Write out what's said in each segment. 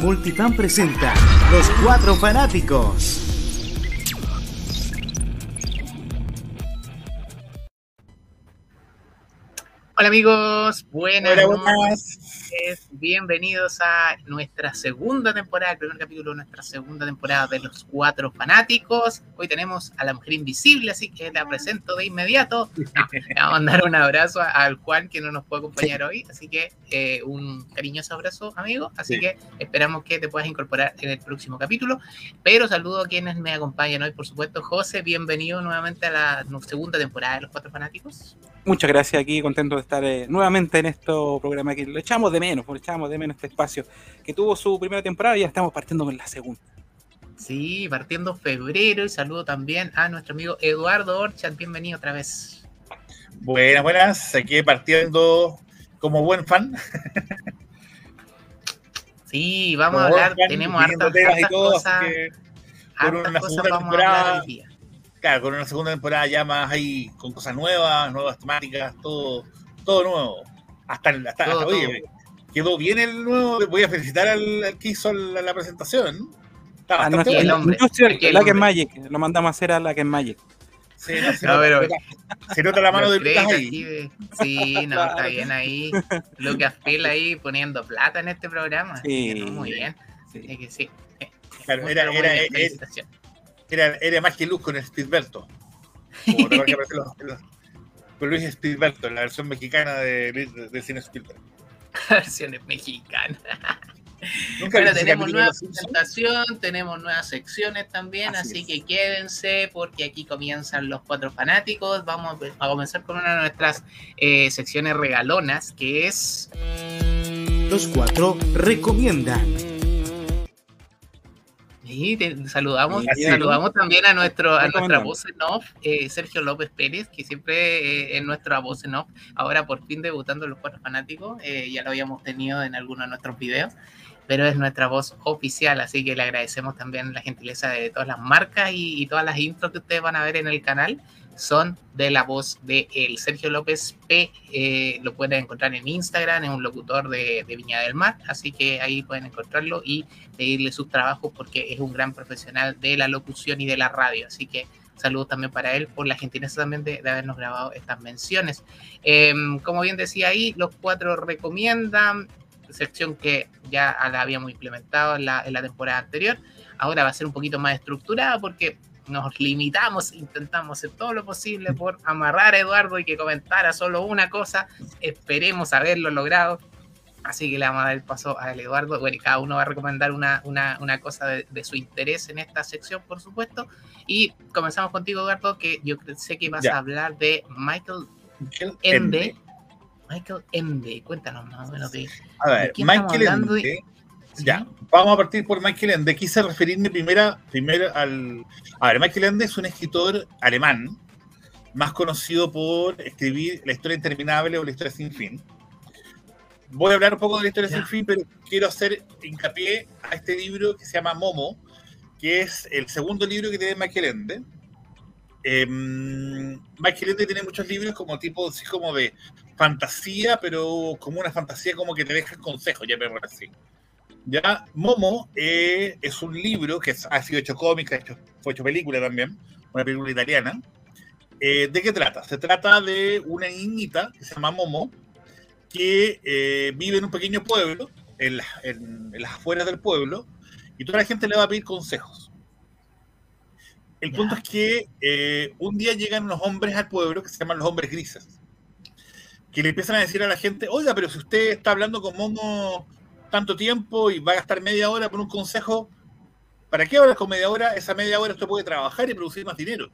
Multifan presenta Los Cuatro Fanáticos. Hola amigos, buenas, Hola, buenas. noches, bienvenidos a nuestra segunda temporada, el primer capítulo de nuestra segunda temporada de Los Cuatro Fanáticos. Hoy tenemos a la mujer invisible, así que la presento de inmediato. No, le vamos a mandar un abrazo al Juan que no nos puede acompañar hoy, así que eh, un cariñoso abrazo amigo, así Sí. que esperamos que te puedas incorporar en el próximo capítulo. Pero saludo a quienes me acompañan hoy, por supuesto. José, bienvenido nuevamente a la segunda temporada de Los Cuatro Fanáticos. Muchas gracias aquí, contento de estar eh, nuevamente en este programa que lo echamos de menos, lo echamos de menos este espacio que tuvo su primera temporada y ya estamos partiendo con la segunda. Sí, partiendo febrero y saludo también a nuestro amigo Eduardo Orchat, bienvenido otra vez. Buenas, buenas. Aquí partiendo como buen fan. Sí, vamos a como hablar, fan, tenemos hartas, hartas cosas, que, hartas una cosas vamos a hablar temporada. hoy día. Claro, con una segunda temporada ya más ahí, con cosas nuevas, nuevas temáticas, todo, todo nuevo. Hasta, el- hasta, Todo, hasta- oye, quedó bien el nuevo. Voy a felicitar al, al que hizo la, la presentación. Está A bastante nuestro- el bueno. hombre, Industrial el Black. Magic, lo mandamos a hacer a Black Magic. Sí, no, se, No, nota, pero- se nota- la mano Los de Lucas créditos ahí. aquí de- Sí, no, está bien ahí. Lucas Phil ahí poniendo plata en este programa. Sí. no, muy bien. Sí. Es que sí. Claro, era, era, era. Era, era más que Luz con el Speedberto. Como te acuerdas que aparece los- los- Con Luis la versión mexicana de, de, de cine Spielberg. Versiones mexicanas. Nunca Bueno, vi ese tenemos nueva presentación, tenemos nuevas secciones también, Así así, es. que quédense porque aquí comienzan los cuatro fanáticos. Vamos a comenzar con una de nuestras eh, secciones regalonas, que es... Los Cuatro recomiendan. Y te- saludamos, es. saludamos también a nuestro a nuestra voz en off, eh, Sergio López Pérez, que siempre eh, es nuestra voz en off, ahora por fin debutando en los cuatro fanáticos, eh, ya lo habíamos tenido en algunos de nuestros videos, pero es nuestra voz oficial, así que le agradecemos también la gentileza de todas las marcas y, y todas las intros que ustedes van a ver en el canal son de la voz de el Sergio López P. eh, lo pueden encontrar en Instagram, es un locutor de, de Viña del Mar, así que ahí pueden encontrarlo y pedirle sus trabajos porque es un gran profesional de la locución y de la radio. Así que saludos también para él por la gentileza también de, de habernos grabado estas menciones. Eh, como bien decía ahí, los cuatro recomiendan, sección que ya la habíamos implementado en la, en la temporada anterior. Ahora va a ser un poquito más estructurada porque nos limitamos, intentamos hacer todo lo posible por amarrar a Eduardo y que comentara solo una cosa. Esperemos haberlo logrado. Así que le vamos a dar el paso al Eduardo. Bueno, cada uno va a recomendar una, una, una cosa de, de su interés en esta sección, por supuesto. Y comenzamos contigo, Eduardo, que yo sé que vas Ya. a hablar de Michael Ende. Michael Ende, cuéntanos más o menos de. A ¿De ver, estamos Michael hablando? Ende. ¿Sí? Ya, vamos a partir por Michael Ende. Quise referirme primero, primero al. A ver, Michael Ende es un escritor alemán, más conocido por escribir La historia interminable o La historia sin fin. Voy a hablar un poco de La historia Ya. sin fin, pero quiero hacer hincapié a este libro que se llama Momo, que es el segundo libro que tiene Michael Ende. Em, Michael Ende tiene muchos libros como tipo así como de fantasía, pero como una fantasía como que te deja consejos, ya me así. Ya, Momo eh, es un libro que ha sido hecho cómic, ha hecho- fue hecho película también, una película italiana. Eh, ¿De qué trata? Se trata de una niñita que se llama Momo, que eh, vive en un pequeño pueblo, en, la- en- en las afueras del pueblo, y toda la gente le va a pedir consejos. El punto es que eh, un día llegan unos hombres al pueblo que se llaman los hombres grises, que le empiezan a decir a la gente, oiga, pero si usted está hablando con Momo tanto tiempo y va a gastar media hora por un consejo, ¿para qué hablar con media hora? Esa media hora usted puede trabajar y producir más dinero.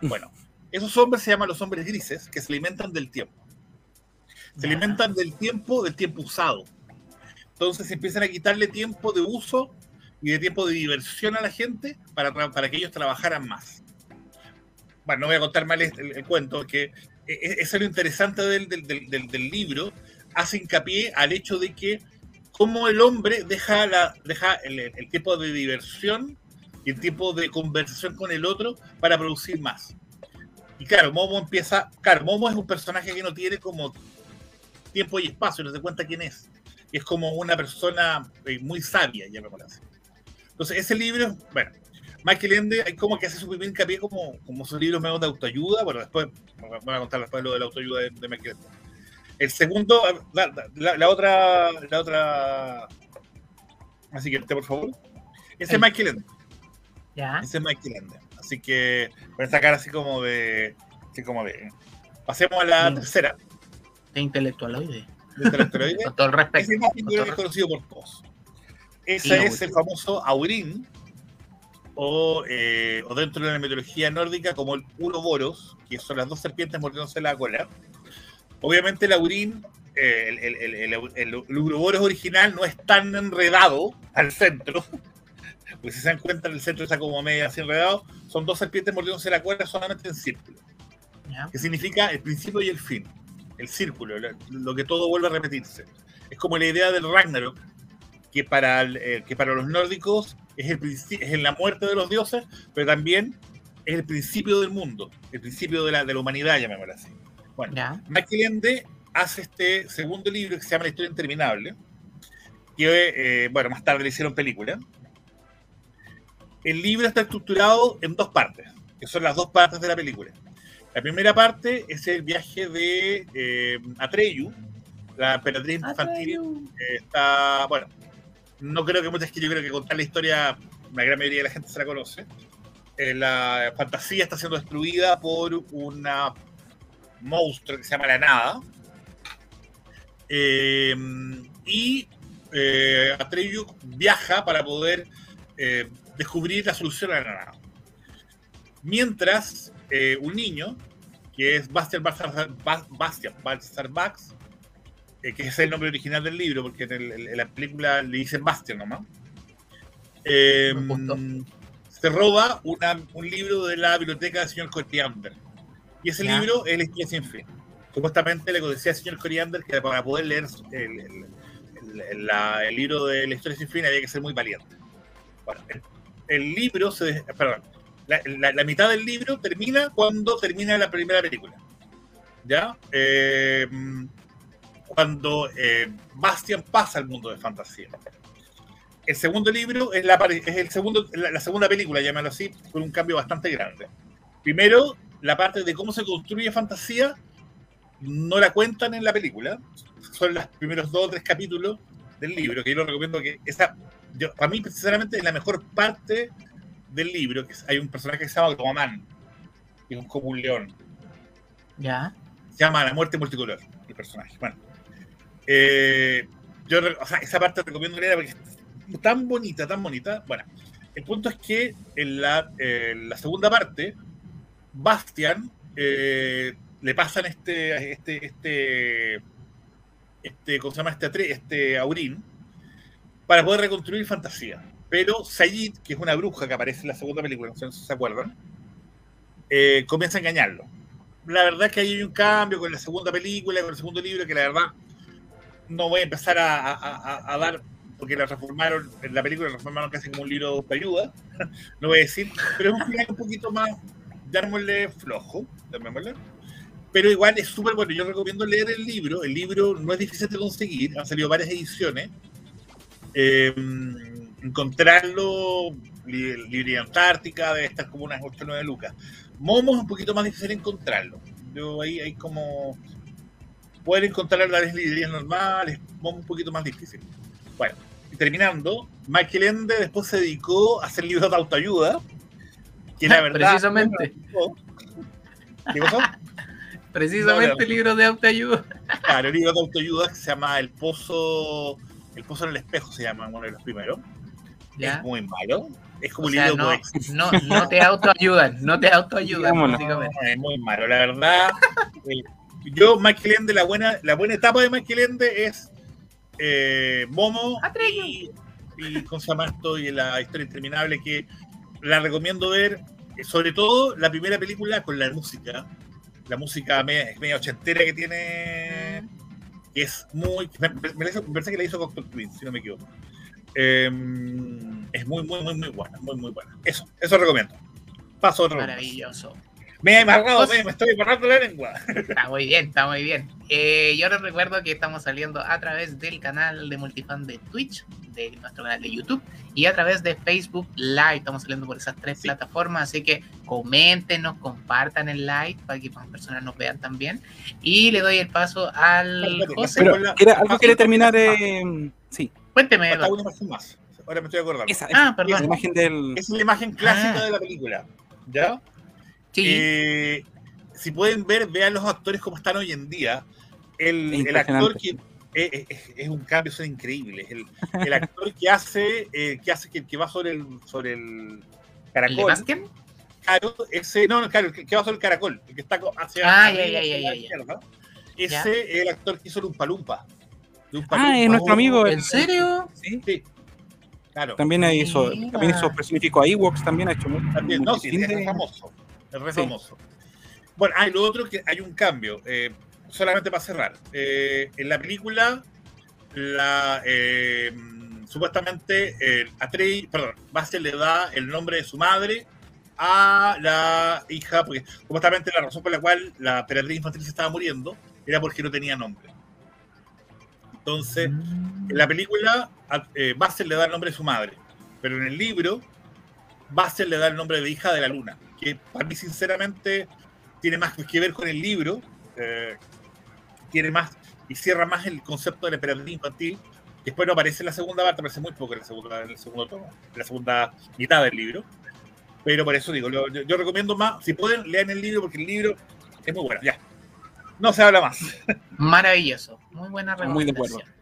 Bueno, esos hombres se llaman los hombres grises, que se alimentan del tiempo. Se alimentan del tiempo, del tiempo usado. Entonces empiezan a quitarle tiempo de uso y de tiempo de diversión a la gente para, para que ellos trabajaran más. bueno, no voy a contar mal el, el- el cuento, que e- e- eso es lo interesante del- del- del libro, hace hincapié al hecho de que cómo el hombre deja, la, deja el, el tiempo de diversión y el tiempo de conversación con el otro para producir más. Y claro, Momo empieza, claro, Momo es un personaje que no tiene como tiempo y espacio, no se cuenta quién es. Es como una persona eh, muy sabia, llamémosla así. Entonces, ese libro, bueno, Michael Ende, hay como que hace su primer hincapié como, como sus libros menos de autoayuda. Bueno, después voy a contar después lo de la autoayuda de, de Michael Ende. El segundo, la, la- la otra, la otra. Así que, por favor. Ese es El- Michael Ende. Ya. Ese es Michael Ende. Así que, con esta cara así como de. Así como de. Pasemos a la Bien. tercera. De intelectualoide. De Intelectualoide. Con todo el respeto. Ese es el conocido por todos. Ese es el famoso Aurín, o, eh, o dentro de la mitología nórdica como el Uroboros, que son las dos serpientes mordiéndose la cola. Obviamente el Aurín, eh, el, el, el, el- Uroboros original no es tan enredado al centro, porque si se dan cuenta el centro está como medio así enredado, son dos serpientes mordiéndose la cola solamente en círculo que significa el principio y el fin, el círculo, lo, lo que todo vuelve a repetirse. Es como la idea del Ragnarok, que para, eh, que para los nórdicos es, el, es la muerte de los dioses, pero también es el principio del mundo, el principio de la, de la humanidad, llamémoslo así. Bueno, Ende hace este segundo libro que se llama La historia interminable, que, eh, bueno, más tarde le hicieron película. El libro está estructurado en dos partes, que son las dos partes de la película. La primera parte es el viaje de eh, Atreyu, la emperatriz infantil, que está, bueno, no creo que muchas que yo creo que contar la historia, la gran mayoría de la gente se la conoce. Eh, la fantasía está siendo destruida por una monstruo que se llama la nada. Eh, y eh, Atreyu viaja para poder eh, descubrir la solución a la nada. Mientras eh, un niño, que es Bastian Balthazar, Ba- Bastian Balthazar Bax, eh, que es el nombre original del libro, porque en, el- en la película le dicen Bastian nomás, se roba una- un libro de la biblioteca del señor Coriander. Y ese Ya. libro es La historia sin fin. Supuestamente le decía al señor Coriander que para poder leer el, el- el- la- el libro de la historia sin fin había que ser muy valiente. Bueno, el, libro se. Perdón, la, la- la mitad del libro termina cuando termina la primera película. ¿Ya? Eh, cuando eh, Bastian pasa al mundo de fantasía. El segundo libro es la, es el segundo, la, la segunda película, llámalo así, con un cambio bastante grande. Primero, la parte de cómo se construye fantasía no la cuentan en la película. Son los primeros dos o tres capítulos del libro, que yo lo recomiendo que esa, yo, para mí, sinceramente, es la mejor parte del libro, que es- hay un personaje que se llama Tomamán, que es como un león. Ya. Se llama La muerte multicolor, el personaje. Bueno, eh, yo, o sea, esa parte recomiendo leerla porque es tan bonita, tan bonita. Bueno, el punto es que en la, eh, la segunda parte, Bastian eh, le pasan este, este, este, este, ¿cómo se llama? Este, este Aurín para poder reconstruir fantasía. Pero Sayid, que es una bruja que aparece en la segunda película, no sé si se acuerdan, eh, comienza a engañarlo. La verdad es que hay un cambio con la segunda película, con el segundo libro, que la verdad no voy a empezar a, a- a- a dar, porque la reformaron, en la película la reformaron casi como un libro de ayuda, no voy a decir, pero es un final un poquito más, llamémosle flojo, llamémosle. Pero igual es súper bueno. Yo recomiendo leer el libro. El libro no es difícil de conseguir. Han salido varias ediciones. Eh, encontrarlo, li- librería Antártica, debe estar como unas 8 o 9 lucas. Momo es un poquito más difícil encontrarlo. Yo ahí hay como. Pueden encontrarlo en las librerías normales. Momo un poquito más difícil. Bueno, y terminando, Michael Ende después se dedicó a hacer libros de autoayuda. Que la verdad. Precisamente. ¿Qué pasó? Precisamente No, no. libro de autoayuda. Claro, el libro de autoayuda que se llama El Pozo. El Pozo en el Espejo se llama uno de los primeros. Ya. Es muy malo. Es como O un sea, libro no, no, no te autoayudan, no te autoayudan. Es muy malo, la verdad. Eh, yo, Michael Ende, la buena, la buena etapa de Michael Ende es eh, Momo y, y ¿cómo se llama esto? Y la historia interminable que la recomiendo ver. sobre todo la primera película con la música, la música media, media ochentera que tiene, que es muy. Me, me- parece que la hizo Cocktail Twins, si no me equivoco. Eh, es muy, muy, muy, muy buena, muy, muy buena. Eso, eso recomiendo. Paso a otro. Maravilloso. Me he embarrado, me, me estoy embarrando la lengua. Está muy bien, está muy bien. Eh, yo les recuerdo que estamos saliendo a través del canal de Multifan de Twitch, de nuestro canal de YouTube y a través de Facebook Live. Estamos saliendo por esas tres Sí. plataformas, así que coméntenos, compartan el live para que más personas nos vean también. Y le doy el paso al José. Pero, Con la- ¿quiere- ¿algo ah, quiere terminar? ah, eh, sí, Cuénteme, una imagen más. Ahora me estoy acordando. esa, Ah, esa, perdón. la imagen del. Esa es la imagen clásica Ah. de la película. ¿Ya? Sí, Eh, si pueden ver, vean los actores como están hoy en día. El, el actor que es, es- es un cambio, son increíbles. El, el actor que hace, eh, que hace que, que va sobre el sobre el ¿el de caracol. Claro, ese, no, no, claro, el que, que va sobre el caracol, el que está hacia, Ah, arriba, ya, ya, hacia ya, la izquierda. Ese es el actor que hizo Lumpa Lumpa. Lumpa Ah, es nuestro amigo. ¿En serio? Sí, Sí, claro. también hizo, también hizo personificó a Ewoks, también ha hecho mucho. También, no, sí, es famoso. Es re Sí. famoso. Bueno, hay lo otro que hay un cambio. eh, solamente para cerrar. Eh, en la película, la eh, supuestamente Atrey, perdón, Bastel le da el nombre de su madre a la hija, porque supuestamente la razón por la cual la peregrina infantil se estaba muriendo era porque no tenía nombre. Entonces, en la película, eh, le da el nombre de su madre, pero en el libro, Bastel le da el nombre de hija de la luna, que para mí, sinceramente, tiene más que ver con el libro, eh, tiene más y cierra más el concepto de la emperatriz infantil. Después no aparece en la segunda parte, aparece muy poco en, la segunda, en el segundo tomo, en la segunda mitad del libro. Pero por eso digo, yo, yo recomiendo más, si pueden, lean el libro, porque el libro es muy bueno. Ya. No se habla más. Maravilloso. Muy buena Muy de recomendación.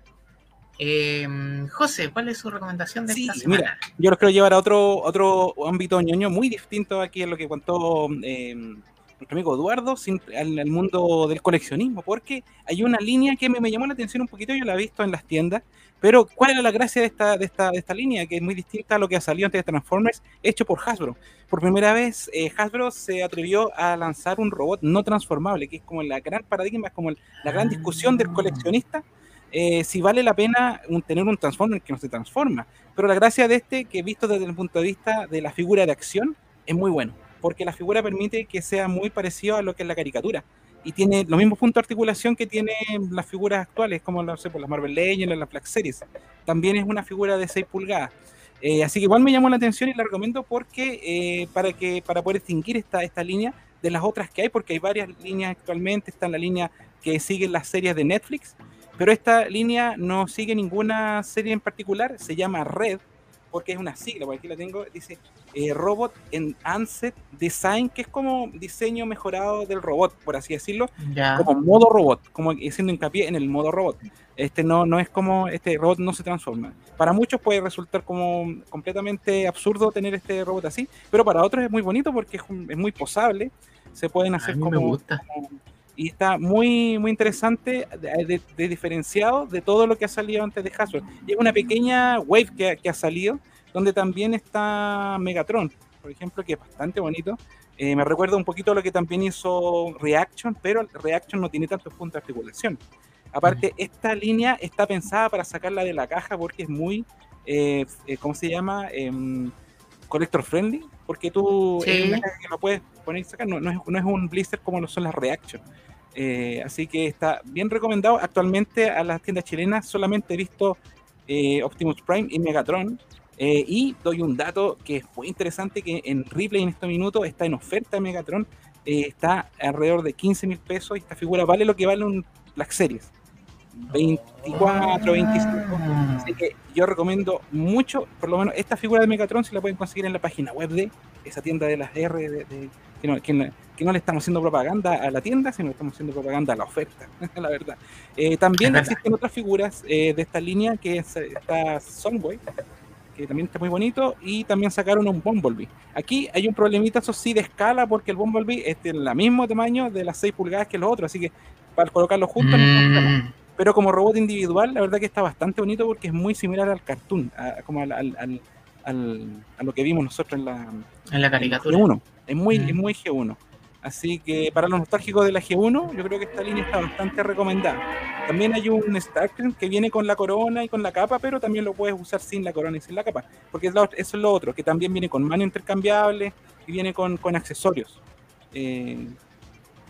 Eh, José, ¿cuál es su recomendación de Sí, esta semana? mira, yo los quiero llevar a otro, otro ámbito ñoño muy distinto aquí a lo que contó eh, nuestro amigo Eduardo sin- al, al mundo del coleccionismo, porque hay una línea que me, me llamó la atención un poquito, yo la he visto en las tiendas, pero ¿cuál era la gracia de esta, de esta, de esta línea? Que es muy distinta a lo que ha salido antes de Transformers, hecho por Hasbro. Por primera vez, eh, Hasbro se atrevió a lanzar un robot no transformable, que es como la gran paradigma, es como el- la gran discusión del coleccionista, eh, si vale la pena un- tener un Transformer que no se transforma. Pero la gracia de este, que visto desde el punto de vista de la figura de acción, es muy bueno, porque la figura permite que sea muy parecido a lo que es la caricatura. Y tiene los mismos puntos de articulación que tienen las figuras actuales, como no sé, por las Marvel Legends, las Black Series. También es una figura de 6 pulgadas. Eh, así que igual me llamó la atención y la recomiendo porque eh, para que para poder distinguir esta, esta línea de las otras que hay, porque hay varias líneas actualmente, está en la línea que sigue las series de Netflix, pero esta línea no sigue ninguna serie en particular, se llama Red, porque es una sigla, por aquí la tengo, dice eh, Robot en Anset Design, que es como diseño mejorado del robot, por así decirlo, como modo robot, como haciendo hincapié en el modo robot. Este no, no es como, este robot no se transforma. Para muchos puede resultar como completamente absurdo tener este robot así, pero para otros es muy bonito porque es, un- es muy posable, se pueden hacer mí me como, gusta. como- y está muy muy interesante de, de- de diferenciado de todo lo que ha salido antes de Hasbro. Y es una pequeña wave que, ha- que ha salido donde también está Megatron, por ejemplo, que es bastante bonito. Eh, me recuerda un poquito a lo que también hizo Reaction, pero Reaction no tiene tantos puntos de articulación. Aparte, esta línea está pensada para sacarla de la caja porque es muy, eh, eh, ¿cómo se llama? Em, collector friendly, porque tú Sí. es una caja que lo puedes poner y sacar, no, no es, no es un blister como lo son las Reaction. Eh, así que está bien recomendado. Actualmente a las tiendas chilenas solamente he visto eh, Optimus Prime y Megatron. Eh, y doy un dato que muy interesante, que en Ripley en estos minutos está en oferta Megatron, está alrededor de 15 mil pesos y esta figura vale lo que vale un Black Series, 24, 25. Así que yo recomiendo mucho, por lo menos esta figura de Megatron si la pueden conseguir en la página web de esa tienda de las R, de, de- que, no, que no- que no le estamos haciendo propaganda a la tienda, sino le estamos haciendo propaganda a la oferta, la verdad. Eh, también verdad. existen otras figuras eh, de esta línea, que es, está Sunboy, que también está muy bonito, y también sacaron un Bumblebee. Aquí hay un problemita, eso sí, de escala, porque el Bumblebee es del mismo tamaño de las 6 pulgadas que los otros, así que para colocarlos juntos no Mm, pero como robot individual, la verdad que está bastante bonito porque es muy similar al cartoon, a- como al, al, al- a lo que vimos nosotros en la, En la caricatura. G1. Es muy, Mm. es muy G1. Así que para los nostálgicos de la G1, yo creo que esta línea está bastante recomendada. También hay un Starkrim que viene con la corona y con la capa, pero también lo puedes usar sin la corona y sin la capa. Porque eso es lo otro, que también viene con mano intercambiable y viene con, con accesorios. Eh,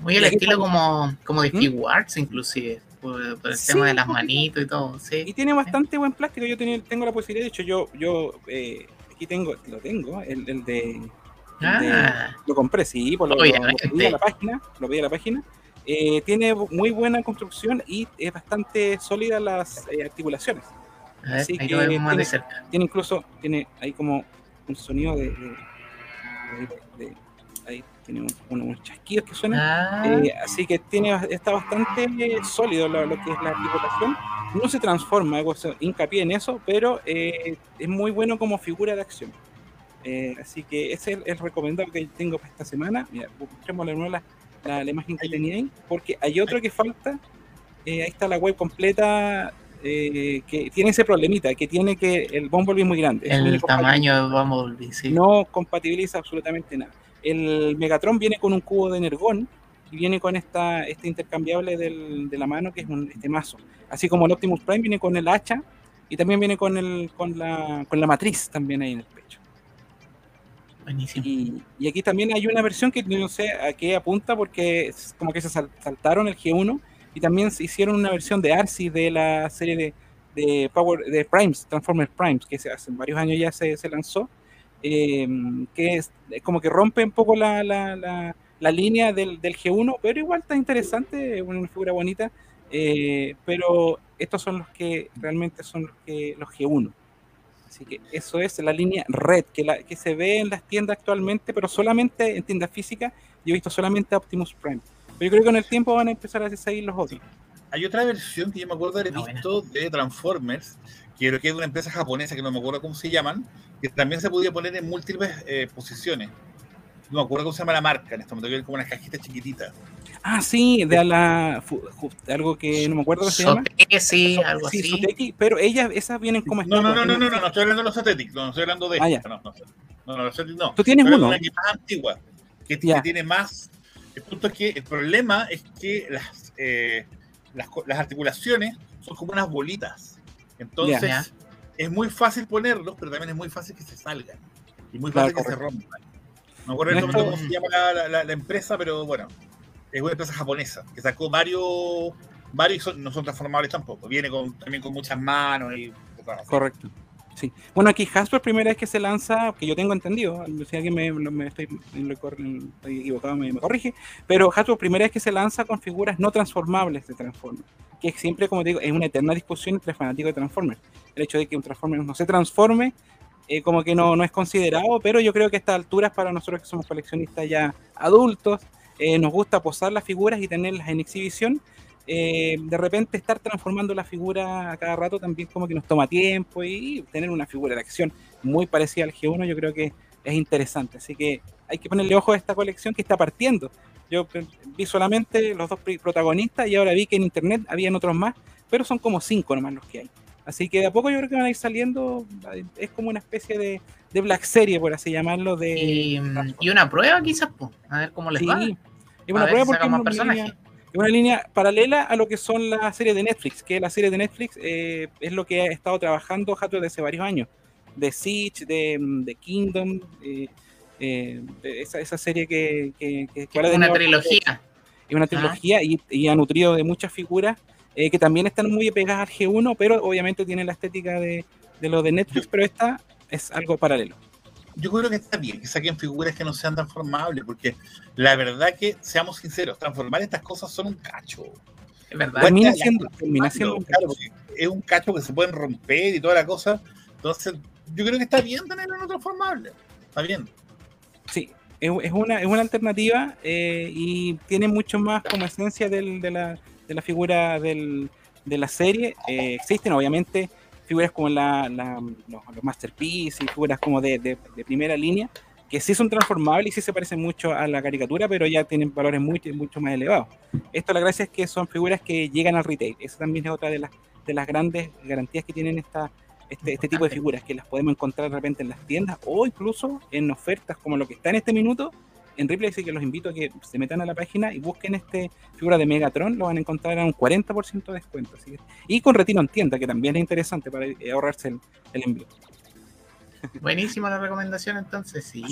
Muy el estilo como, como de ¿Mm? Inclusive. Por, por el Sí, tema de las manitos y todo. y Sí. tiene bastante buen plástico. Yo tenía- tengo la posibilidad, de hecho, yo, yo eh, aquí tengo, lo tengo, el, el de, Ah, Lo compré, sí, por lo, lo- lo pedí a la página, lo pedí a la página. Eh, tiene muy buena construcción y es bastante sólida las eh, articulaciones. a ver, Así que lo de tiene- cerca. Tiene incluso, tiene ahí como un sonido de... tiene un- uno- unos chasquidos que suenan. Ah, Eh, así que tiene, está bastante sólido lo, lo que es la articulación. No se transforma, hago hincapié en eso, pero eh, es muy bueno como figura de acción. Eh, así que ese es el, el recomendado que tengo para esta semana. Mira, de nuevo la, la- la imagen que tenía ahí, porque hay otro que falta. Ahí está la web completa eh, que tiene ese problemita, que tiene que el Bumblebee es muy grande. el tamaño de Bumblebee, sí. no compatibiliza absolutamente nada. El Megatron viene con un cubo de energón y viene con esta, este intercambiable del- de la mano que es un, este mazo. Así como el Optimus Prime viene con el hacha y también viene con, el, con, la, con la matriz también ahí en el pecho. Buenísimo. Y, y aquí también hay una versión que no sé a qué apunta porque es como que se sal- saltaron el G1 y también se hicieron una versión de Arcee de la serie de, de Power de Primes, Transformers Primes, que se, hace varios años ya se, se lanzó, eh, que es, es como que rompe un poco la, la, la, la línea del, del G1, pero igual está interesante, es una figura bonita, eh, pero estos son los que realmente son los, que, los G1. Así que eso es la línea red que, la, que se ve en las tiendas actualmente, pero solamente en tiendas físicas. Yo he visto solamente Optimus Prime. Pero yo creo que con el tiempo van a empezar a salir los otros. Hay otra versión que yo me acuerdo de haber visto de Transformers, que creo que es de una empresa japonesa que no me acuerdo cómo se llaman, que también se podía poner en múltiples eh, posiciones. No me acuerdo cómo se llama la marca en este momento, que es como unas cajitas chiquititas. Ah, sí, de la, algo que no me acuerdo cómo se llama. Sí, algo sí, así. Pero ellas, esas vienen como No, no, no, no, no, no, no estoy hablando de los Athletic, no, no estoy hablando de Ah, esta, no, no, no, no, los no. Tú tienes uno. una que es más antigua, que, tiene más. El punto es que el problema es que las, eh, las, articulaciones son como unas bolitas. Entonces. Es muy fácil ponerlos, pero también es muy fácil que se salgan. Y muy Claro, fácil que se rompan. No me acuerdo cómo se llama la, la- la- la empresa, pero bueno, es una empresa japonesa que sacó varios, varios y son- no son transformables tampoco. Viene con, también con muchas manos y cosas así. Correcto. Bueno, aquí Hasbro, primera vez que se lanza, que yo tengo entendido, si alguien me, me estoy, equivocado me, corrige, pero Hasbro, primera vez que se lanza con figuras no transformables de Transformers, que siempre, como digo, es una eterna discusión entre fanáticos de Transformers. El hecho de que un Transformer no se transforme, eh, como que no, no es considerado, pero yo creo que a estas alturas, para nosotros que somos coleccionistas ya adultos, eh, nos gusta posar las figuras y tenerlas en exhibición. Eh, de repente estar transformando la figura a cada rato también como que nos toma tiempo y tener una figura de acción muy parecida al G1 yo creo que es interesante. Así que hay que ponerle ojo a esta colección que está partiendo. Yo vi solamente los dos protagonistas y ahora vi que en internet habían otros más, pero son como cinco nomás los que hay. Así que de a poco yo creo que van a ir saliendo, es como una especie de, de Black Serie, por así llamarlo, de... Y, mm, y una prueba quizás, pues, a ver cómo les Sí, va. A una ver prueba porque más personajes. Es una línea paralela a lo que son las series de Netflix, que la serie de Netflix eh, es lo que ha estado trabajando Hatred desde hace varios años. De Siege, de, mm, de Kingdom, eh, eh, de esa, esa serie que, que, que- que Que ahora es una trilogía. Es una trilogía y, y ha nutrido de muchas figuras que también están muy pegadas al G1, pero obviamente tienen la estética de, de lo de Netflix, pero esta es algo paralelo. Yo creo que está bien que saquen figuras que no sean transformables, porque la verdad que, seamos sinceros, transformar estas cosas son un cacho. Es verdad. Termina siendo, termina siendo un Claro, cacho. porque es un cacho que se pueden romper y toda la cosa. Entonces, yo creo que está bien tenerlo no transformable. Está bien. Sí, es, es una, es una alternativa eh, y tiene mucho más como esencia del- de, la, de la figura del, de la serie. Eh, existen obviamente figuras como la, la- los, los Masterpiece y figuras como de, de- de primera línea que sí son transformables y sí se parecen mucho a la caricatura, pero ya tienen valores muy, mucho más elevados. Esto la gracia es que son figuras que llegan al retail. Esa también es otra de las, de las grandes garantías que tienen esta, este, este tipo de figuras que las podemos encontrar de repente en las tiendas o incluso en ofertas como lo que está en este minuto en Ripley, así que los invito a que se metan a la página y busquen este figura de Megatron, lo van a encontrar a un 40% de descuento. y con retiro en tienda, que también es interesante para ahorrarse el, envío. Buenísima la recomendación entonces, sí.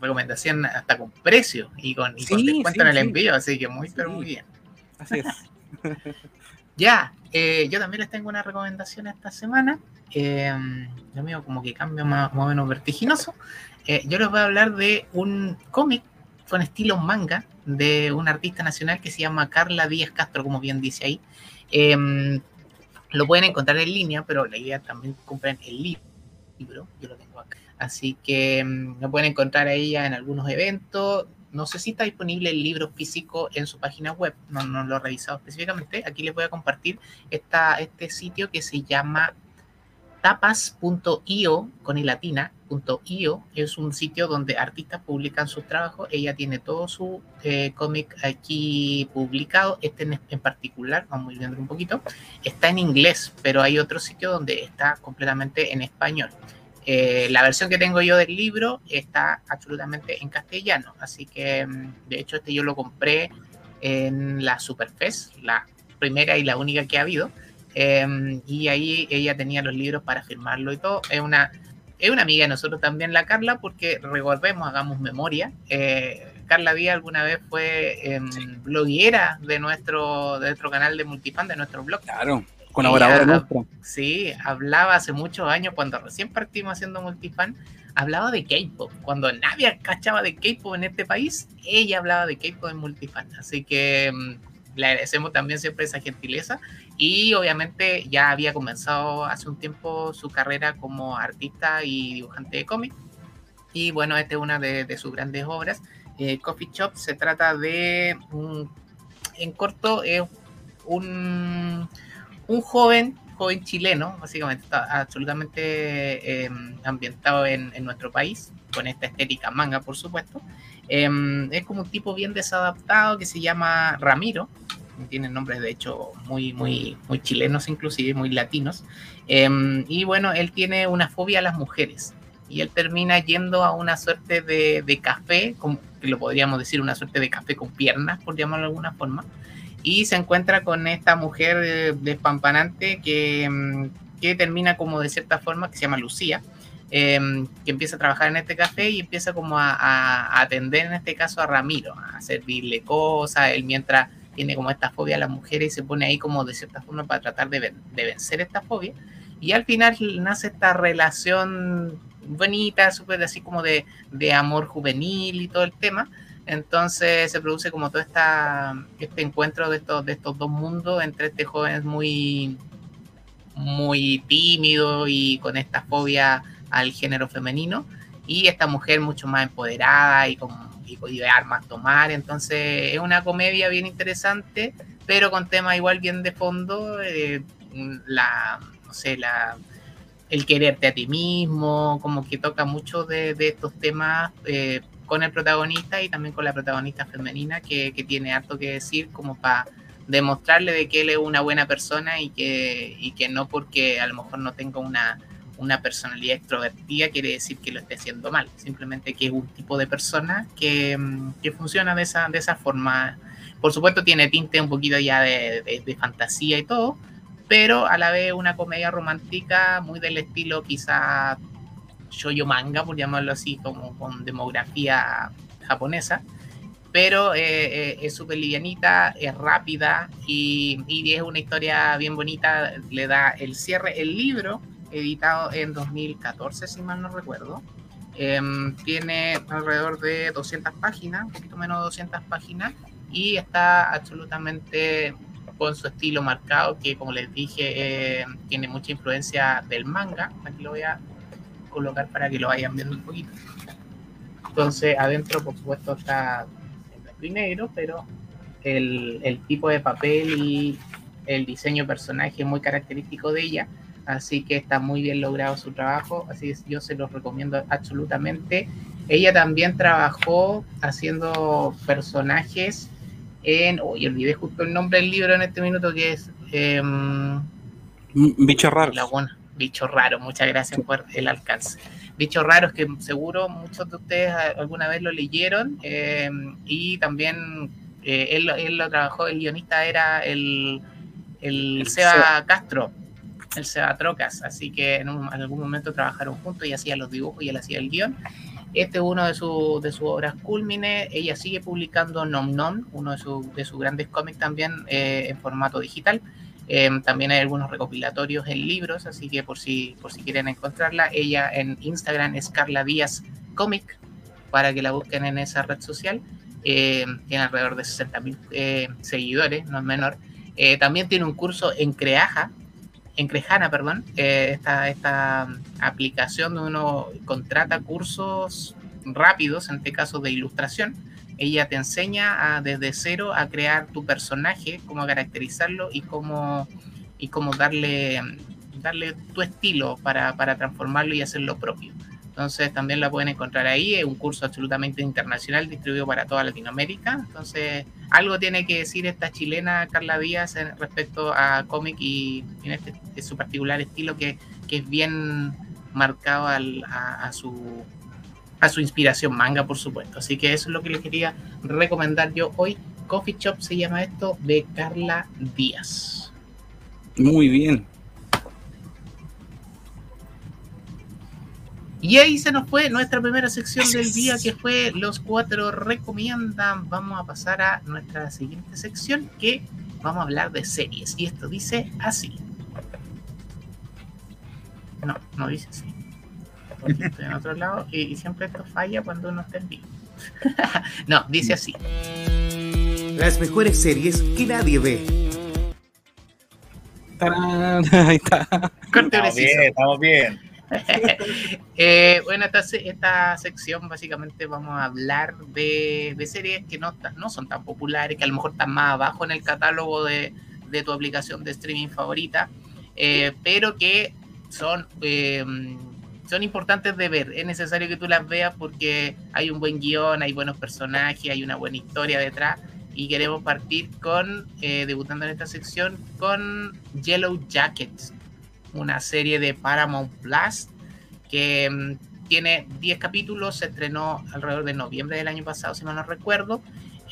recomendación hasta con precio y con, descuento en el envío, así que muy, pero muy bien. Así es. ya, eh, yo también les tengo una recomendación esta semana. Eh, lo mío como que cambio más, más o menos vertiginoso. Eh, yo les voy a hablar de un cómic con estilo manga de un artista nacional que se llama Carla Díaz Castro, como bien dice ahí. Em, lo pueden encontrar en línea, pero la idea también compren el libro, yo lo tengo acá. Así que em, lo pueden encontrar ahí en algunos eventos. No sé si está disponible el libro físico en su página web, no, no lo he revisado específicamente. Aquí les voy a compartir esta, este sitio que se llama tapas.io con el latina .io es un sitio donde artistas publican sus trabajos. Ella tiene todo su eh, cómic aquí publicado. Este en, particular, vamos a un poquito, está en inglés, pero hay otro sitio donde está completamente en español. Eh, la versión que tengo yo del libro está absolutamente en castellano, así que mm, de hecho este yo lo compré en la Superfest, la primera y la única que ha habido. Em, y ahí ella tenía los libros para firmarlo y todo. Es una es una amiga de nosotros también, la Carla, porque recordemos, hagamos memoria. Eh, Carla Díaz alguna vez fue em, bloguera de nuestro, de nuestro canal de Multifan, de nuestro blog. Claro, colaboradora nuestra. Sí, hablaba hace muchos años, cuando recién partimos haciendo Multifan, hablaba de K-pop. Cuando nadie cachaba de K-pop en este país, ella hablaba de K-pop en Multifan. Así que em, le agradecemos también siempre esa gentileza y obviamente ya había comenzado hace un tiempo su carrera como artista y dibujante de cómics. Y bueno, esta es una de, sus grandes obras. Eh, Coffee Shop se trata de, en corto, es un, un joven, joven chileno, básicamente absolutamente eh, ambientado en, nuestro país, con esta estética manga, por supuesto. Eh, es como un tipo bien desadaptado que se llama Ramiro, tienen nombres de hecho muy, muy, muy chilenos inclusive, muy latinos. Em, y bueno, él tiene una fobia a las mujeres. Y él termina yendo a una suerte de, de café, que lo podríamos decir una suerte de café con piernas, por llamarlo de alguna forma, y se encuentra con esta mujer eh, despampanante que, em, que termina como de cierta forma, que se llama Lucía, em, que empieza a trabajar en este café y empieza como a, a, atender en este caso a Ramiro, a servirle cosas, él mientras tiene como esta fobia a las mujeres y se pone ahí como de cierta forma para tratar de, vencer esta fobia. Y al final nace esta relación bonita, súper así como de, amor juvenil y todo el tema. Entonces se produce como todo esta, este encuentro de estos, de estos dos mundos entre este joven muy, muy tímido y con esta fobia al género femenino y esta mujer mucho más empoderada y con y de armas tomar. Entonces es una comedia bien interesante, pero con temas igual bien de fondo. Eh, la, no sé, la, el quererte a ti mismo, como que toca mucho de, estos temas eh, con el protagonista y también con la protagonista femenina, que, que tiene harto que decir como para demostrarle de que él es una buena persona y que, y que no porque a lo mejor no tenga una una personalidad extrovertida quiere decir que lo esté haciendo mal, simplemente que es un tipo de persona que, mm, que funciona de esa, de esa forma. Por supuesto tiene tinte un poquito ya de, de, fantasía y todo, pero a la vez una comedia romántica muy del estilo quizá shoyo manga, por llamarlo así, como con demografía japonesa, pero eh, eh, es súper livianita, es rápida y, y, es una historia bien bonita, le da el cierre, el libro editado en 2014, si mal no recuerdo. Em, tiene alrededor de 200 páginas, un poquito menos de 200 páginas, y está absolutamente con su estilo marcado, que como les dije, em, tiene mucha influencia del manga. Aquí lo voy a colocar para que lo vayan viendo un poquito. Entonces, adentro, por supuesto, está en blanco y negro, pero el, el tipo de papel y el diseño de personaje es muy característico de ella así que está muy bien logrado su trabajo, así que yo se los recomiendo absolutamente. Ella también trabajó haciendo personajes en, uy, olvidé justo el nombre del libro en este minuto que es... Eh, Bicho raro. Bicho raro, muchas gracias por el alcance. Bichos raros que seguro muchos de ustedes alguna vez lo leyeron eh, y también eh, él, él, lo trabajó, el guionista era el, el, Seba, Castro, el Seba Trocas, así que en, algún momento trabajaron juntos y hacía los dibujos y él hacía el guion. Este es uno de, su, de sus obras cúlmine. Ella sigue publicando Nom Nom, uno de, su, de sus grandes cómics también eh, en formato digital. Em, también hay algunos recopilatorios en libros, así que por si, por si quieren encontrarla, ella en Instagram es Carla Díaz Comic, para que la busquen en esa red social. Em, tiene alrededor de 60.000 eh, seguidores, no es menor. Eh, también tiene un curso en Creaja, en Crejana, perdón, eh, esta, esta aplicación donde uno contrata cursos rápidos, en este caso de ilustración. Ella te enseña a, desde cero a crear tu personaje, cómo caracterizarlo y cómo, y cómo darle, darle tu estilo para, para transformarlo y hacerlo propio. Entonces también la pueden encontrar ahí, es un curso absolutamente internacional distribuido para toda Latinoamérica. Entonces algo tiene que decir esta chilena Carla Díaz respecto a cómic y en este, su particular estilo que, es bien marcado a, su, a su inspiración manga, por supuesto. Así que eso es lo que les quería recomendar yo hoy. Coffee Shop se llama esto de Carla Díaz. Muy bien, Y ahí se nos fue nuestra primera sección del día, que fue Los Cuatro Recomiendan. Vamos a pasar a nuestra siguiente sección, que vamos a hablar de series. Y esto dice así. No, no dice así. Porque estoy en otro lado y, siempre esto falla cuando uno está en vivo. no, dice así. Las mejores series que nadie ve. Ahí está. Estamos bien, estamos bien. eh, bueno, esta, esta, sección básicamente vamos a hablar de, de, series que no, no son tan populares, que a lo mejor están más abajo en el catálogo de, de tu aplicación de streaming favorita, eh, pero que son, eh, son importantes de ver. Es necesario que tú las veas porque hay un buen guion, hay buenos personajes, hay una buena historia detrás. Y queremos partir con, eh, debutando en esta sección, con Yellow Jackets, una serie de Paramount Plus que mm, tiene 10 capítulos, se estrenó alrededor de noviembre del año pasado, si mal no recuerdo,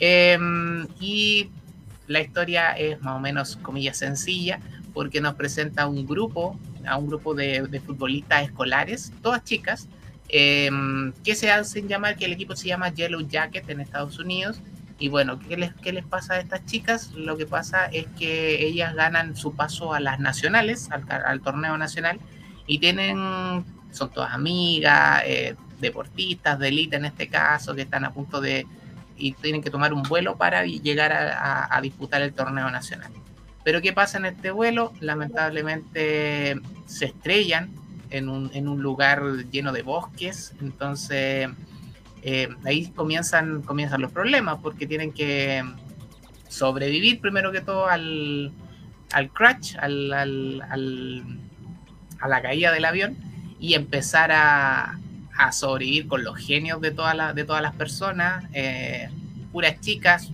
em, y la historia es más o menos, comillas, sencilla, porque nos presenta un grupo, a un grupo de, futbolistas escolares, todas chicas, em, que se hacen llamar, que el equipo se llama Yellow Jacket en Estados Unidos, y bueno, ¿qué les, ¿qué les pasa a estas chicas? Lo que pasa es que ellas ganan su paso a las nacionales, al, torneo nacional, y tienen, son todas amigas, eh, deportistas de élite en este caso, que están a punto de, y tienen que tomar un vuelo para llegar a, disputar el torneo nacional. Pero ¿qué pasa en este vuelo? Lamentablemente se estrellan en un, en un lugar lleno de bosques, entonces eh, ahí comienzan, comienzan los problemas porque tienen que sobrevivir primero que todo al, al crash, al, al, a la caída del avión y empezar a, a sobrevivir con los genios de, toda de todas las personas, eh, puras chicas,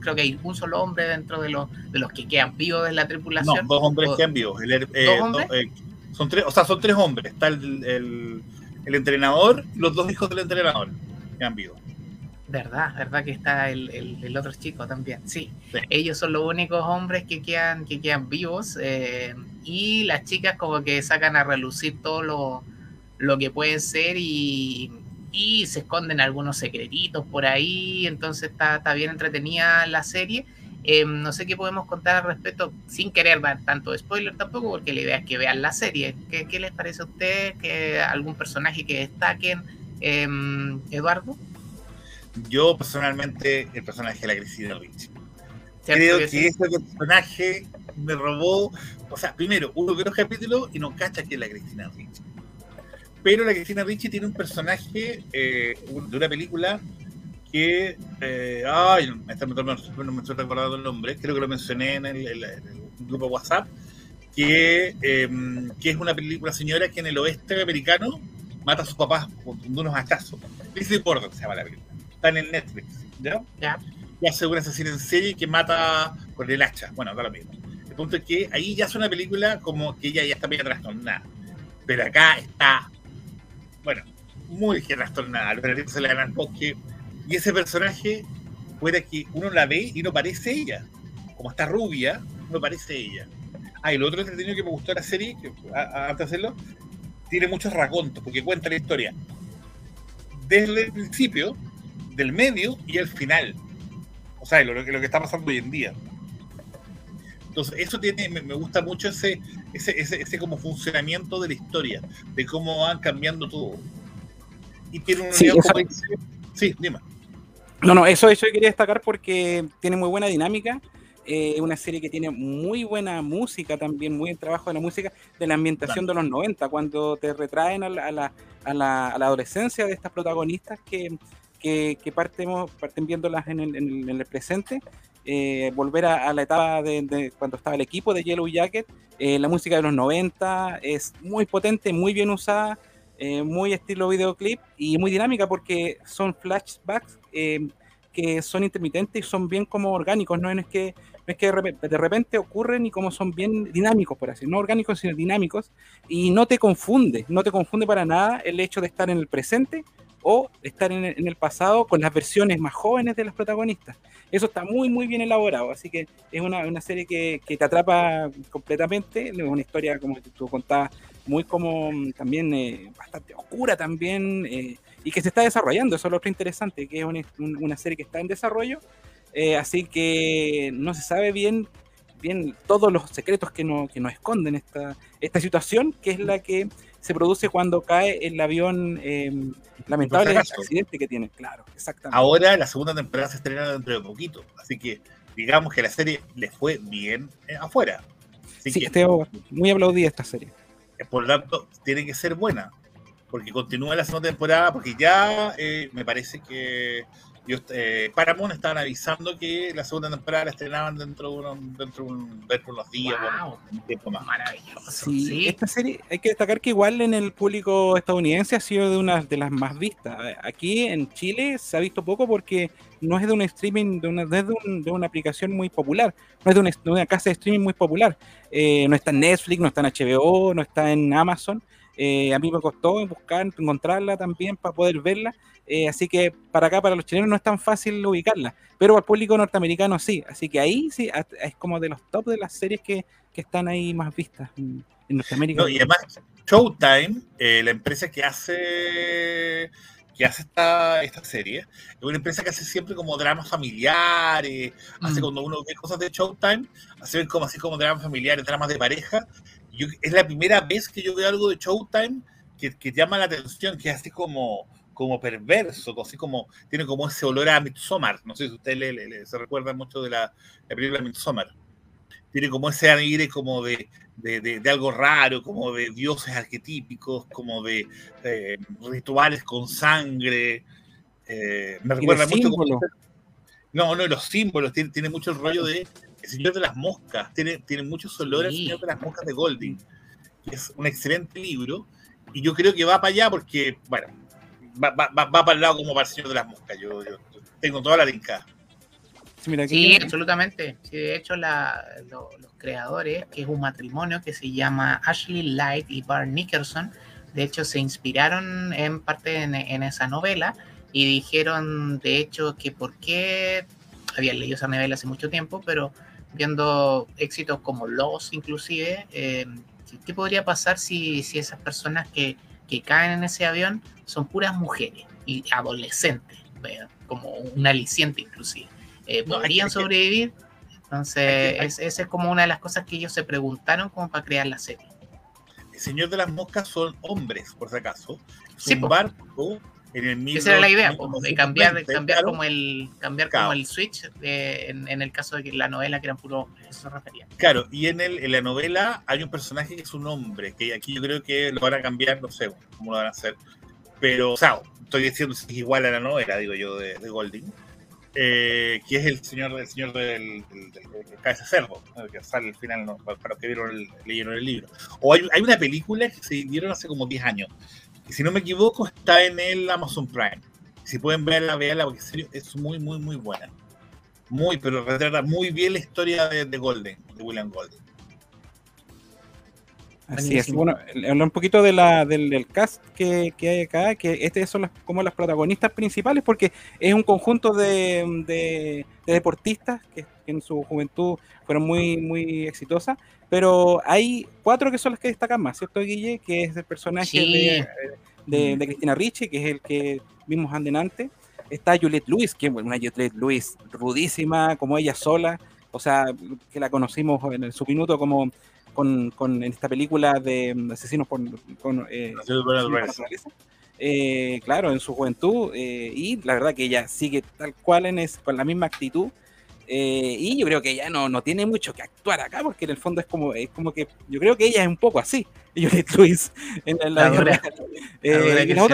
creo que hay un solo hombre dentro de los, de los que quedan vivos de la tripulación. No, dos hombres quedan vivos. Eh, ¿Dos hombres? son tres, o sea, son tres hombres. Está el, el, el entrenador y los dos hijos del entrenador Verdad, verdad que está el, el, otro chico también. Sí. ellos son los únicos hombres que quedan, que quedan vivos eh, y las chicas como que sacan a relucir todo lo, lo que pueden ser y, y, se esconden algunos secretitos por ahí, entonces está, está bien entretenida la serie. Eh, no sé qué podemos contar al respecto sin querer dar tanto spoiler tampoco, porque la idea es que vean la serie. ¿Qué, qué les parece a ustedes? ¿Que algún personaje que destaquen? Em, Eduardo. Yo personalmente, el personaje de la Cristina Ricci. Creo que, ese personaje me robó, o sea, primero, uno ve los capítulos y no cacha que es la Cristina Ricci. Pero la Cristina Ricci tiene un personaje eh, de una película que, eh, ay, me no me estoy recordando el nombre, creo que lo mencioné en el, grupo WhatsApp, que, em, que es una película, señora, que en el oeste americano mata a sus papás con unos hachazos. Lizzie Borden se llama la película. Está en Netflix, ¿ya? Ya. Y hace una asesina en serie que mata con el hacha. Bueno, da lo mismo. El punto es que ahí ya es una película como que ella ya está bien trastornada. Pero acá está, bueno, muy trastornada. Los se le dan al bosque. Y ese personaje, fuera que uno la ve y no parece ella. Como está rubia, no parece ella. Ah, y lo otro entretenido que me gustó de la serie, que, antes de hacerlo, tiene muchos racontos, porque cuenta la historia desde el principio, del medio y el final. O sea, lo, lo que está pasando hoy en día. Entonces, eso tiene, me, gusta mucho ese, ese, ese, como funcionamiento de la historia, de cómo van cambiando todo. Y tiene un sí, sí, dime. No, no, eso, eso quería destacar porque tiene muy buena dinámica. Eh, una serie que tiene muy buena música también, muy buen trabajo de la música, de la ambientación de los 90, cuando te retraen a la, a la, a la, adolescencia de estas protagonistas que, que, que partemos, parten viéndolas en el, en el presente eh, volver a, la etapa de, cuando estaba el equipo de Yellow Jacket. Eh, la música de los 90 es muy potente, muy bien usada, eh, muy estilo videoclip y muy dinámica porque son flashbacks que son intermitentes y son bien como orgánicos, no es que, es que de repente ocurren y como son bien dinámicos, por así, no orgánicos, sino dinámicos, y no te confunde, no te confunde para nada el hecho de estar en el presente o estar en el, pasado con las versiones más jóvenes de los protagonistas. Eso está muy, muy bien elaborado, así que es una, una serie que, que, te atrapa completamente, es una historia, como tú contabas, muy como mm, también eh, bastante oscura también, eh, y que se está desarrollando, eso es lo otro interesante, que es una, una serie que está en desarrollo, eh, así que no se sabe bien bien todos los secretos que, no, que nos esconden esta, esta situación, que es la que se produce cuando cae el avión eh, lamentable accidente que tiene. Claro, exactamente. Ahora la segunda temporada se estrena dentro de poquito, así que digamos que la serie le fue bien eh, afuera. sí, este, muy aplaudida esta serie. Eh, por lo tanto, tiene que ser buena, porque continúa la segunda temporada, porque ya eh, me parece que eh, Paramount estaban avisando que la segunda temporada la estrenaban dentro de, un, dentro de, unos días, un tiempo más. Maravilloso. Sí, Esta serie, hay que destacar que igual en el público estadounidense ha sido de una de las más vistas. Aquí en Chile se ha visto poco porque no es de un streaming, de una, de, de una aplicación muy popular, no es de una, casa de streaming muy popular. Eh, no está en Netflix, no está en HBO, no está en Amazon. Eh, a mí me costó buscar, encontrarla también para poder verla. Eh, así que para acá, para los chilenos, no es tan fácil ubicarla. Pero al público norteamericano sí. Así que ahí sí es como de los top de las series que, que están ahí más vistas en, Norteamérica. y además, Showtime, eh, la empresa que hace que hace esta, esta serie, es una empresa que hace siempre como dramas familiares, hace mm. cuando uno ve cosas de Showtime, hace como así como dramas familiares, dramas de pareja, es la primera vez que yo veo algo de Showtime que, que llama la atención, que es así como, como perverso, así como tiene como ese olor a Midsommar. No sé si usted le, se recuerda mucho de la, la, película Midsommar. Tiene como ese aire como de, de, de, algo raro, como de dioses arquetípicos, como de eh, rituales con sangre. Eh, me recuerda mucho como... No, no, los símbolos, tiene, tiene mucho el rollo de el Señor de las Moscas, tiene, tiene muchos olores El Señor de las Moscas de Golding, que es un excelente libro, y yo creo que va para allá porque, bueno, va, va, va, para el lado como para el Señor de las Moscas, yo, tengo toda la linkada. Sí, absolutamente. de hecho, la, los creadores, que es un matrimonio que se llama Ashley Light y Bart Nickerson, de hecho se inspiraron en parte en, en, esa novela y dijeron, de hecho, que por qué habían leído esa novela hace mucho tiempo, pero viendo éxitos como Los inclusive, eh, ¿qué podría pasar si, si esas personas que, que, caen en ese avión son puras mujeres y adolescentes, como un aliciente inclusive? Eh, ¿Podrían sobrevivir? Entonces, esa es como una de las cosas que ellos se preguntaron como para crear la serie. El Señor de las Moscas son hombres, por si acaso. Es sí, un barco esa era la idea, de cambiar, cambiar como el cambiar como el switch en, el caso de que la novela que eran puro eso se refería. Claro, y en, el, en la novela hay un personaje que es un hombre, que aquí yo creo que lo van a cambiar, no sé cómo lo van a hacer. Pero, o sea, estoy diciendo si es igual a la novela, digo yo, de, Golding. Eh, que es el señor, del señor del, del, cabeza cerdo, que sale al final para los que vieron el, leyeron el libro. O hay, hay, una película que se dieron hace como 10 años, y si no me equivoco, está en el Amazon Prime. Si pueden verla, veanla, porque en serio es muy, muy, muy buena. Muy, pero retrata muy bien la historia de, Golden, de William Golden. Así es. Bueno, hablar un poquito de la, del, del cast que, que hay acá, que este son las, como las protagonistas principales, porque es un conjunto de, de- de deportistas que, que en su juventud fueron muy, muy exitosas, pero hay cuatro que son las que destacan más, ¿cierto, Guille? Que es el personaje Sí. de, de, de Cristina Ricci, que es el que vimos antes. Está Juliette Lewis, que es una Juliette Lewis rudísima, como ella sola, o sea, que la conocimos en su minuto como con, con en esta película de mm, asesinos por con, eh, naturaleza. Eh, claro, en su juventud, eh, y la verdad que ella sigue tal cual en es, con la misma actitud. Eh, y yo creo que ella no, no tiene mucho que actuar acá, porque en el fondo es como, es como que yo creo que ella es un poco así, Juliette Lewis, en, la La dura. real. Eh, La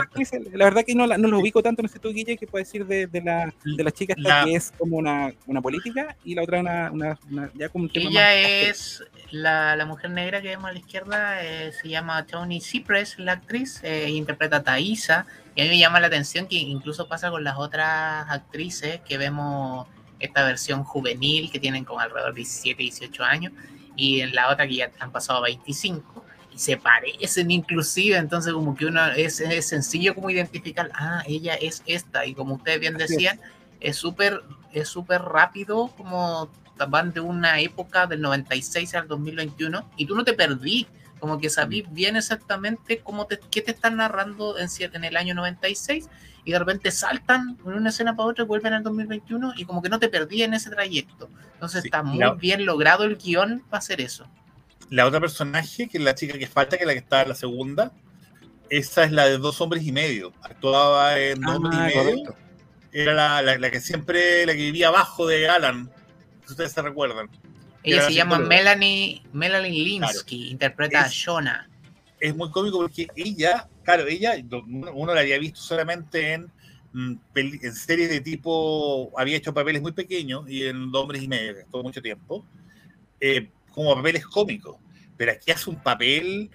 la verdad que no, la, no lo ubico tanto, no sé tú, Guille, que puedes decir de, de la, de la chica esta La- que es como una, una política y la otra una, una, una- ya como un tema Ella más- es la, la mujer negra que vemos a la izquierda, eh, se llama Tony Cypress, la actriz, eh, interpreta a Thaisa, y a mí me llama la atención que incluso pasa con las otras actrices que vemos esta versión juvenil que tienen como alrededor de 17, 18 años, y en la otra que ya han pasado 25, y se parecen inclusive, entonces como que uno es, es sencillo como identificar, ah, ella es esta, y como ustedes bien decían, es súper es súper rápido como van de una época del 96 al 2021 y tú no te perdí, como que sabís bien exactamente cómo te, qué te están narrando en, en el año 96 y de repente saltan de una escena para otra y vuelven al 2021 y como que no te perdí en ese trayecto. Entonces Sí, está muy la- bien logrado el guion para hacer eso. La otra personaje, que es la chica que falta, que es la que está en la segunda, esa es la de dos hombres y medio. Actuaba en dos Ah, hombres y medio. correcto. Era la, la- la que siempre, la que vivía abajo de Alan. Si ustedes se recuerdan. Ella se llama. Melanie, Melanie Linsky, interpreta a Shona. Es muy cómico porque ella, claro, ella, uno la había visto solamente en, mm, en series de tipo, había hecho papeles muy pequeños y en hombres y medio, estuvo mucho tiempo, eh, como papeles cómicos. Pero aquí hace un papel,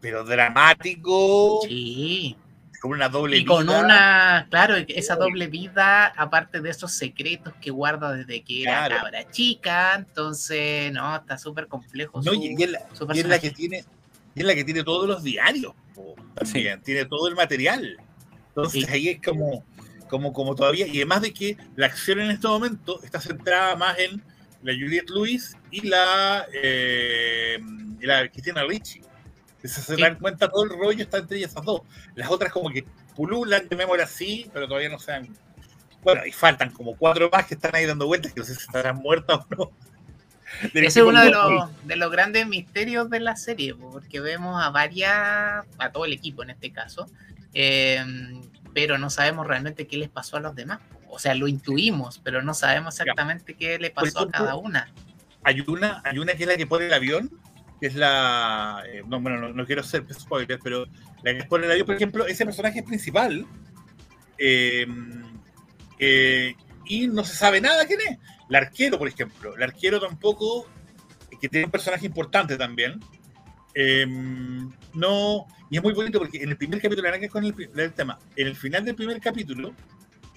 pero dramático, Sí. con una doble Y con vida. una, claro, esa doble vida, aparte de esos secretos que guarda desde que era cabra chica, entonces, no, está súper complejo. No, su- y, es la, su y es la que tiene, y es la que tiene todos los diarios, po, también, tiene todo el material. Entonces Sí. ahí es como, como, como todavía, y además de que la acción en este momento está centrada más en la Juliette Lewis y la, eh, y la Cristina Ricci. Si se Sí. dan cuenta, todo el rollo está entre ellas esas dos. Las otras como que pululan, llamémoslo así, pero todavía no se han... Bueno, y faltan como cuatro más que están ahí dando vueltas, que no sé si estarán muertas o no. Ese es uno de los, de los grandes misterios de la serie, po, porque vemos a varias, a todo el equipo en este caso, eh, pero no sabemos realmente qué les pasó a los demás. O sea, lo intuimos, pero no sabemos exactamente qué le pasó a cada una. hay una, hay una que es la que pone el avión, que es la. eh, no, bueno, no, no quiero ser spoiler, pero la que pone el avión, por ejemplo, ese personaje es principal. eh, eh, y no se sabe nada quién es. El arquero, por ejemplo. El arquero tampoco, que tiene un personaje importante también. eh, no. Y es muy bonito porque en el primer capítulo, nada que ver con el, el tema, en el final del primer capítulo,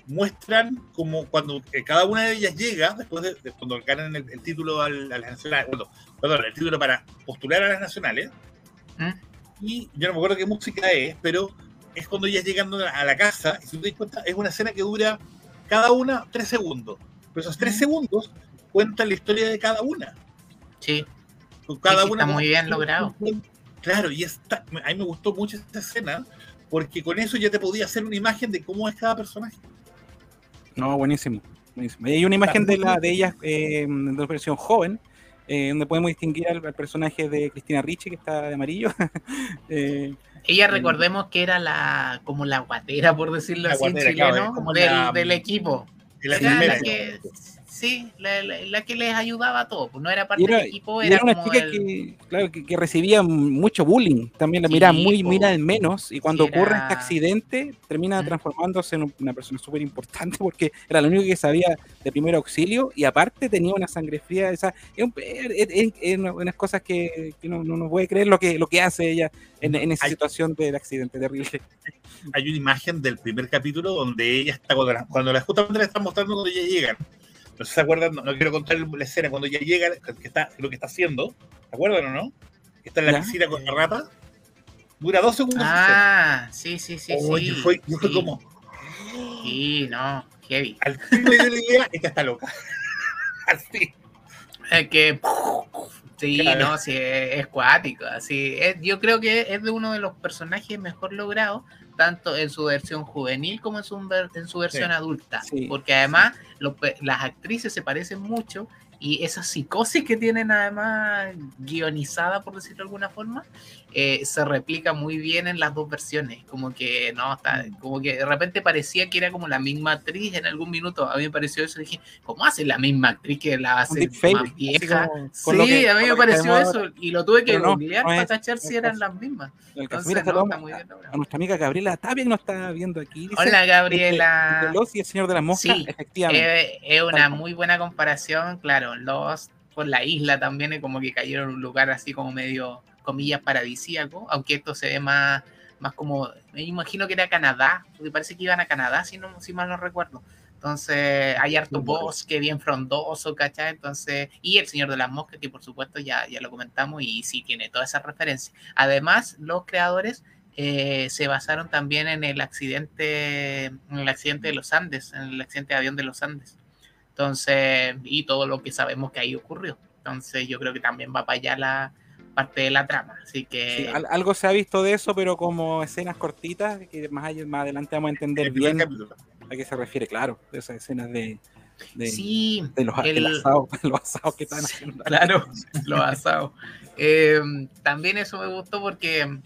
muestran como cuando eh, cada una de ellas llega, después de, de cuando ganan el, el título al- a las nacionales, bueno, perdón, el título para postular a las nacionales, ¿Mm? y yo no me acuerdo qué música es, pero es cuando ellas llegan a la casa, y si te das cuenta, es una escena que dura cada una tres segundos. Pero esos tres segundos cuentan la historia de cada una. Sí, Con Cada Sí, sí, una está muy bien logrado. Claro, y está, a mí me gustó mucho esta escena, porque con eso ya te podía hacer una imagen de cómo es cada personaje. No, buenísimo. buenísimo. Y hay una imagen de la de ellas eh, de la versión joven, eh, donde podemos distinguir al, al personaje de Cristina Ricci, que está de amarillo. Eh, Ella Mm. recordemos que era la como la guatera, por decirlo La así en guatera, claro, chileno, como del, la- del equipo. En la Era la que, sí, la, la- la que les ayudaba a todos, pues no era parte era- del equipo, era, era una como chica el- que, claro, que, que recibía mucho bullying, también la Sí, miraba muy, mira en menos, y cuando Sí, ocurre era- este accidente, termina transformándose en una persona súper importante, porque era lo único que sabía de primer auxilio, y aparte tenía una sangre fría, esa, es, un- es- es- es una- unas cosas que, que no, no, no puede creer lo que, lo que hace ella en, en esa Hay- situación del accidente terrible. hay una imagen del primer capítulo donde ella está, cuando la, cuando la justamente la están mostrando cuando ella llegan. No sé si se acuerdan, no, no quiero contar la escena, cuando ella llega, que está, lo que está haciendo, ¿se acuerdan o no? Está en la ¿Ya? piscina con la rata. Dura dos segundos. Ah, sí, sí, sí, Oye, sí. fue, yo fue sí. como, Sí, no, heavy. al fin me dio la idea, esta está loca. fin. Es que. Sí, Claro. no, sí, es, es cuático. Así, es- yo creo que es de uno de los personajes mejor logrados, tanto en su versión juvenil como en su, en su versión Sí. adulta. Sí. Porque además los pe- las actrices se parecen mucho y esa psicosis que tienen además guionizada, por decirlo de alguna forma, eh, se replica muy bien en las dos versiones. Como que no, está, como que de repente parecía que era como la misma actriz en algún minuto. A mí me pareció eso. Dije, ¿cómo hace la misma actriz que la hace más vieja? como- Sí, que- a mí me pareció eso y lo tuve que no, googlear no para cachar si eran las mismas. Entonces, Mira, no, está muy bien a, a nuestra amiga Gabriela Tapia que nos está viendo aquí. Dice, Hola Gabriela. Los y el Señor de las Moscas, Sí, efectivamente. Eh, es una muy buena comparación, claro, los por la isla también es como que cayeron en un lugar así como medio, comillas, paradisíaco, aunque esto se ve más, más como, me imagino que era Canadá, porque parece que iban a Canadá, si, no, si mal no recuerdo. Entonces hay harto bosque bien frondoso, ¿cachai? Entonces, y El Señor de las Moscas, que por supuesto ya, ya lo comentamos y sí tiene toda esa referencia. Además, los creadores eh, se basaron también en el accidente, en el accidente de los Andes, en el accidente de avión de los Andes. Entonces, y todo lo que sabemos que ahí ocurrió. Entonces, yo creo que también va para allá la parte de la trama. Así que, Sí, al- algo se ha visto de eso, pero como escenas cortitas, que más, allá- más adelante vamos a entender bien capítulo. a qué se refiere, claro, de esas escenas de, de, sí, de los, el- asado, los asados que están haciendo. Claro, lo asado. Eh, también eso me gustó porque,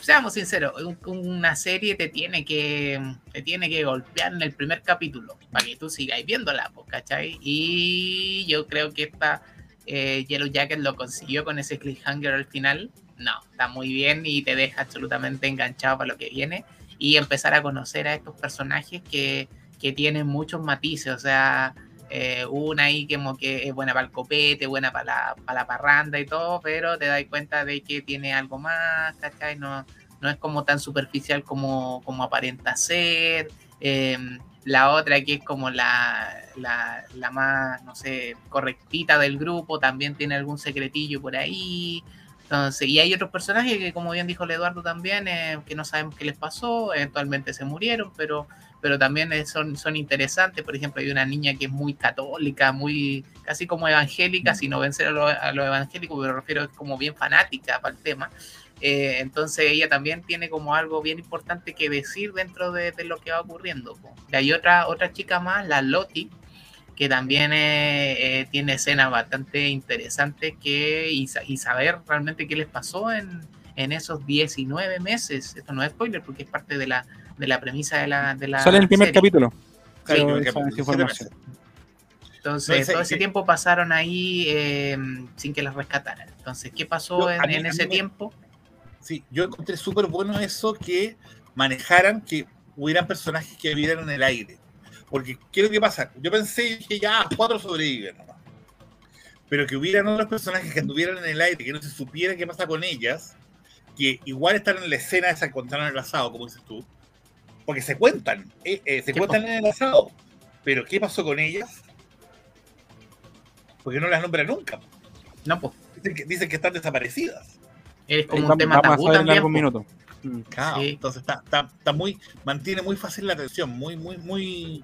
seamos sinceros, un- una serie te tiene que te tiene que golpear en el primer capítulo para que tú sigas viéndola, pues, ¿cachai? Y yo creo que esta eh, Yellow Jacket lo consiguió con ese cliffhanger al final. No, está muy bien y te deja absolutamente enganchado para lo que viene y empezar a conocer a estos personajes que, que tienen muchos matices, o sea, eh, una ahí como que es buena para el copete, buena para la, para la parranda y todo, pero te das cuenta de que tiene algo más, ¿cachai? No, no es como tan superficial como, como aparenta ser. Eh, la otra que es como la, la, la más, no sé, correctita del grupo, también tiene algún secretillo por ahí. Entonces, y hay otros personajes que, como bien dijo el Eduardo también, eh, que no sabemos qué les pasó, eventualmente se murieron, pero pero también eh, son, son interesantes. Por ejemplo, hay una niña que es muy católica, muy casi como evangélica, sin no vencer a lo, a lo evangélico, pero me refiero es como bien fanática para el tema. Eh, entonces ella también tiene como algo bien importante que decir dentro de, de lo que va ocurriendo. Y hay otra, otra chica más, la Loti, que también eh, eh, tiene escenas bastante interesantes que, y, sa- y saber realmente qué les pasó en, en esos 19 meses. Esto no es spoiler porque es parte de la, de la premisa de la, de la Sale en el primer serie. capítulo. Sí, primer capítulo, información. Entonces, No, ese- todo ese sí. tiempo pasaron ahí eh, sin que las rescataran. Entonces, ¿qué pasó en, mí- ese me- tiempo? Sí, yo encontré súper bueno eso que manejaran que hubieran personajes que vivieran en el aire. Porque, ¿qué es lo que pasa? Yo pensé que ya cuatro sobreviven nomás. Pero que hubieran otros personajes que estuvieran en el aire, que no se supiera qué pasa con ellas, que igual están en la escena esa que contaron en el asado, como dices tú. Porque se cuentan, eh, eh, se ¿Qué cuentan en el asado. Pero, ¿qué pasó con ellas? Porque no las nombran nunca. No, pues, Dicen que, dicen que están desaparecidas. Es como un tema tabú en también. algún minuto. Mm. Claro, Sí. entonces está, está, está muy, mantiene muy fácil la atención, muy, muy, muy,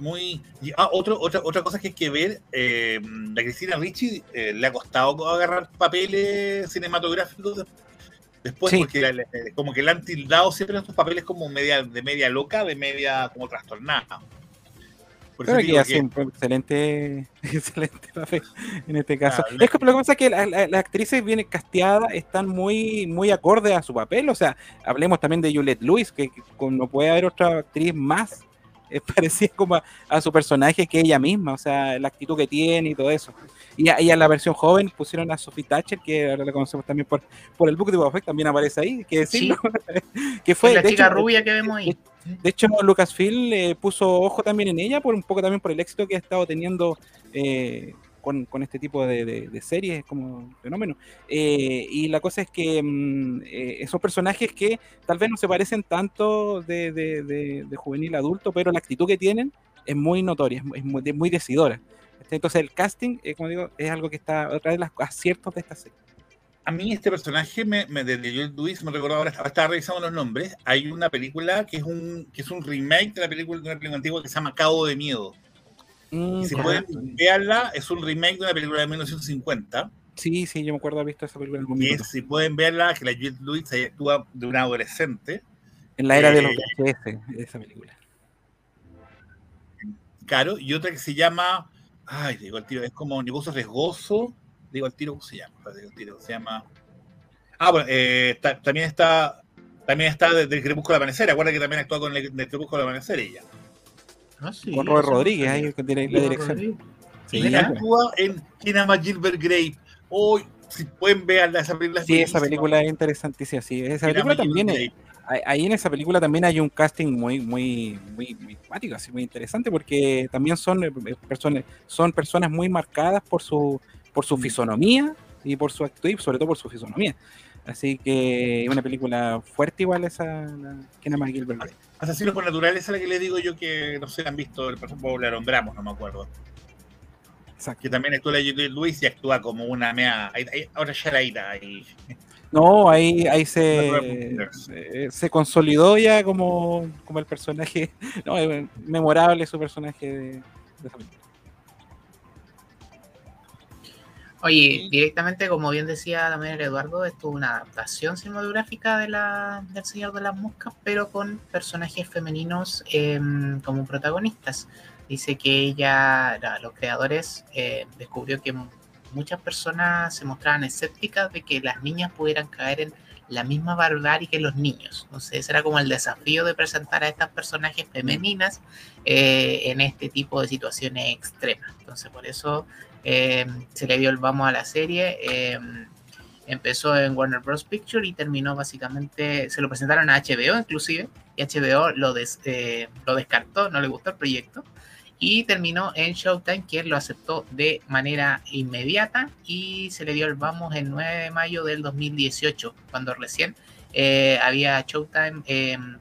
muy. y, ah, otro, otra, otra cosa que hay que ver, eh, la Cristina Ricci eh, le ha costado agarrar papeles cinematográficos de- después, Sí. porque la- la- como que le han tildado siempre estos papeles como media, de media loca, de media como trastornada. Por Creo que hace un excelente, excelente papel en este caso. Es que lo que pasa es que la- la- las actrices vienen casteadas, están muy, muy acorde a su papel. O sea, hablemos también de Juliette Lewis, que, que como no puede haber otra actriz más eh, parecida como a, a su personaje que ella misma, o sea, la actitud que tiene y todo eso. Y a, y a la versión joven pusieron a Sophie Thatcher, que ahora la conocemos también por, por el book de Boba Fett, también aparece ahí, que decirlo. que fue Es la de chica hecho, rubia que vemos ahí. De hecho, Lucasfilm eh, puso ojo también en ella, por un poco también por el éxito que ha estado teniendo eh, con, este tipo de, de- de series como fenómeno. Eh, y la cosa es que mm, eh, esos personajes que tal vez no se parecen tanto de, juvenil a adulto, pero la actitud que tienen es muy notoria, es muy, decidora. Este, Entonces el casting, eh, como digo, es algo que está otra de los aciertos de esta serie. A mí este personaje me, me de Joel Lewis me recordó ahora, estaba revisando los nombres. Hay una película que es un que es un remake de la película de una película antigua que se llama Cabo de Miedo. Mm, si correcto. pueden verla, es un remake de una película de 1950. Sí, sí, yo me acuerdo haber visto esa película en algún es, si pueden verla, que la Juliette Lewis ahí actúa de una adolescente. En la era de eh, los VHS, esa película. Claro, y otra que se llama. Ay, digo al tiro, es como negocio riesgoso. Digo al tiro, ¿cómo se llama? Digo al tiro, se llama. Ah, bueno, eh, está- también está. También está desde el Crepúsculo al Amanecer. Acuerda que también actúa con el, del Crepúsculo al Amanecer ella. Ah, sí, Con Robert Rodríguez, ahí que tiene la dirección. Rodríguez. Sí, ella actúa en ¿Quién ama a Gilbert Grape? Hoy, si pueden verla, esa película. es Sí, esa película es interesantísima. Sí, esa ¿Quién ama película también es, Grape? ahí- ahí en esa película también hay un casting muy muy muy, muy cuático, así muy interesante porque también son eh, personas son personas muy marcadas por su por su Mm. fisonomía y por su actitud y sobre todo por su fisonomía así que una película fuerte igual esa la, ¿quién ama a Gilbert? Asesinos por naturaleza la que le digo yo que no sé han visto, el por la nombramos, no me acuerdo. Exacto. Que también actúa la Lewis y actúa como una mea. Ahora ya era ira ahí. no ahí ahí se se, se consolidó ya como, como el personaje no, memorable su personaje de, de esa película. Oye, directamente, como bien decía también Eduardo, esto es una adaptación cinematográfica de la, del Señor de las Moscas, pero con personajes femeninos em, como protagonistas. Dice que ella, la- los creadores, eh, descubrió que mu- muchas personas se mostraban escépticas de que las niñas pudieran caer en la misma barbarie que los niños. Entonces, ese era como el desafío de presentar a estas personajes femeninas eh, en este tipo de situaciones extremas. Entonces, por eso eh, se le dio el vamos a la serie. eh, empezó en Warner Bros. Picture y terminó básicamente, se lo presentaron a HBO inclusive, y HBO lo, des- eh, lo descartó, no le gustó el proyecto, y terminó en Showtime, quien lo aceptó de manera inmediata y se le dio el vamos el 9 de mayo del 2018, cuando recién había Showtime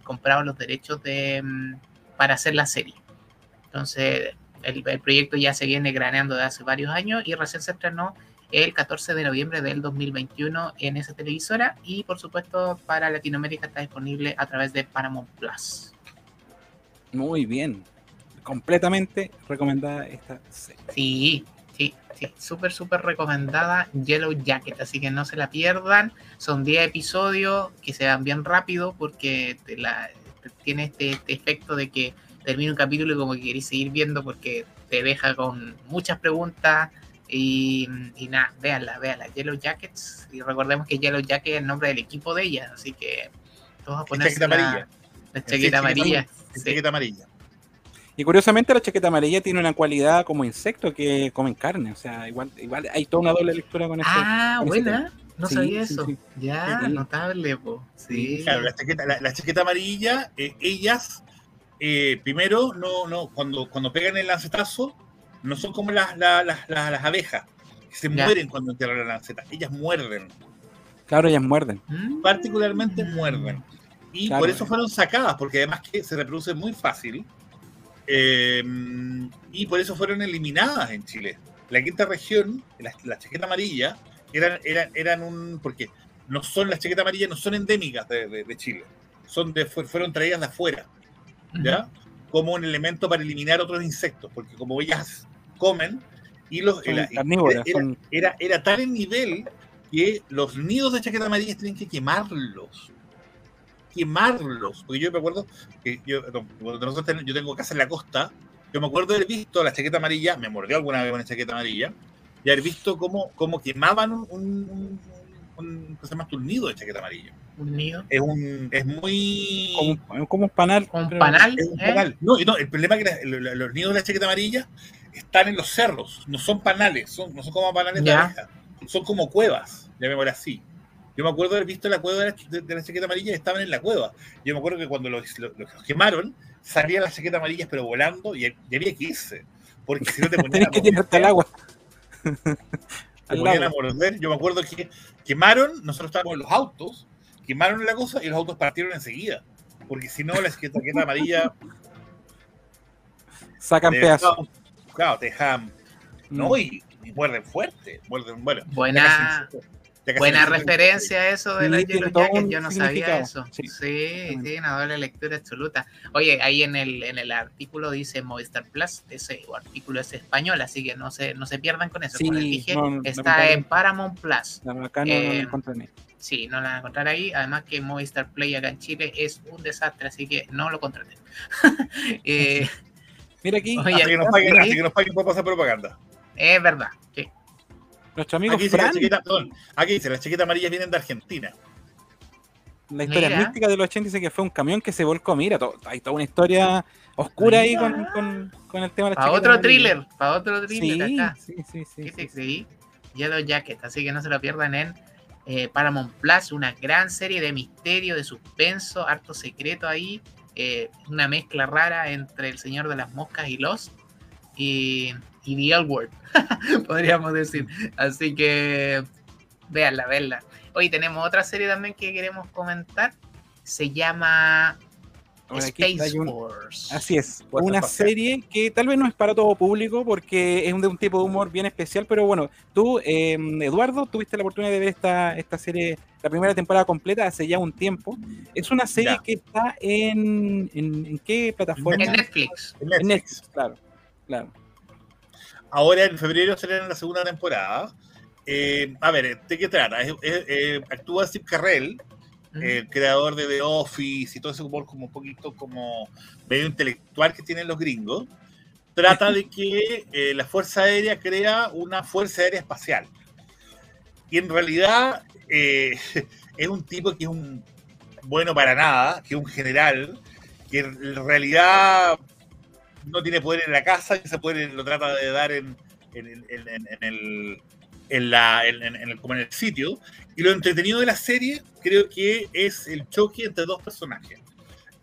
comprado los derechos de, mm, para hacer la serie. Entonces, el, el proyecto ya se viene graneando de hace varios años y recién se estrenó el 14 de noviembre del 2021 en esa televisora y por supuesto para Latinoamérica está disponible a través de Paramount Plus. Muy bien. Completamente recomendada esta serie. Sí, sí, sí, súper, súper recomendada Yellow Jacket, así que no se la pierdan. Son 10 episodios que se van bien rápido porque te la- tiene este, este efecto de que termina un capítulo y como que querés seguir viendo porque te deja con muchas preguntas. Y, y nada, véanla, véanla. Yellow Jackets. Y recordemos que Yellow Jacket es el nombre del equipo de ella, así que todos a ponerse chaqueta la, amarilla. la chaqueta amarilla. Sí. chaqueta amarilla. Y curiosamente la chaqueta amarilla tiene una cualidad como insecto que comen carne. O sea, igual, igual hay toda una doble lectura con eso. Ah, con ese buena. No Sí, sabía sí, eso. sí. Ya, Sí. notable, po. Sí. Claro, la chaqueta, la, la chaqueta amarilla, eh, ellas, eh, primero, no, no, cuando, cuando pegan el lancetazo, no son como las, las, las, abejas, que se Ya. mueren cuando entierran la lanceta. Ellas muerden, Claro, ellas muerden. Mm. particularmente muerden. Y Claro. por eso fueron sacadas, porque además que se reproducen muy fácil. eh, y por eso fueron eliminadas en Chile. La quinta región, la, la chaqueta amarilla, eran, eran, eran un. porque no son las chaquetas amarillas, no son endémicas de, de- de Chile. Son de, fue- fueron traídas de afuera, ¿ya? Como un elemento para eliminar otros insectos, porque como ellas comen, y los. Era, son- era, era tal el nivel que los nidos de chaqueta amarilla tienen que quemarlos. Quemarlos. Porque yo me acuerdo que yo, nosotros yo tengo casa en la costa, yo me acuerdo de haber visto la chaqueta amarilla, me mordió alguna vez con la chaqueta amarilla, y haber visto cómo, cómo quemaban un, un, un, un-. Un nido de chaqueta amarilla. Un nido. Es un, es muy como, un- como un panal. Un pero- panal. es un ¿eh? panal. No, no, el problema es que la- los nidos de la chaqueta amarilla están en los cerros, no son panales, son, no son como panales de abeja, son como cuevas, llamémoslo así. Yo me acuerdo de haber visto la cueva de la, de- de la chaqueta amarilla y estaban en la cueva. Yo me acuerdo que cuando los, los- los quemaron, salían las chaquetas amarillas pero volando y, y había que irse. Porque si no te ponían Tenés a que tirarte al agua. te ponían a agua. morder. Yo me acuerdo que quemaron, nosotros estábamos en los autos, quemaron la cosa y los autos partieron enseguida. Porque si no, la chaqueta amarilla Sacan pedazos. Claro, te dejan. Mm. No, y, y muerden fuerte. Muerden, bueno. Buena. Buena referencia a eso de tiene Yellow yo no sabía eso. Sí, Sí, sí, una doble lectura absoluta. Oye, ahí en el, en el artículo dice Movistar Plus, ese artículo es español, así que no se, no se pierdan con eso. Como les dije, no, está en Paramount Plus. No, acá no, no Sí, no la van a encontrar ahí. Además que Movistar Play acá en Chile es un desastre, así que no lo contraten. Eh, Mira aquí, Oye, Hasta que nos paguen, hasta que nos paguen por pasar propaganda. es verdad. sí. nuestro amigo Aquí dice, Fran, chiquita, perdón, aquí dice, las chiquitas amarillas vienen de Argentina. la historia Mira. mística de los 80 dice que fue un camión que se volcó. Mira, to- hay toda una historia oscura ahí con, con, con el tema de las Para otro thriller, para otro thriller Sí, acá. sí, sí, sí, ¿Qué sí, te sí. creí? Yellow Jacket, así que no se lo pierdan en eh, Paramount Plus, una gran serie de misterio, de suspenso, harto secreto ahí, eh, una mezcla rara entre El Señor de las Moscas y Los y, y The L Word, podríamos decir. Así que véanla, véanla. Hoy tenemos otra serie también que queremos comentar, se llama Space un- Force. Así es, una espacial. serie que tal vez no es para todo público porque es de un tipo de humor bien especial, pero bueno, tú, eh, Eduardo, tuviste la oportunidad de ver esta, esta serie, la primera temporada completa hace ya un tiempo. Es una serie Ya. que está en, en, ¿en qué plataforma? En Netflix. En En Netflix. Netflix, claro, claro. Ahora en febrero será la segunda temporada. Eh, a ver, ¿de qué trata? Es- es- eh, actúa Steve Carrell. El creador de The Office y todo ese humor como un poquito como medio intelectual que tienen los gringos. Trata de que eh, la Fuerza Aérea crea una Fuerza Aérea Espacial. Y en realidad eh, es un tipo que es un bueno para nada, que es un general, que en realidad no tiene poder en la casa y ese poder lo trata de dar en, en, en- en- en el, en, la, en el, como en el sitio. Y lo entretenido de la serie creo que es el choque entre dos personajes.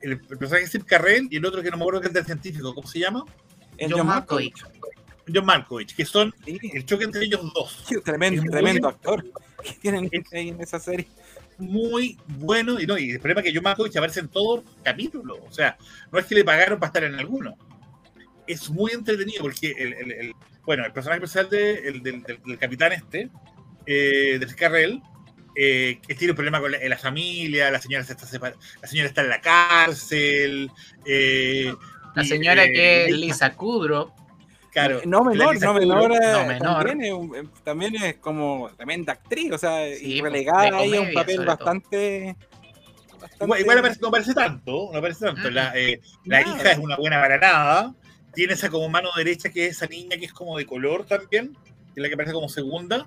El, el personaje Steve Carrell y el otro que no me acuerdo que es del científico, ¿cómo se llama? El John John Malkovich. John Malkovich, que son Sí, el choque entre ellos dos. tremendo, Es tremendo actor que tienen Es- ahí en esa serie. Muy bueno, y no, y el problema es que John Malkovich aparece en todos los capítulos. O sea, no es que le pagaron para estar en alguno. Es muy entretenido porque el, el- el- bueno, el personaje especial de, el- del, del- del capitán este, eh, del Carrell, eh, que tiene un problema con la, familia, la señora, se está separ- la señora está en la cárcel. eh, La y, señora eh, que es Lisa Kudrow. Claro, no menor, no menor, Kudrow, no menor. También, es, también es como tremenda actriz, o sea, Sí, y pues, relegada ahí a un papel bastante, bastante- Igual, igual aparece- no parece tanto, no parece tanto. Mm. La, eh, la Nada. hija es una buena para nada. Tiene esa como mano derecha que es esa niña que es como de color también, que es la que aparece como segunda.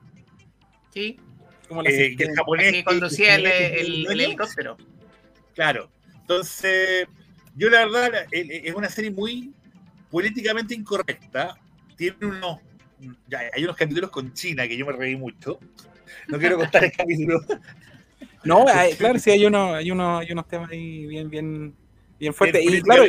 Sí, como la eh, que el japonés. que conducía el, helicóptero. Claro. Entonces, yo la verdad, es una serie muy políticamente incorrecta. Tiene unos. ya, hay unos capítulos con China que yo me reí mucho. No quiero contar el capítulo. No, hay- claro, sí, hay, uno, hay, uno, hay unos temas ahí bien, bien, bien fuertes. Y claro.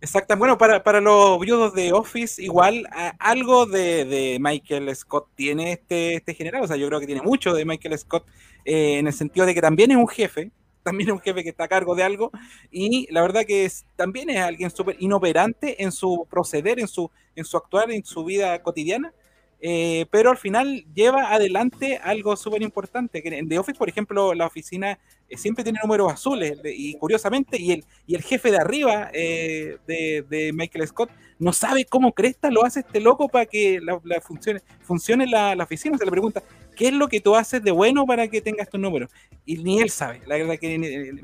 Exacto, bueno, para, para los viudos de Office, igual algo de, de Michael Scott tiene este, este general, o sea, yo creo que tiene mucho de Michael Scott eh, en el sentido de que también es un jefe, también es un jefe que está a cargo de algo, y la verdad que también es alguien súper inoperante en su proceder, en su, en su actuar, en su vida cotidiana, eh, pero al final lleva adelante algo súper importante. En The Office, por ejemplo, la oficina eh, siempre tiene números azules, y curiosamente, y el, y el jefe de arriba eh, de, de Michael Scott no sabe cómo cresta lo hace este loco para que la funcione, funcione la, la oficina. Se le pregunta, ¿qué es lo que tú haces de bueno para que tenga estos números? Y ni él sabe, la verdad que, ni- él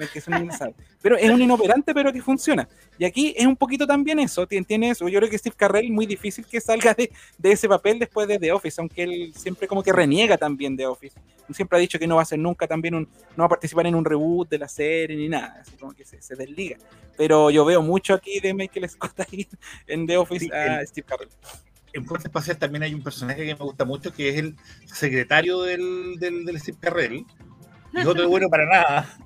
sabe. Pero es un inoperante, pero que funciona. Y aquí es un poquito también eso, tiene, eso. Yo creo que Steve Carrell muy difícil que salga de, de ese papel después de The Office, aunque él siempre como que reniega también de Office. Siempre ha dicho que no va a ser nunca también un, no va a participar en un reboot de la serie ni nada, así como que se, se desliga. Pero yo veo mucho aquí de Michael Scott ahí en The Office Sí, a Steve Carrell. En Fuerza Espacial también hay un personaje que me gusta mucho, que es el secretario del, del, del Steve Carrell. Y es otro bueno para nada,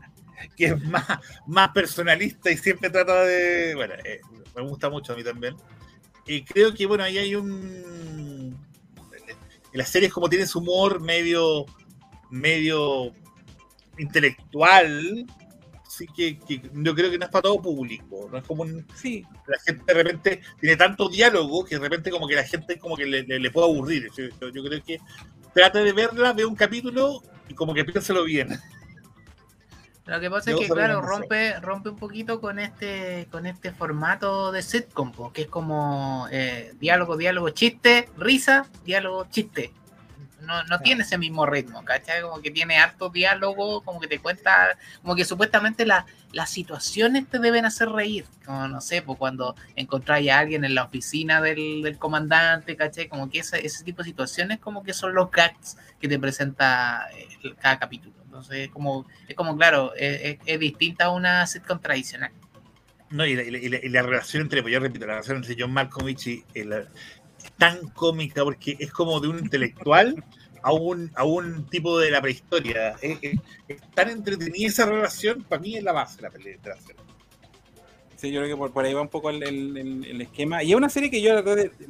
que es más, más personalista y siempre trata de. Bueno, eh, me gusta mucho a mí también. Y creo que, bueno, ahí hay un. En las series, como tiene su humor medio. medio intelectual, sí que, que yo creo que no es para todo público. No es como un, Sí, la gente de repente tiene tanto diálogo que de repente como que la gente como que le, le- le puede aburrir. Yo, yo- yo creo que trate de verla, ve un capítulo y como que piénselo bien. Lo que pasa es que, claro, rompe, rompe un poquito con este, con este formato de sitcom, que es como eh, diálogo, diálogo, chiste, risa, diálogo, chiste no, no tiene ese mismo ritmo, ¿cachai? Como que tiene harto diálogo, como que te cuenta, como que supuestamente las situaciones te deben hacer reír, como no sé, pues cuando encontráis a alguien en la oficina del, comandante, ¿cachai? Como que ese, ese tipo de situaciones como que son los gags que te presenta eh, cada capítulo. Entonces, es como, es como claro, es, distinta a una sitcom tradicional. No, y la, relación entre, pues yo repito, la relación entre John Malkovich y el, tan cómica porque es como de un intelectual a un, a un tipo de la prehistoria. Es, tan entretenida esa relación, para mí es la base de la pelea de la. Sí, yo creo que por, ahí va un poco el, el, esquema. Y es una serie que yo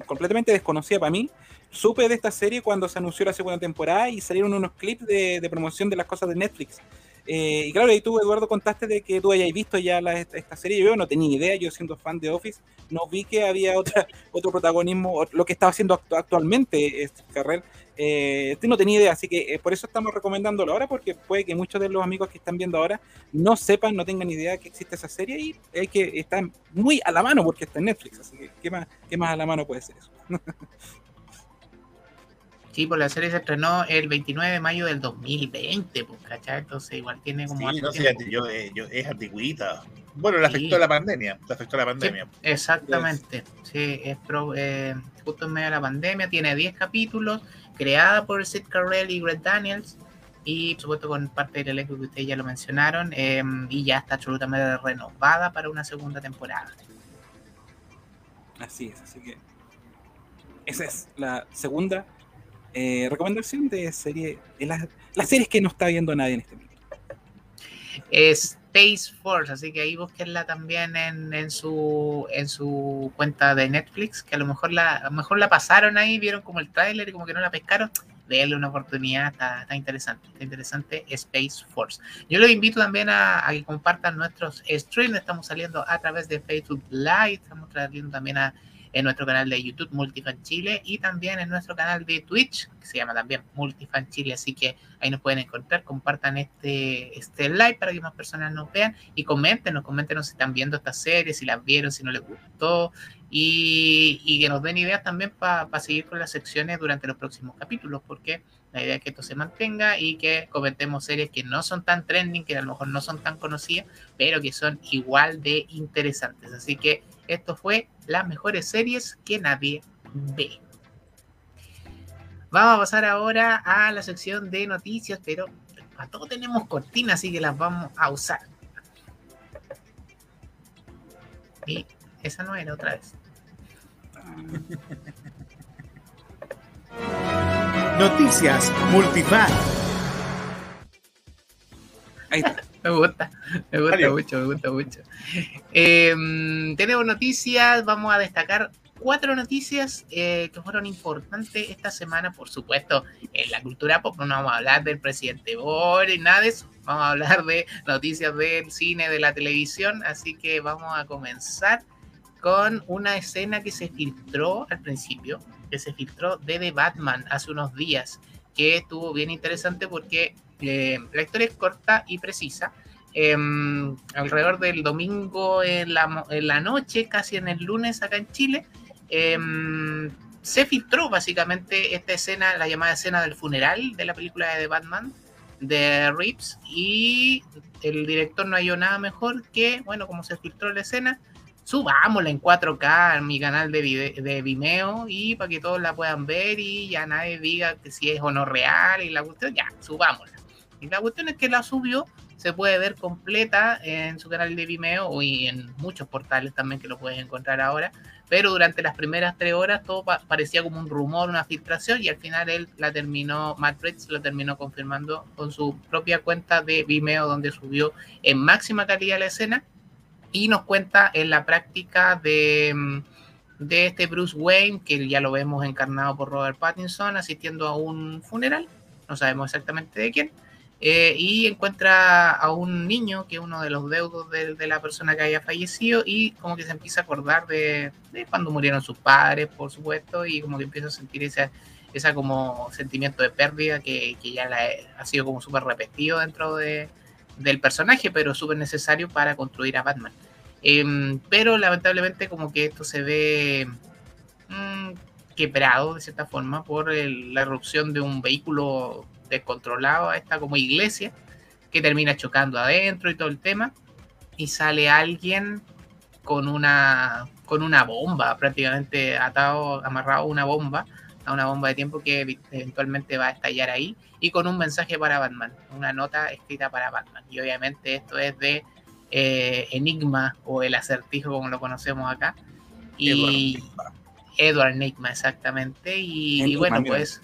completamente desconocía para mí. Supe de esta serie cuando se anunció la segunda temporada y salieron unos clips de, de promoción de las cosas de Netflix. Eh, y claro, ahí tú, Eduardo, contaste de que tú hayáis visto ya esta serie. Yo no tenía idea, yo siendo fan de Office, no vi que había otra, otro protagonismo, lo que estaba haciendo actualmente este Carrel. Eh, no tenía idea, así que eh, por eso estamos recomendándolo ahora, porque puede que muchos de los amigos que están viendo ahora no sepan, no tengan idea que existe esa serie y es que está muy a la mano porque está en Netflix, así que ¿qué más, qué más a la mano puede ser eso? Sí, pues la serie se estrenó el 29 de mayo del 2020, pues, ¿cachai? Entonces igual tiene como... Sí, no sé, yo, eh, yo, es antigüita. Bueno, le afectó la pandemia, le afectó la pandemia. exactamente, sí, es eh, justo en medio de la pandemia, tiene 10 capítulos, creada por Sid Carell y Greg Daniels, y por supuesto con parte del elenco que ustedes ya lo mencionaron, em, y ya está absolutamente renovada para una segunda temporada. Así es, así que esa es la segunda eh, recomendación de serie, de las, series que no está viendo nadie en este momento. Space Force, así que ahí búsquenla también en, su en su cuenta de Netflix, que a lo mejor la mejor la pasaron ahí, vieron como el tráiler y como que no la pescaron. Denle una oportunidad, está, interesante, interesante Space Force. Yo los invito también a, a, que compartan nuestros streams, estamos saliendo a través de Facebook Live, estamos trayendo también a en nuestro canal de YouTube Multifan Chile y también en nuestro canal de Twitch, que se llama también Multifan Chile, así que ahí nos pueden encontrar, compartan este, este live para que más personas nos vean y coméntenos, coméntenos si están viendo esta serie, si las vieron, si no les gustó y, que nos den ideas también para seguir con las secciones durante los próximos capítulos, porque la idea es que esto se mantenga y que comentemos series que no son tan trending, que a lo mejor no son tan conocidas, pero que son igual de interesantes. Así que esto fue las mejores series que nadie ve. Vamos a pasar ahora a la sección de noticias, pero a todos tenemos cortinas, así que las vamos a usar. Y esa no era otra vez. Noticias Multifan. Ahí está. Me gusta, me gusta mucho, me gusta mucho. Em, tenemos noticias, vamos a destacar cuatro noticias eh, que fueron importantes esta semana, por supuesto, en la cultura pop. No vamos a hablar del presidente Boris, nada de eso. Vamos a hablar de noticias del cine, de la televisión. Así que vamos a comenzar con una escena que se filtró al principio, que se filtró de The Batman hace unos días, que estuvo bien interesante porque eh, la historia es corta y precisa. Em, alrededor del domingo en la, noche, casi en el lunes acá en Chile, em, se filtró básicamente esta escena, la llamada escena del funeral de la película de Batman de Reeves y el director no halló nada mejor que, bueno, como se filtró la escena, subámosla en 4K en mi canal de, de Vimeo y para que todos la puedan ver y ya nadie diga que si es o no real y la cuestión, ya, subámosla. Y la cuestión es que la subió, se puede ver completa en su canal de Vimeo y en muchos portales también que lo puedes encontrar ahora. Pero durante las primeras tres horas todo parecía como un rumor, una filtración, y al final él la terminó, Matt Ritz lo terminó confirmando con su propia cuenta de Vimeo, donde subió en máxima calidad la escena y nos cuenta en la práctica de, de este Bruce Wayne, que ya lo vemos encarnado por Robert Pattinson, asistiendo a un funeral, no sabemos exactamente de quién eh, y encuentra a un niño que es uno de los deudos de, la persona que haya fallecido y como que se empieza a acordar de, cuando murieron sus padres, por supuesto, y como que empieza a sentir esa, esa como sentimiento de pérdida que, que ya ha sido como súper repetido dentro de, del personaje, pero súper necesario para construir a Batman. Em, pero lamentablemente como que esto se ve mmm, quebrado de cierta forma por la erupción de un vehículo descontrolado a esta como iglesia que termina chocando adentro y todo el tema y sale alguien con una con una bomba prácticamente atado amarrado a una bomba a una bomba de tiempo que eventualmente va a estallar ahí y con un mensaje para Batman una nota escrita para Batman. Y obviamente esto es de eh, Enigma o el acertijo como lo conocemos acá. Y Edward Enigma exactamente. Y, y bueno pues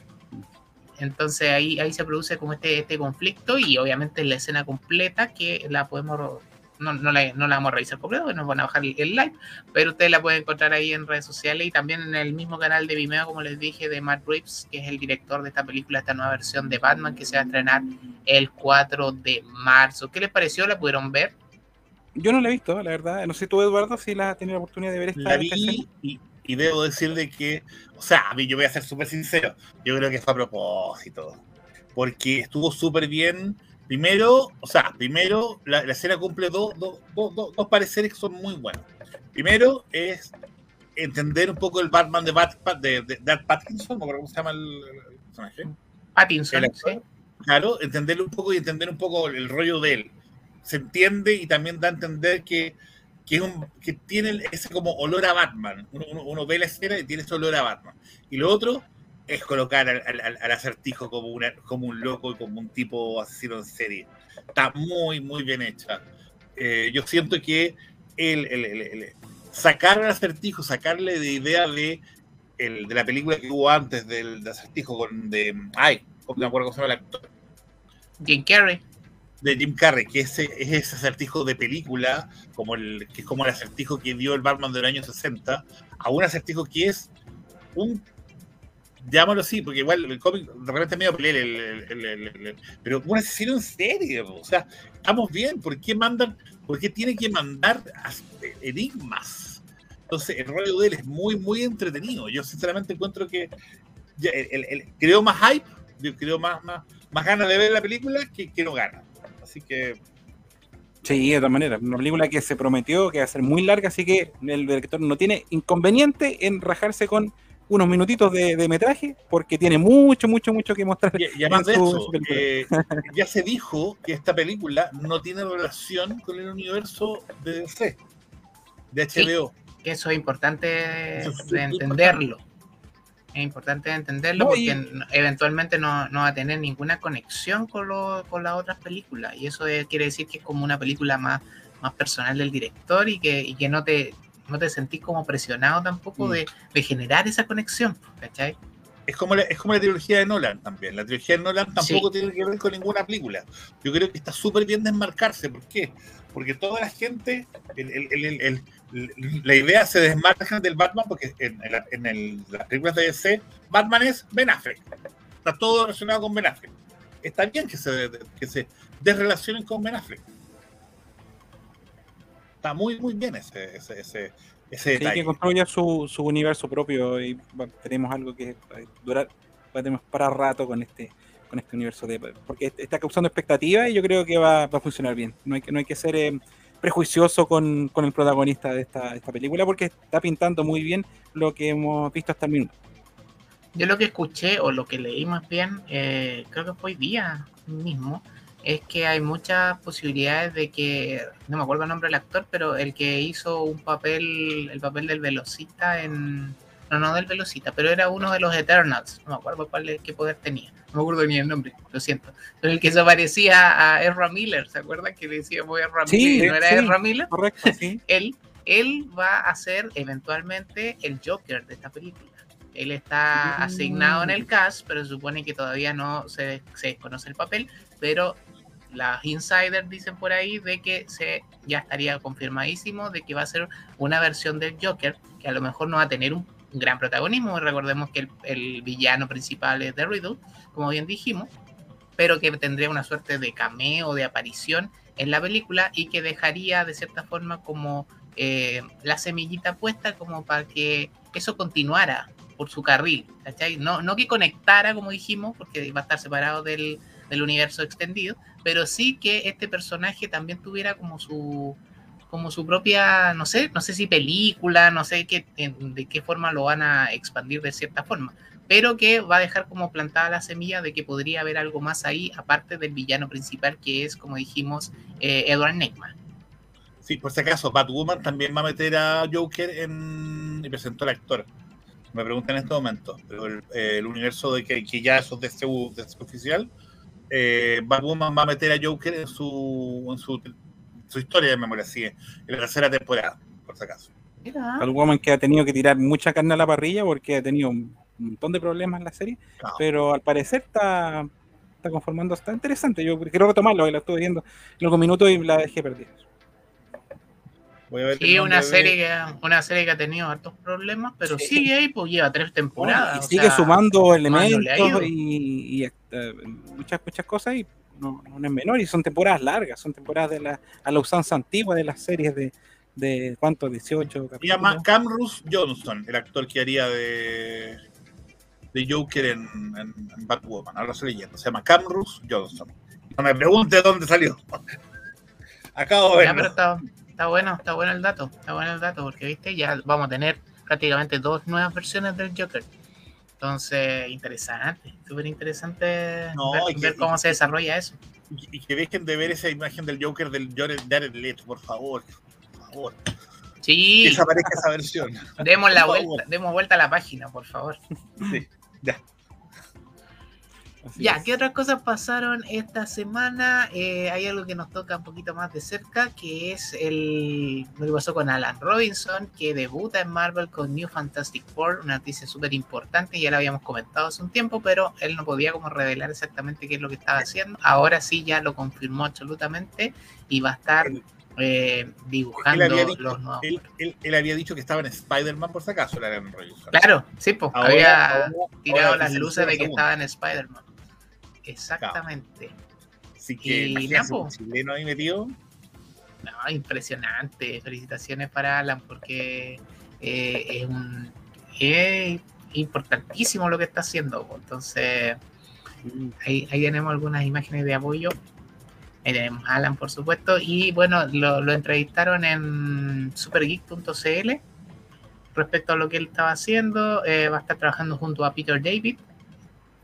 entonces ahí, ahí se produce como este, este conflicto y obviamente la escena completa que la podemos, no, no, la, no la vamos a revisar completa, nos van a bajar el, el, live, pero ustedes la pueden encontrar ahí en redes sociales y también en el mismo canal de Vimeo, como les dije, de Matt Reeves, que es el director de esta película, esta nueva versión de Batman que se va a estrenar el 4 de marzo. ¿Qué les pareció? ¿La pudieron ver? Yo no la he visto, la verdad. No sé tú, Eduardo, si la has tenido la oportunidad de ver esta. La vi y debo decir de que, o sea, a mí yo voy a ser súper sincero, yo creo que fue a propósito, porque estuvo súper bien. Primero, o sea, primero la, la escena cumple dos, dos, dos, dos, pareceres que son muy buenos. Primero es entender un poco el Batman de, Bat, de, de, de Pattinson, ¿cómo se llama el, el personaje? Pattinson, el sí. Claro, entenderlo un poco y entender un poco el rollo de él. Se entiende y también da a entender que que, es un, que tiene ese como olor a Batman. Uno, uno, uno, ve la escena y tiene ese olor a Batman. Y lo otro es colocar al, al, al acertijo como, una, como un loco y como un tipo asesino en serie. Está muy, muy bien hecha. Eh, yo siento que el, el, el, sacar al acertijo, sacarle de idea de, de la película que hubo antes del de acertijo con de. Ay, no me acuerdo cómo se llama el actor. Jim Carrey de Jim Carrey, que ese, es ese acertijo de película, como el, que es como el acertijo que dio el Batman del año 60, a un acertijo que es un llámalo así, porque igual el cómic de repente es medio pelea, el, el, el, pero un asesino en serio, o sea, estamos bien, ¿por qué mandan, por qué tiene que mandar enigmas? Entonces, el rollo de él es muy, muy entretenido. Yo sinceramente encuentro que creo más hype, creo más, más, más ganas de ver la película que, que no ganas. Así que. Sí, de todas maneras, una película que se prometió que va a ser muy larga, así que el director no tiene inconveniente en rajarse con unos minutitos de, de metraje, porque tiene mucho, mucho, mucho que mostrar. Y, y además de eso, eh, ya se dijo que esta película no tiene relación con el universo de DC, de HBO. Sí, que eso es importante eso es de entenderlo. Importante es importante entenderlo no, porque y... eventualmente no, no, va a tener ninguna conexión con, lo, con las otras películas y eso es, quiere decir que es como una película más, más personal del director y que, y que no, te, no te sentís como presionado tampoco mm. de, de, generar esa conexión, ¿cachai? Es como, la, es como la trilogía de Nolan también. La trilogía de Nolan tampoco sí. tiene que ver con ninguna película. Yo creo que está súper bien desmarcarse. ¿Por qué? Porque toda la gente, el, el, el, la idea se desmarca del Batman porque en, en, en las películas de DC, Batman es Ben Affleck. Está todo relacionado con Ben Affleck. Está bien que se, que se desrelacionen con Ben Affleck. Está muy, muy bien ese, ese, ese, ese detalle. Sí, que construya su, su universo propio y tenemos algo que durar, tenemos para rato con este con este universo de porque está causando expectativas y yo creo que va, va a funcionar bien. No hay que, no hay que ser eh, prejuicioso con, con, el protagonista de esta, esta, película porque está pintando muy bien lo que hemos visto hasta el minuto. Yo lo que escuché o lo que leí más bien, eh, creo que fue hoy día mismo, es que hay muchas posibilidades de que, no me acuerdo el nombre del actor, pero el que hizo un papel, el papel del velocista en, no, no del velocista, pero era uno de los Eternals, no me acuerdo cuál, qué poder tenía, no me acuerdo ni el nombre, lo siento, pero el que se parecía a Ezra Miller, ¿se acuerdan que decíamos Ezra sí, Miller? ¿No era sí, Ezra Miller? Correcto, sí. él, él va a ser eventualmente el Joker de esta película. Él está asignado en el cast, pero se supone que todavía no se, se desconoce el papel, pero las insiders dicen por ahí de que se ya estaría confirmadísimo de que va a ser una versión del Joker que a lo mejor no va a tener un gran protagonismo. Recordemos que el, villano principal es The Riddle, como bien dijimos, pero que tendría una suerte de cameo, de aparición en la película y que dejaría de cierta forma como eh, la semillita puesta como para que eso continuara por su carril, ¿cachai? No, no que conectara, como dijimos, porque va a estar separado del universo extendido, pero sí que este personaje también tuviera como su como su propia, no sé, no sé si película, no sé qué, de qué forma lo van a expandir de cierta forma, pero que va a dejar como plantada la semilla de que podría haber algo más ahí, aparte del villano principal, que es, como dijimos, eh, Edward Neckman. Sí, por si acaso, Batwoman también va a meter a Joker en... y presentó al actor. Me preguntan en este momento, pero el, universo de que, ya eso es de oficial, eh, Batwoman va a meter a Joker en su, en su, su historia de memoria, así, en la tercera temporada, por si acaso. Batwoman que ha tenido que tirar mucha carne a la parrilla porque ha tenido un montón de problemas en la serie, No. pero al parecer está, está conformando, está interesante. Yo quiero retomarlo, la estuve viendo en algunos minutos y la dejé perdida. Voy a ver Sí, una serie, que, una serie que ha tenido hartos problemas, pero Sí. sigue ahí, pues lleva tres temporadas. y o sigue sea, sumando elementos y, y, eh, muchas, muchas cosas y no, no es menor. Y son temporadas largas, son temporadas de la, a la usanza antigua de las series de, de ¿cuánto? 18 Se llama capítulos. Camrus Johnson, el actor que haría de, de Joker en, en, en Batwoman. Ahora estoy leyendo. Se llama Camrus Johnson. No me pregunte dónde salió. Acabo de verlo. está, está bueno, está bueno el dato, está bueno el dato, porque viste, ya vamos a tener prácticamente dos nuevas versiones del Joker. Entonces, interesante, súper interesante No, ver, y que- ver cómo y- se desarrolla eso. Y, y que dejen de ver esa imagen del Joker del Jared, Leto, por favor. Por favor. Sí, Que desaparezca esa versión. demos la por favor. vuelta, demos vuelta a la página, por favor. Sí, ya. Así Ya, es. ¿qué otras cosas pasaron esta semana? Eh, hay algo que nos toca un poquito más de cerca, que es el lo que pasó con Alan Robinson, que debuta en Marvel con New Fantastic Four, una noticia súper importante, ya la habíamos comentado hace un tiempo, pero él no podía como revelar exactamente qué es lo que estaba haciendo. Ahora sí ya lo confirmó absolutamente y va a estar eh, Él dibujando había, dicho, los nuevos. él, él- él había dicho que estaba en Spider-Man por si acaso, la Aaron Robinson. Claro, sí, pues, había ahora- tirado ahora las luces de que segunda. estaba en Spider-Man. Exactamente. Así que Y un chileno ahí metido. No, impresionante. Felicitaciones para Alan porque eh, es un es importantísimo lo que está haciendo. Entonces, ahí, ahí tenemos algunas imágenes de apoyo. Ahí tenemos a Alan, por supuesto. Y bueno, lo, lo entrevistaron en supergeek.cl respecto a lo que él estaba haciendo. Eh, va a estar trabajando junto a Peter David,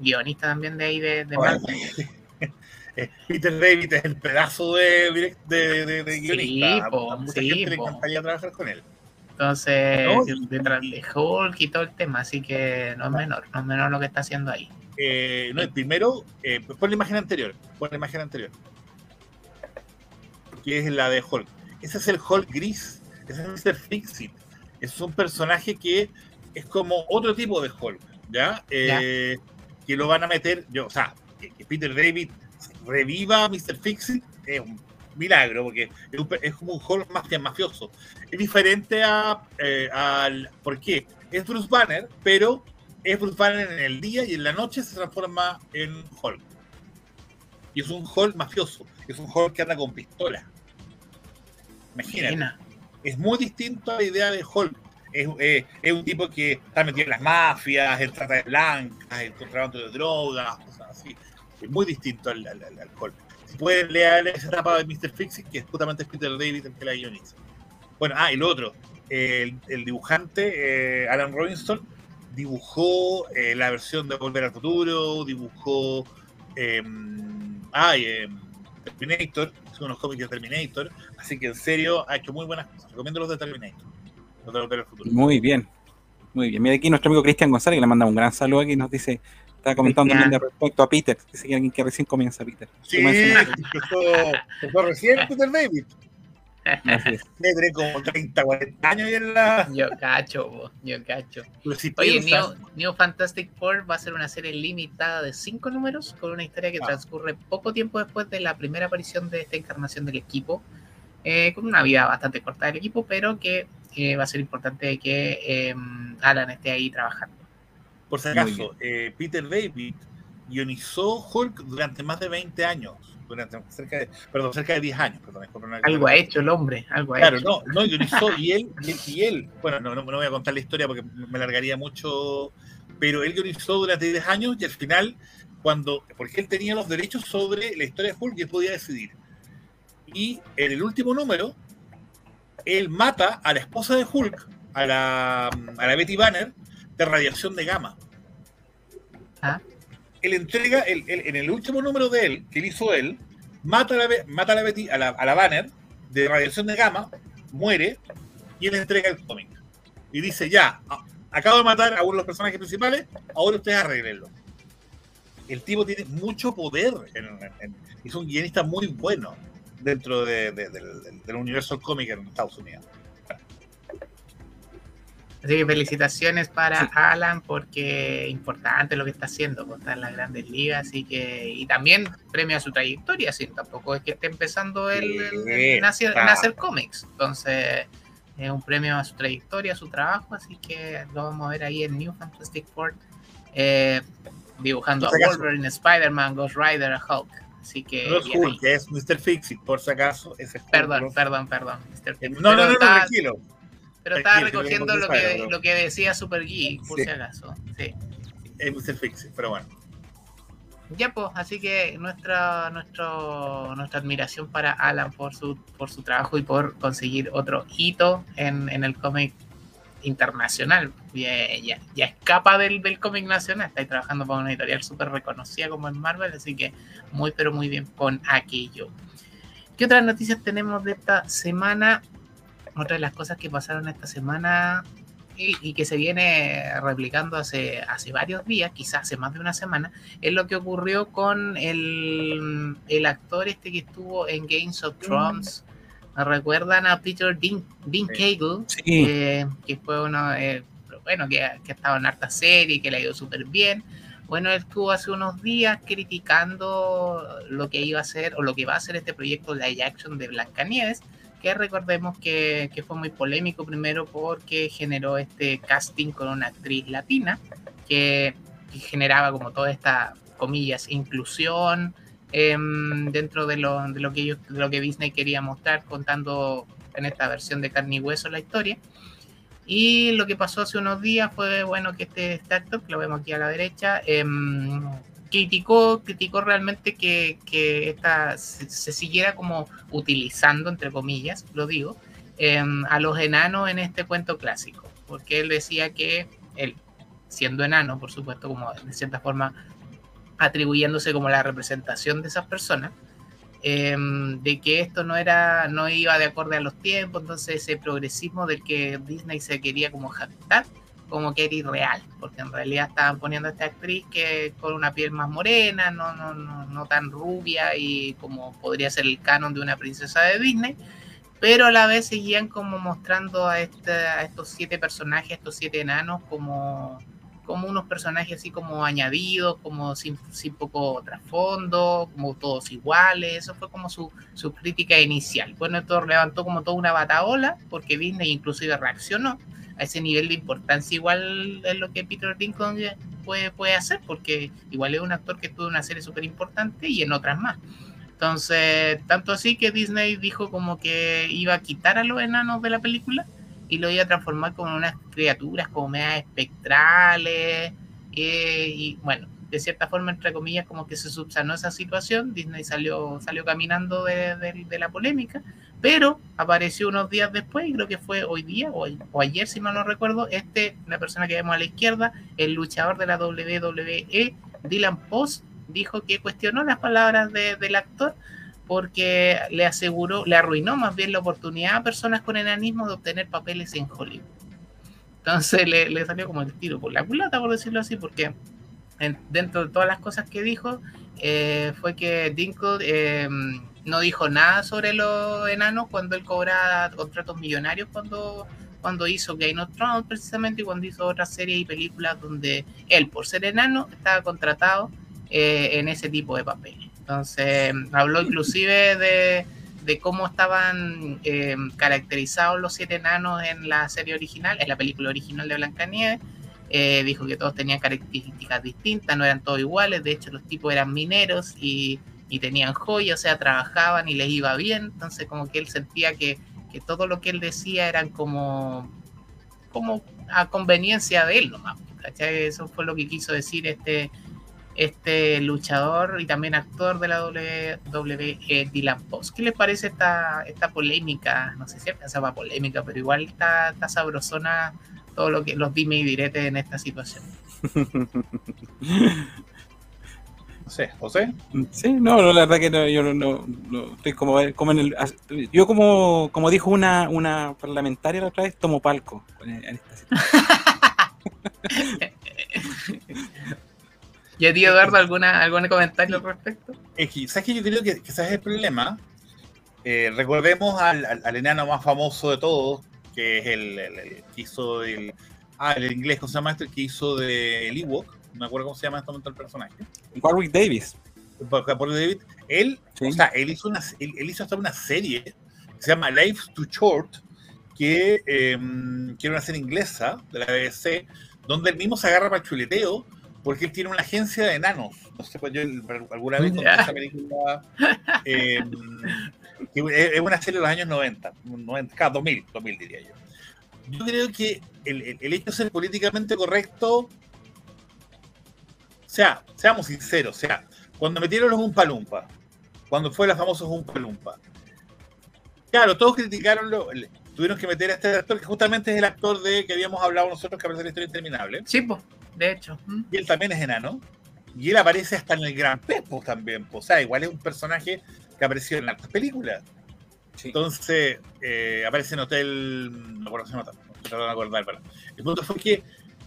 guionista también de ahí de, de Bueno, eh, Peter David es el pedazo de, de, de, de Sí, guionista. po, mucha sí, gente le encantaría trabajar con él. Entonces, No, de- y- detrás de Hulk y todo el tema, así que no es menor, no es menor lo que está haciendo ahí. Eh, no, el primero, eh, pon la imagen anterior. Pon la imagen anterior. Que es la de Hulk. Ese es el Hulk gris. Ese es Mr. Fixit. Es un personaje que es como otro tipo de Hulk. ¿Ya? Eh, Que lo van a meter. Yo, o sea, que, que Peter David reviva a Mr. Fixit es un milagro, porque es, un pe- es como un Hulk mafia mafioso. Es diferente a, eh, al. ¿Por qué? Es Bruce Banner, pero es Bruce Banner en el día y en la noche se transforma en Hulk. Y es un Hulk mafioso. Es un Hulk que anda con pistola. Imagínate. Buena. Es muy distinto a la idea de Hulk. Es, un tipo que está metido en las mafias, el trata de blancas, el contrabando de drogas, cosas así. Es muy distinto al, al, al- al Hulk. Si pueden leer esa etapa de Mr. Fixit, que es justamente Peter David el que la guioniza. Bueno, ah, y lo otro, el, dibujante, eh, Alan Robinson, dibujó eh, la versión de Volver al Futuro, dibujó eh, ay, eh, Terminator, son unos cómics de Terminator, así que en serio ha hecho muy buenas cosas. Recomiendo los de Terminator, Futuro. Muy bien, muy bien. Mira aquí nuestro amigo Cristian González, que le manda un gran saludo aquí, nos dice, está comentando también de respecto a Peter, dice que alguien que recién comienza Peter. Sí, empezó, recién Peter David. así es. Debe tener como 30, 40 años y en la. Yo cacho, yo cacho. Si Oye, piensas- New, New Fantastic Four va a ser una serie limitada de cinco números con una historia que Ah. transcurre poco tiempo después de la primera aparición de esta encarnación del equipo, eh, con una vida bastante corta del equipo, pero que eh, va a ser importante que eh, Alan esté ahí trabajando. Por si acaso, eh, Peter David guionizó Hulk durante más de 20 años. cerca de, perdón, cerca de 10 años. Perdón, algo ha hecho el hombre, algo ha claro, hecho. no, no, guionizó y él, y él, bueno, no, no, no, voy a contar la historia porque me largaría mucho, pero él guionizó durante 10 años y al final, cuando, porque él tenía los derechos sobre la historia de Hulk y él podía decidir. Y en el último número, él mata a la esposa de Hulk, a la, a la Betty Banner, de radiación de gamma. ¿Ah? Él entrega, en el último número de él, que él hizo él, mata a la, mata a la, Betty, a la, a la Banner de radiación de gamma, muere, y él entrega el cómic. Y dice, ya, acabo de matar a uno de los personajes principales, ahora ustedes arreglenlo. El tipo tiene mucho poder, en, es un guionista muy bueno dentro de, del, del, universo cómic en Estados Unidos. Así que felicitaciones para Alan porque importante lo que está haciendo, con en las grandes ligas, así que y también premio a su trayectoria, así tampoco es que esté empezando él en, hacer, cómics, entonces es un premio a su trayectoria, a su trabajo, así que lo vamos a ver ahí en New Fantastic Four, eh, dibujando a Wolverine, Spider-Man, Ghost Rider, Hulk. Así que. No es Hulk, es Mr. Fixit, por si acaso. Ese perdón, perdón, perdón, No, no, no, tranquilo. Pero estaba recogiendo lo que, lo que decía Super Geek, por si acaso. Sí. Es Mr. Fixit, pero bueno. Ya pues, así que nuestra, nuestro, nuestra admiración para Alan por su, por su trabajo y por conseguir otro hito en, en el cómic internacional. Ya, ya, escapa del, del cómic nacional. Está trabajando para una editorial súper reconocida como en Marvel, así que muy, pero muy bien con aquello. ¿Qué otras noticias tenemos de esta semana? Otra de las cosas que pasaron esta semana y, que se viene replicando hace, hace varios días, quizás hace más de una semana, es lo que ocurrió con el, el actor este que estuvo en Games of Thrones. Recuerdan a Peter Dean, Dean eh, que fue uno, eh, bueno, que, que ha estado en harta serie, que le ha ido súper bien. Bueno, él estuvo hace unos días criticando lo que iba a hacer o lo que va a hacer este proyecto de action de Blancanieves, que recordemos que, que, fue muy polémico primero porque generó este casting con una actriz latina que, generaba como toda esta, comillas, inclusión em, dentro de lo, de lo, que ellos, de lo que Disney quería mostrar contando en esta versión de carne y hueso la historia. Y lo que pasó hace unos días fue, bueno, que este, actor, que lo vemos aquí a la derecha, eh, criticó, criticó realmente que, que esta se, siguiera como utilizando, entre comillas, lo digo, em, a los enanos en este cuento clásico, porque él decía que él, siendo enano, por supuesto, como de cierta forma atribuyéndose como la representación de esas personas, em, de que esto no era, no iba de acorde a los tiempos, entonces ese progresismo del que Disney se quería como jactar, como que era irreal, porque en realidad estaban poniendo a esta actriz que con una piel más morena, no, no, no, no tan rubia y como podría ser el canon de una princesa de Disney, pero a la vez seguían como mostrando a, este, a estos siete personajes, estos siete enanos, como, como unos personajes así como añadidos, como sin, poco trasfondo, como todos iguales, eso fue como su, su crítica inicial. Bueno, esto levantó como toda una bataola, porque Disney inclusive reaccionó, a ese nivel de importancia igual es lo que Peter Dinklage puede, puede hacer, porque igual es un actor que estuvo en una serie súper importante y en otras más. Entonces, tanto así que Disney dijo como que iba a quitar a los enanos de la película y lo iba a transformar como unas criaturas como medias espectrales. Eh, y bueno, de cierta forma, entre comillas, como que se subsanó esa situación. Disney salió, salió caminando de, de la polémica pero apareció unos días después, y creo que fue hoy día o, ayer, si mal no recuerdo, este, la persona que vemos a la izquierda, el luchador de la WWE, Dylan Post, dijo que cuestionó las palabras del actor porque le aseguró, le arruinó más bien la oportunidad a personas con enanismo de obtener papeles en Hollywood. Entonces le, salió como el tiro por la culata, por decirlo así, porque dentro de todas las cosas que dijo, eh, fue que Dinkle eh, no dijo nada sobre los enanos cuando él cobraba contratos millonarios cuando, cuando hizo Game of Thrones precisamente y cuando hizo otras series y películas donde él por ser enano estaba contratado eh, en ese tipo de papeles. Entonces habló inclusive de, cómo estaban eh, caracterizados los siete enanos en la serie original, en la película original de Blancanieves. Eh, dijo que todos tenían características distintas, no eran todos iguales, de hecho los tipos eran mineros y tenían joya, o sea, trabajaban y les iba bien, entonces como que él sentía que, todo lo que él decía eran como, a conveniencia de él nomás. Eso fue lo que quiso decir este, este luchador y también actor de la WWE, Dylan Post. ¿Qué les parece esta, esta polémica? No sé si pensaba polémica, pero igual está, está sabrosona todo lo que los dime y diretes en esta situación. No sé, José. Sí, no, la verdad que no, yo no, no, no, estoy como, como en el, yo como, como dijo una, una parlamentaria la otra vez, tomo palco en esta situación. ¿Y a ti, Eduardo, alguna, algún comentario al respecto? Es que, ¿sabes que Yo creo que, ese es el problema. Eh, recordemos al, al, al, enano más famoso de todos, que es el, el, el, que hizo el. Ah, el inglés, ¿cómo se llama esto? El que hizo de el Ewok. No me acuerdo cómo se llama en este momento el personaje. Warwick Davis. Warwick Davis. Él, sí. o sea, él hizo, una, él, él, hizo hasta una serie que se llama Life Too Short, que, eh, que era una serie inglesa de la BBC, donde él mismo se agarra para el chuleteo porque él tiene una agencia de enanos. No sé, pues yo alguna vez conté esa película. Eh, es una serie de los años 90, 90 2000, 2000 diría yo. Yo creo que el, el, hecho de ser políticamente correcto, o sea, seamos sinceros, o sea, cuando metieron los Umpalumpa, cuando fue la famosa Umpalumpa, claro, todos criticaron, lo, tuvieron que meter a este actor que justamente es el actor de que habíamos hablado nosotros que aparece en la historia interminable. Sí, pues de hecho. Y él también es enano. Y él aparece hasta en el Gran Pepo también. O sea, igual es un personaje que apareció en otras películas. Sí. Entonces, eh, aparece en Hotel. No me acuerdo si no, no me acordar, pero. El punto fue que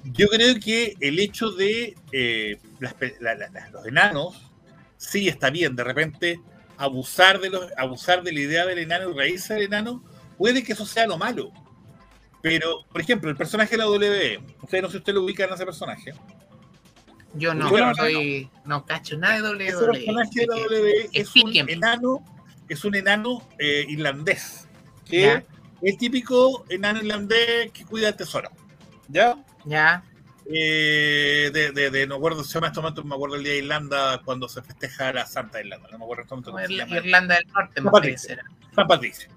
yo creo que el hecho de eh, las, la, la, los enanos, sí está bien. De repente, abusar de, los, abusar de la idea del enano y reírse del enano, puede que eso sea lo malo. Pero, por ejemplo, el personaje de la WWE, ustedes no sé si usted lo ubica en ese personaje. Yo no, soy, no cacho nada de WWE. Ese personaje de WWE es un enano, es un enano eh, irlandés, que ¿Ya? es el típico enano irlandés que cuida el tesoro. ¿Ya? Ya. Eh, de, de, de, no acuerdo, se llama este momento, me acuerdo el día de Irlanda cuando se festeja la Santa Irlanda, no me acuerdo en este momento. Irlanda del Norte, San Patricio. San Patricio.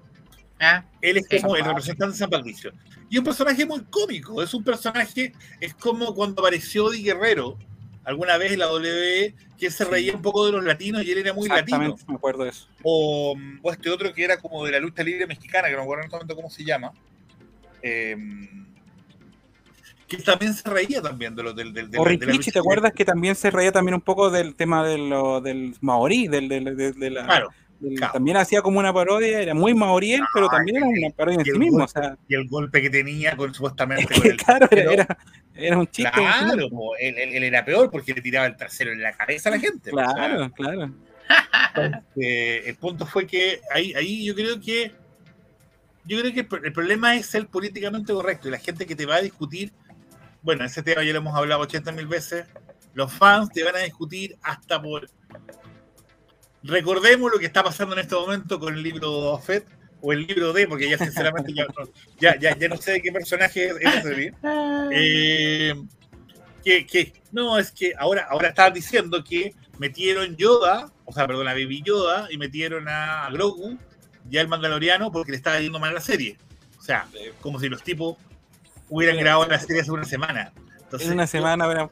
¿Ah? Él es como el representante de San Patricio. Y un personaje muy cómico. Es un personaje, es como cuando apareció Di Guerrero alguna vez en la WWE, que se reía un poco de los latinos y él era muy latino. me acuerdo de eso. O, o, este otro que era como de la lucha libre mexicana, que no me acuerdo en este momento cómo se llama. Eh, que también se reía también de lo del, del, del o Rikichi, ¿te acuerdas que también se reía también un poco del tema de lo, del maorí, del, del, de, de la... Claro. Claro. También hacía como una parodia, era muy maoriel, pero también era una parodia en sí mismo. Golpe, o sea. Y el golpe que tenía con supuestamente con el claro, era, era, era, un chiste. Claro, él, él, él, era peor porque le tiraba el trasero en la cabeza a la gente. Claro, o sea, claro. Entonces, el punto fue que ahí, ahí yo creo que yo creo que el problema es ser políticamente correcto y la gente que te va a discutir, bueno, ese tema ya lo hemos hablado 80 mil veces, los fans te van a discutir hasta por Recordemos lo que está pasando en este momento con el libro de Fett o el libro D, porque ya sinceramente ya, no, ya, ya, ya, no sé de qué personaje es ese. Eh, que, que, no, es que ahora, ahora estás diciendo que metieron Yoda, o sea, perdón, a Baby Yoda, y metieron a Grogu y al Mandaloriano porque le estaba yendo mal la serie. O sea, como si los tipos hubieran grabado la serie hace una semana. Entonces, en una semana.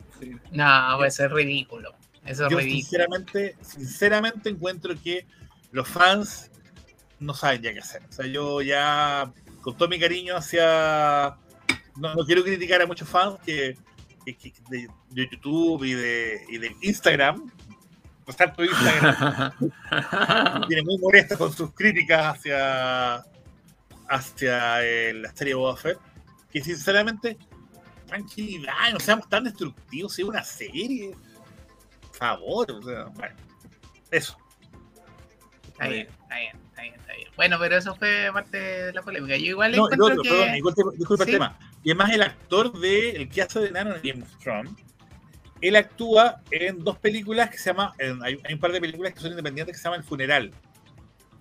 No, puede ser ridículo. Eso yo sinceramente, sinceramente encuentro que los fans no saben ya qué hacer. O sea, yo ya, con todo mi cariño hacia... No, no quiero criticar a muchos fans que, que, que de, de, YouTube y de, y de Instagram, pues tanto Instagram, viene muy molesta con sus críticas hacia, hacia el, la serie Boba Fett, que sinceramente, tranquilidad, no seamos tan destructivos, es una serie favor, o sea, bueno, eso. Está bien, está bien, está bien, está bien. Bueno, pero eso fue parte de la polémica. Yo igual no, encuentro otro, que... perdón, disculpa, disculpa ¿Sí? el tema. Y además el actor de el que hace de Nano en Game of Thrones, él actúa en dos películas que se llama, en, hay, hay, un par de películas que son independientes que se llama El Funeral.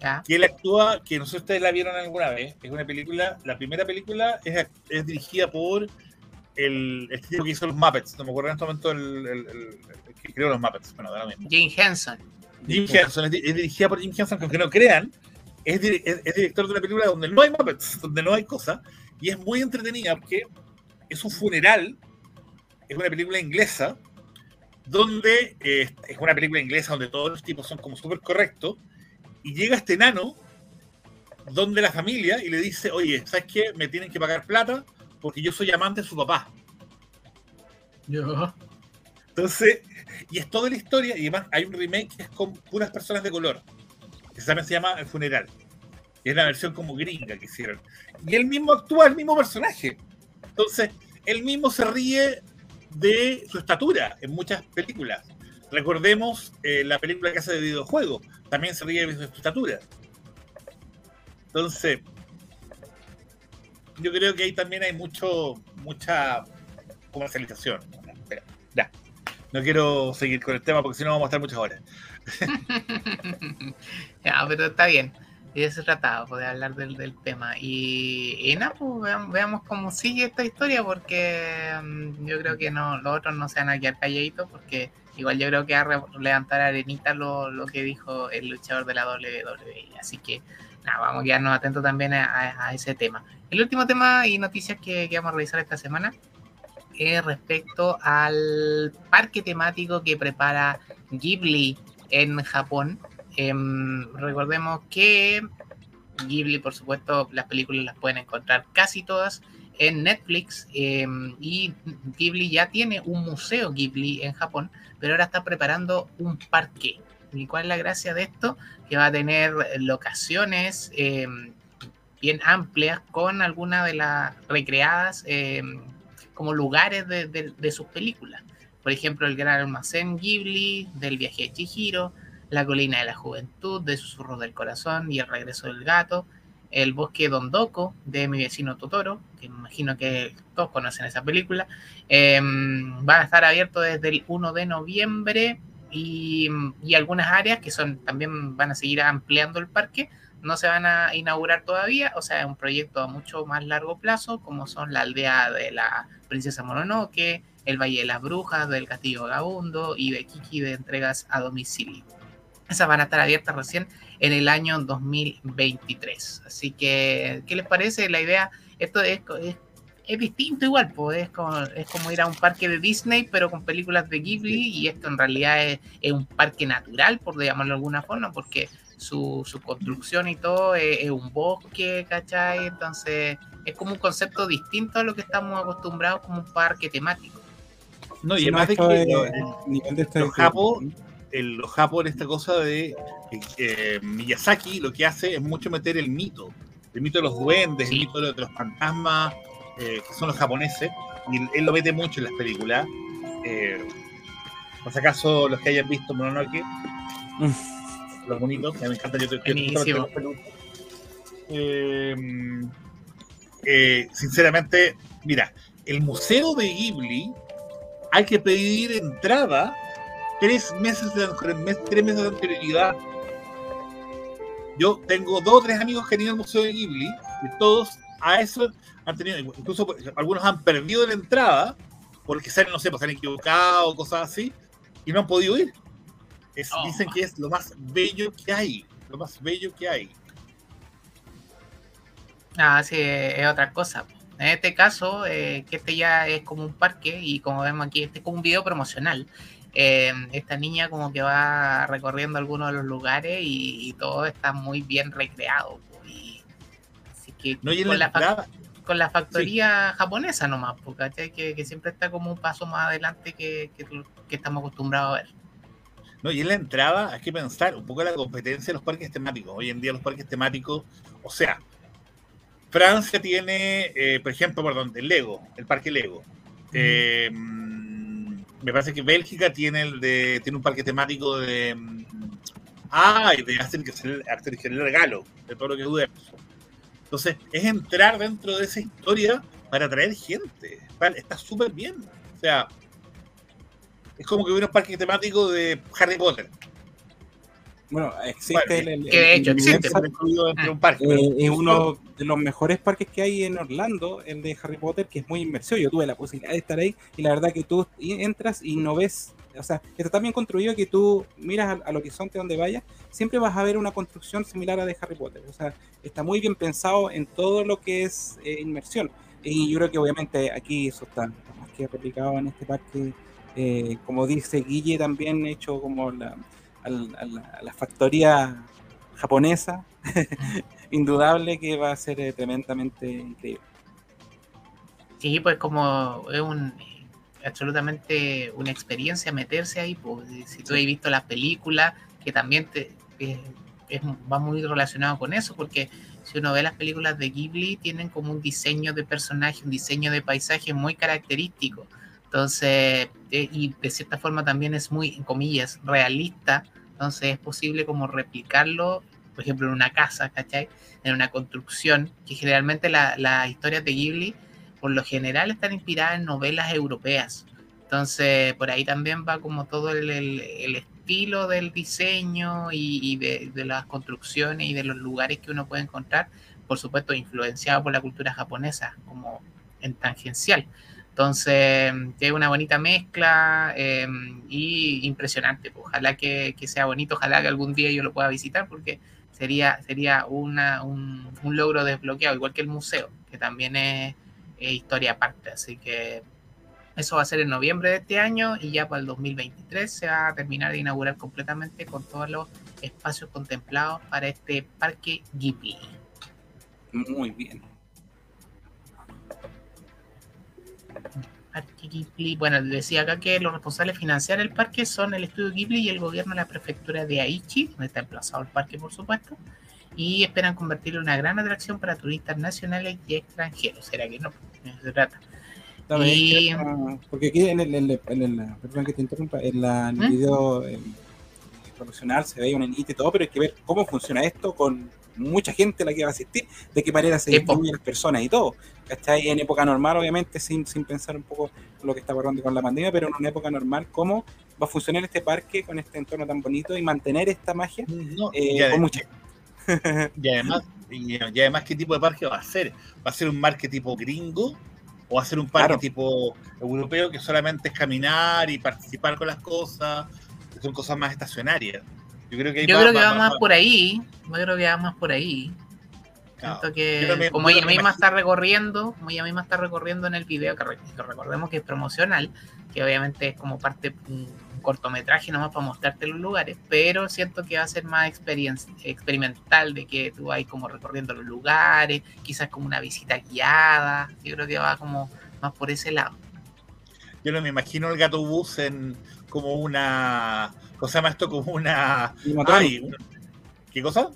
¿Ya? Y él actúa, que no sé si ustedes la vieron alguna vez, es una película, la primera película es, es dirigida por el, el tipo que hizo los Muppets, no me acuerdo en este momento el, el- el- el que creó los Muppets, bueno, lo mismo. Jane Henson. Jim Henson, es, es dirigida por Jim Henson, que aunque no crean, es, dir- es- es director de una película donde no hay Muppets, donde no hay cosas, y es muy entretenida porque es un funeral, es una película inglesa, donde eh, es una película inglesa donde todos los tipos son como súper correctos, y llega este enano donde la familia y le dice, oye, ¿sabes qué? Me tienen que pagar plata porque yo soy amante de su papá. Yo. Entonces, y es toda la historia, y además hay un remake que es con puras personas de color, que también se llama El Funeral. Y es la versión como gringa que hicieron. Y él mismo actúa el mismo personaje. Entonces, él mismo se ríe de su estatura en muchas películas. Recordemos eh, la película que hace de videojuego, también se ríe de su estatura. Entonces, yo creo que ahí también hay mucho, mucha comercialización. Espera, ya. No quiero seguir con el tema porque si no vamos a estar muchas horas. ya, pero está bien. Y de se trataba, poder hablar del, del tema. Y, y nada, pues veamos, veamos cómo sigue esta historia, porque mm, yo creo que no, los otros no se van a quedar calladitos, porque igual yo creo que va a levantar arenita lo, lo que dijo el luchador de la WWE. Así que nada, vamos a quedarnos atentos también a, a- a ese tema. El último tema y noticias que, que vamos a revisar esta semana es respecto al parque temático que prepara Ghibli en Japón. Em, recordemos que Ghibli, por supuesto, las películas las pueden encontrar casi todas en Netflix em, y Ghibli ya tiene un museo Ghibli en Japón, pero ahora está preparando un parque. ¿Y cuál es la gracia de esto? Que va a tener locaciones em, bien amplias con algunas de las recreadas como lugares de, sus películas. Por ejemplo, el Gran Almacén Ghibli, del viaje de Chihiro, la colina de la juventud, de Susurros del Corazón y el regreso del gato, el bosque Dondoko, de mi vecino Totoro, que me imagino que todos conocen esa película, eh, van a estar abiertos desde el 1 de noviembre y, y algunas áreas que son también van a seguir ampliando el parque, no se van a inaugurar todavía, o sea, es un proyecto a mucho más largo plazo, como son la aldea de la princesa Mononoke, el Valle de las Brujas, del Castillo Vagabundo y de Kiki de entregas a domicilio. Esas van a estar abiertas recién en el año 2023. Así que, ¿qué les parece la idea? Esto es, es, es distinto igual, pues es como, es como ir a un parque de Disney, pero con películas de Ghibli, y esto en realidad es, es un parque natural, por llamarlo de alguna forma, porque su, su construcción y todo es, es un bosque, ¿cachai? Entonces es como un concepto distinto a lo que estamos acostumbrados como un parque temático. No, y no, además de que el de los japos, el, los japos en esta cosa de eh, Miyazaki lo que hace es mucho meter el mito, el mito de los duendes, Sí. el mito de los, de los fantasmas, eh, que son los japoneses, y él lo mete mucho en las películas. Eh, por si acaso, los que hayan visto Mononoke, los bonitos, que me encanta, yo yo. Eh, eh, sinceramente, mira, el museo de Ghibli hay que pedir entrada tres meses de, tres meses de anterioridad. Yo tengo dos o tres amigos que han ido al Museo de Ghibli y todos a eso han tenido, incluso algunos han perdido la entrada porque se han, no sé, pues se han equivocado, cosas así, y no han podido ir. Es- Oh. Dicen que es lo más bello que hay, lo más bello que hay. Ah, sí, es otra cosa. En este caso, eh, que este ya es como un parque y como vemos aquí, este es como un video promocional. Eh, esta niña como que va recorriendo algunos de los lugares y, y todo está muy bien recreado. y- así que No, con, la la, con la factoría japonesa nomás, po, ¿cachai? Que, que siempre está como un paso más adelante que, que, tú- que estamos acostumbrados a ver. No, y en la entrada hay que pensar un poco la competencia de los parques temáticos. Hoy en día los parques temáticos, o sea, Francia tiene, eh, por ejemplo, perdón, el Lego, el parque Lego. Eh, me parece que Bélgica tiene el de tiene un parque temático de ah, y de hacer que se hacer que le regalo, de todo lo que dude. Entonces, es entrar dentro de esa historia para atraer gente. Está súper bien. O sea, es como que hubiera un parque temático de Harry Potter. Bueno, existe el, el, que de hecho el existe. Universal, incluido dentro de un parque. eh, es uno de los mejores parques que hay en Orlando, el de Harry Potter, que es muy inmersivo. Yo tuve la posibilidad de estar ahí y la verdad que tú entras y no ves, o sea, está tan bien construido que tú miras al, al horizonte donde vayas, siempre vas a ver una construcción similar a la de Harry Potter. O sea, está muy bien pensado en todo lo que es eh, inmersión. Y yo creo que obviamente aquí eso está más que replicado en este parque. Eh, como dice Guille, también hecho como la, a la, a la factoría japonesa, indudable que va a ser eh, tremendamente increíble. Sí, pues como es un absolutamente una experiencia meterse ahí, pues si tú has visto las películas, que también te, eh, es- va muy relacionado con eso, porque si uno ve las películas de Ghibli, tienen como un diseño de personaje, un diseño de paisaje muy característico. Entonces, eh, y de cierta forma también es muy, en comillas, realista. Entonces es posible como replicarlo, por ejemplo, en una casa, ¿cachai? En una construcción, que generalmente la- las historias de Ghibli por lo general están inspiradas en novelas europeas. Entonces, por ahí también va como todo el, el- el estilo del diseño y, y de, de las construcciones y de los lugares que uno puede encontrar, por supuesto, influenciado por la cultura japonesa, como en tangencial. Entonces, es una bonita mezcla eh, y impresionante. Pues, Ojalá que, que sea bonito, ojalá que algún día yo lo pueda visitar, porque sería, sería una, un, un logro desbloqueado, igual que el museo, que también es, es historia aparte. Así que eso va a ser en noviembre de este año y ya para el 2023 se va a terminar de inaugurar completamente con todos los espacios contemplados para este parque Ghibli. Muy bien. Parque Ghibli, bueno, decía acá que los responsables de financiar el parque son el estudio Ghibli y el gobierno de la prefectura de Aichi, donde está emplazado el parque, por supuesto, y esperan convertirlo en una gran atracción para turistas nacionales y extranjeros. ¿Será que no? De eso se trata. No, es que, ah, porque aquí en el, en el- en el- perdón que te interrumpa, en, la, en el ¿Mm? video promocional se ve una niñita y todo, pero hay que ver cómo funciona esto con mucha gente la que va a asistir, de qué manera se distribuyen las personas y todo. ¿Cachai? En época normal, obviamente, sin, sin pensar un poco lo que está pasando con la pandemia, pero en una época normal, cómo va a funcionar este parque con este entorno tan bonito y mantener esta magia No, eh, con mucha. y además, y, y además, ¿qué tipo de parque va a ser? ¿Va a ser un parque tipo gringo? ¿O va a ser un parque Claro. tipo europeo que solamente es caminar y participar con las cosas? Son cosas más estacionarias. Yo creo que, Yo va- creo que va- va va- más por ahí. Yo creo que va más por ahí. claro. Siento que también- como ella misma imagino- está recorriendo, como ella misma está recorriendo en el video, que, re- que recordemos que es promocional, que obviamente es como parte un cortometraje nomás para mostrarte los lugares, pero siento que va a ser más experimental de que tú vas como recorriendo los lugares, quizás como una visita guiada. Yo creo que va como más por ese lado. Yo no me imagino el gato bus en como una. ¿Cómo se llama esto? Como una. Ay, ¿Qué cosa?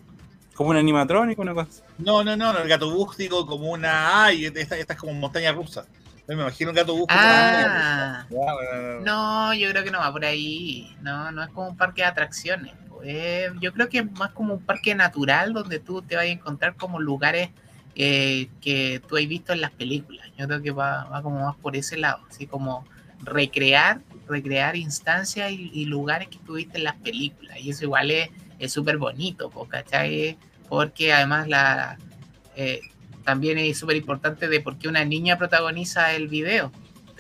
como un animatrónico, una cosa. No, no, no, no, el gato bus digo como una. Ay, esta, esta es como montaña rusa. Yo me imagino el gato bus como una montaña Ah, rusa. Bueno, No, yo creo que no va por ahí. No, no es como un parque de atracciones. pues, yo creo que es más como un parque natural donde tú te vas a encontrar como lugares eh, que tú has visto en las películas. Yo creo que va, va como más por ese lado, así como recrear, recrear instancias y, y lugares que tuviste en las películas. Y eso igual es súper bonito, ¿cachai? Porque además la eh, también es súper importante de por qué una niña protagoniza el video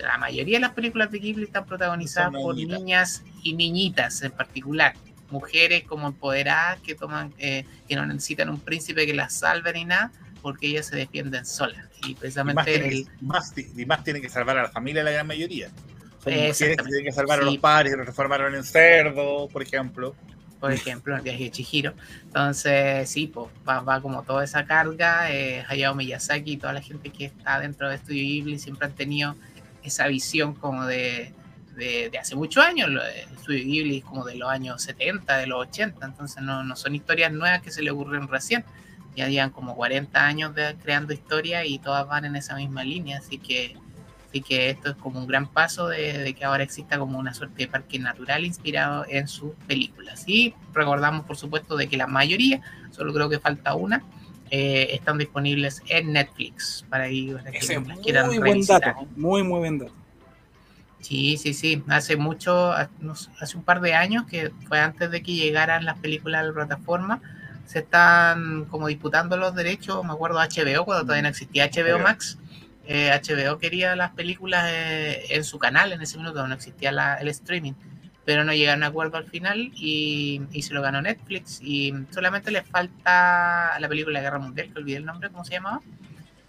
la mayoría de las películas de Ghibli están protagonizadas por niñas y niñitas en particular. Mujeres como empoderadas que toman, eh, que no necesitan un príncipe que las salve ni nada, porque ellas se defienden solas. Y Y más, precisamente el, más, y más tiene que salvar a la familia la gran mayoría. Mujeres que tienen que salvar a Sí. los padres que los transformaron en cerdo, por ejemplo. por ejemplo, el viaje de Chihiro. Entonces, sí, pues va, va como toda esa carga. Eh, Hayao Miyazaki y toda la gente que está dentro de Studio Ghibli siempre han tenido esa visión como de, de, de hace muchos años. Studio Ghibli es como de los años 70, de los 80, entonces no, no son historias nuevas que se le ocurren recién. Ya llevan como 40 años de, creando historias y todas van en esa misma línea, así que, así que esto es como un gran paso de, de que ahora exista como una suerte de parque natural inspirado en sus películas. Y recordamos, por supuesto, de que la mayoría, solo creo que falta una, eh, están disponibles en Netflix para, ir, para que las quieran muy buen dato, muy, muy buen dato. Sí, sí, sí. Hace mucho, hace un par de años, que fue antes de que llegaran las películas a la plataforma, se están como disputando los derechos. Me acuerdo HBO, cuando todavía no existía HBO Max. HBO eh, quería las películas eh, en su canal en ese minuto, no existía el streaming, pero no llegaron a acuerdo al final y, se lo ganó Netflix. Y solamente le falta la película de Guerra Mundial, que olvidé el nombre, ¿cómo se llamaba?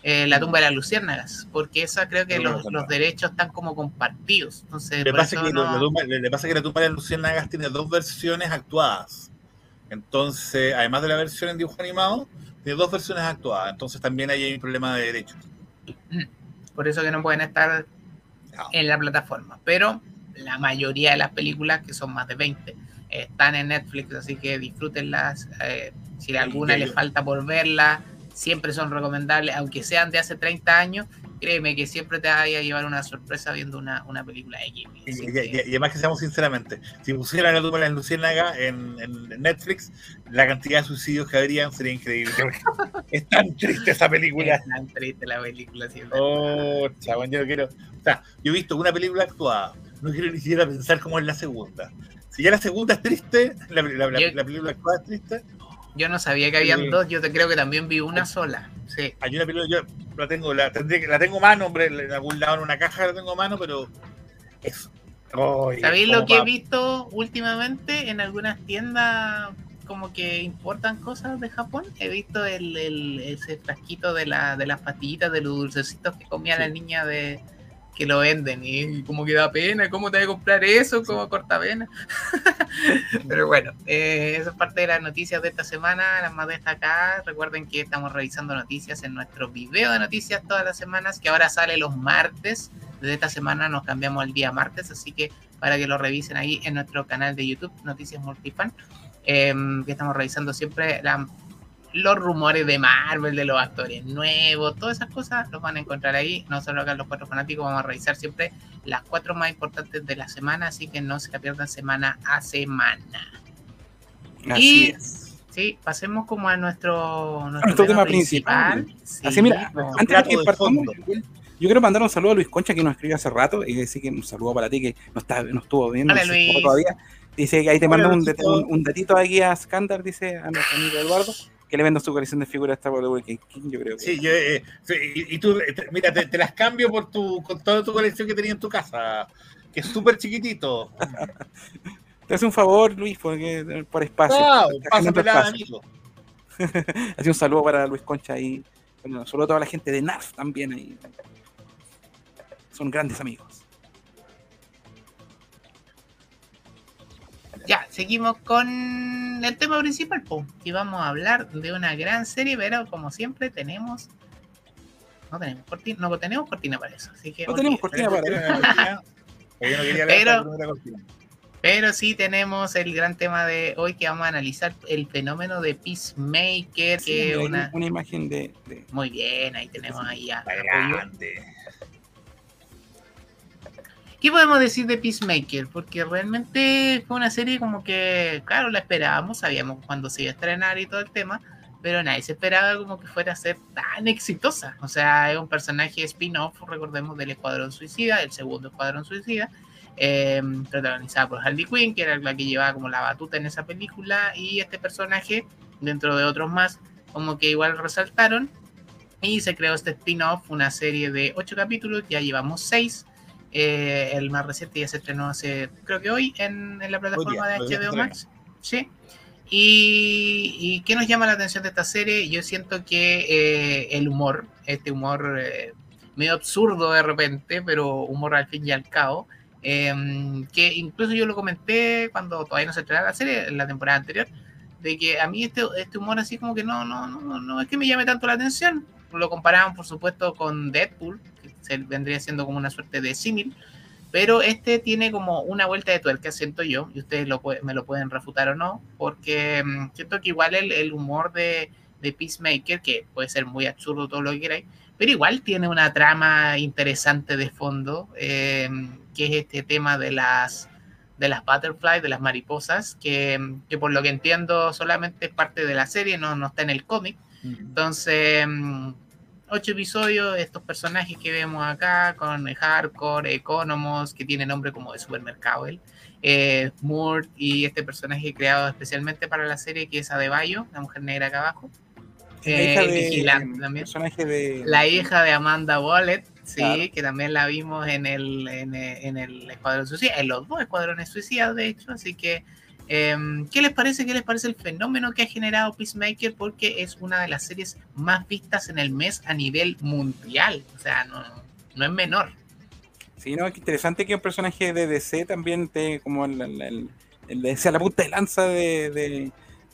Eh, la tumba de las luciérnagas, porque esa creo que los, derechos están como compartidos. Entonces, le, pasa que la tumba, le, pasa que la tumba de las luciérnagas tiene dos versiones actuadas. Entonces, además de la versión en dibujo animado, tiene dos versiones actuadas. Entonces también hay un problema de derechos. Por eso que no pueden estar en la plataforma. Pero la mayoría de las películas, que son más de 20, están en Netflix, así que disfrútenlas. Eh, si alguna les falta por verla, siempre son recomendables, aunque sean de hace 30 años, créeme que siempre te vaya a llevar una sorpresa viendo una, una película X. Y, y, además que seamos sinceramente, si pusieran la tumba de Luciérnaga en, en, Netflix, la cantidad de suicidios que habrían sería increíble. es tan triste esa película. Es tan triste la película siempre. Oh, chabón, yo no quiero. O sea, yo he visto una película actuada, no quiero ni siquiera pensar cómo es la segunda. Si ya la segunda es triste, la, la, la película actuada es triste, yo no sabía que habían dos, yo te creo que también vi una sola. Sí. Hay una película, yo la tengo, la, tendré, la tengo mano, hombre, en algún lado en una caja la tengo mano, pero es. ¿Sabéis lo que he visto últimamente en algunas tiendas como que importan cosas de Japón? He visto el, el ese frasquito de, la, de las pastillitas de los dulcecitos que comía la niña de, que lo venden y como que da pena, ¿cómo te voy a comprar eso? Como corta pena. Pero bueno, eh, eso es parte de las noticias de esta semana, las más destacadas. Recuerden que estamos revisando noticias en nuestro video de noticias todas las semanas, que ahora sale los martes. Desde esta semana nos cambiamos al día martes, así que para que lo revisen ahí en nuestro canal de YouTube, Noticias Multifan, em, que estamos revisando siempre la los rumores de Marvel, de los actores nuevos, todas esas cosas los van a encontrar ahí. Nosotros acá los cuatro fanáticos vamos a revisar siempre las cuatro más importantes de la semana, así que no se la pierdan semana a semana. Así es. Sí, pasemos como a nuestro, nuestro, tema, principal. así mira, antes de que partamos, yo quiero mandar un saludo a Luis Concha que nos escribió hace rato y decir que un saludo para ti que no, está, no estuvo viendo todavía. Dice que ahí te mando un, un, datito aquí a Skandar, dice a nuestro amigo Eduardo que le vendo su colección de figuras a Star King, yo creo. Que... Sí, yo, eh, y, tú, eh, mira, te, las cambio por tu, con toda tu colección que tenía en tu casa, que es súper chiquitito. te hace un favor, Luis, porque, por espacio. Wow, amigo. Así un saludo para Luis Concha y bueno, solo toda la gente de NAF también ahí. Son grandes amigos. Ya, seguimos con el tema principal, y vamos a hablar de una gran serie, pero como siempre tenemos no tenemos cortina, no tenemos cortina para eso, así que no tenemos cortina para eso. pero, pero sí tenemos el gran tema de hoy que vamos a analizar el fenómeno de Peacemaker, que una, una imagen de, muy bien, ahí tenemos ahí a, grande. ¿Qué podemos decir de Peacemaker? Porque realmente fue una serie como que, claro, la esperábamos, sabíamos cuándo se iba a estrenar y todo el tema, pero nadie se esperaba como que fuera a ser tan exitosa. O sea, es un personaje spin-off, recordemos, del Escuadrón Suicida, el segundo Escuadrón Suicida, eh, protagonizada por Harley Quinn, que era la que llevaba como la batuta en esa película, y este personaje, dentro de otros más, como que igual resaltaron, y se creó este spin-off, una serie de ocho capítulos, ya llevamos seis, eh, el más reciente ya se estrenó hace, creo que hoy, en, la plataforma de HBO Max. Sí. Y, y, qué nos llama la atención de esta serie? Yo siento que eh, el humor, este humor eh, medio absurdo de repente, pero humor al fin y al cabo, em, que incluso yo lo comenté cuando todavía no se estrenaba la serie, en la temporada anterior, de que a mí este, este humor así como que no, no, no, no es que me llame tanto la atención. Lo comparaban, por supuesto, con Deadpool, se vendría siendo como una suerte de símil, pero este tiene como una vuelta de tuerca, siento yo, y ustedes lo, me lo pueden refutar o no, porque mm, siento que igual el, humor de, de, Peacemaker, que puede ser muy absurdo todo lo que queráis, pero igual tiene una trama interesante de fondo, em, que es este tema de las de las butterflies, de las mariposas, que, que, por lo que entiendo solamente es parte de la serie, no, no está en el cómic. Entonces, mm, ocho episodios, estos personajes que vemos acá, con Hardcore, Economos, que tiene nombre como de supermercado él, eh, Moore y este personaje creado especialmente para la serie que es Adebayo, la mujer negra acá abajo. La Eh, hija el de- vigilante también. personaje de. La hija de Amanda Wallet, sí, Claro. que también la vimos en el, en el, en el Escuadrón Suicida, en los dos Escuadrones Suicidas, de hecho, así que, em, ¿qué les parece? ¿Qué les parece el fenómeno que ha generado Peacemaker? Porque es una de las series más vistas en el mes a nivel mundial, o sea, no, es menor. Sí, no, qué interesante que un personaje de DC también te como el, el, el- sea la punta de lanza de-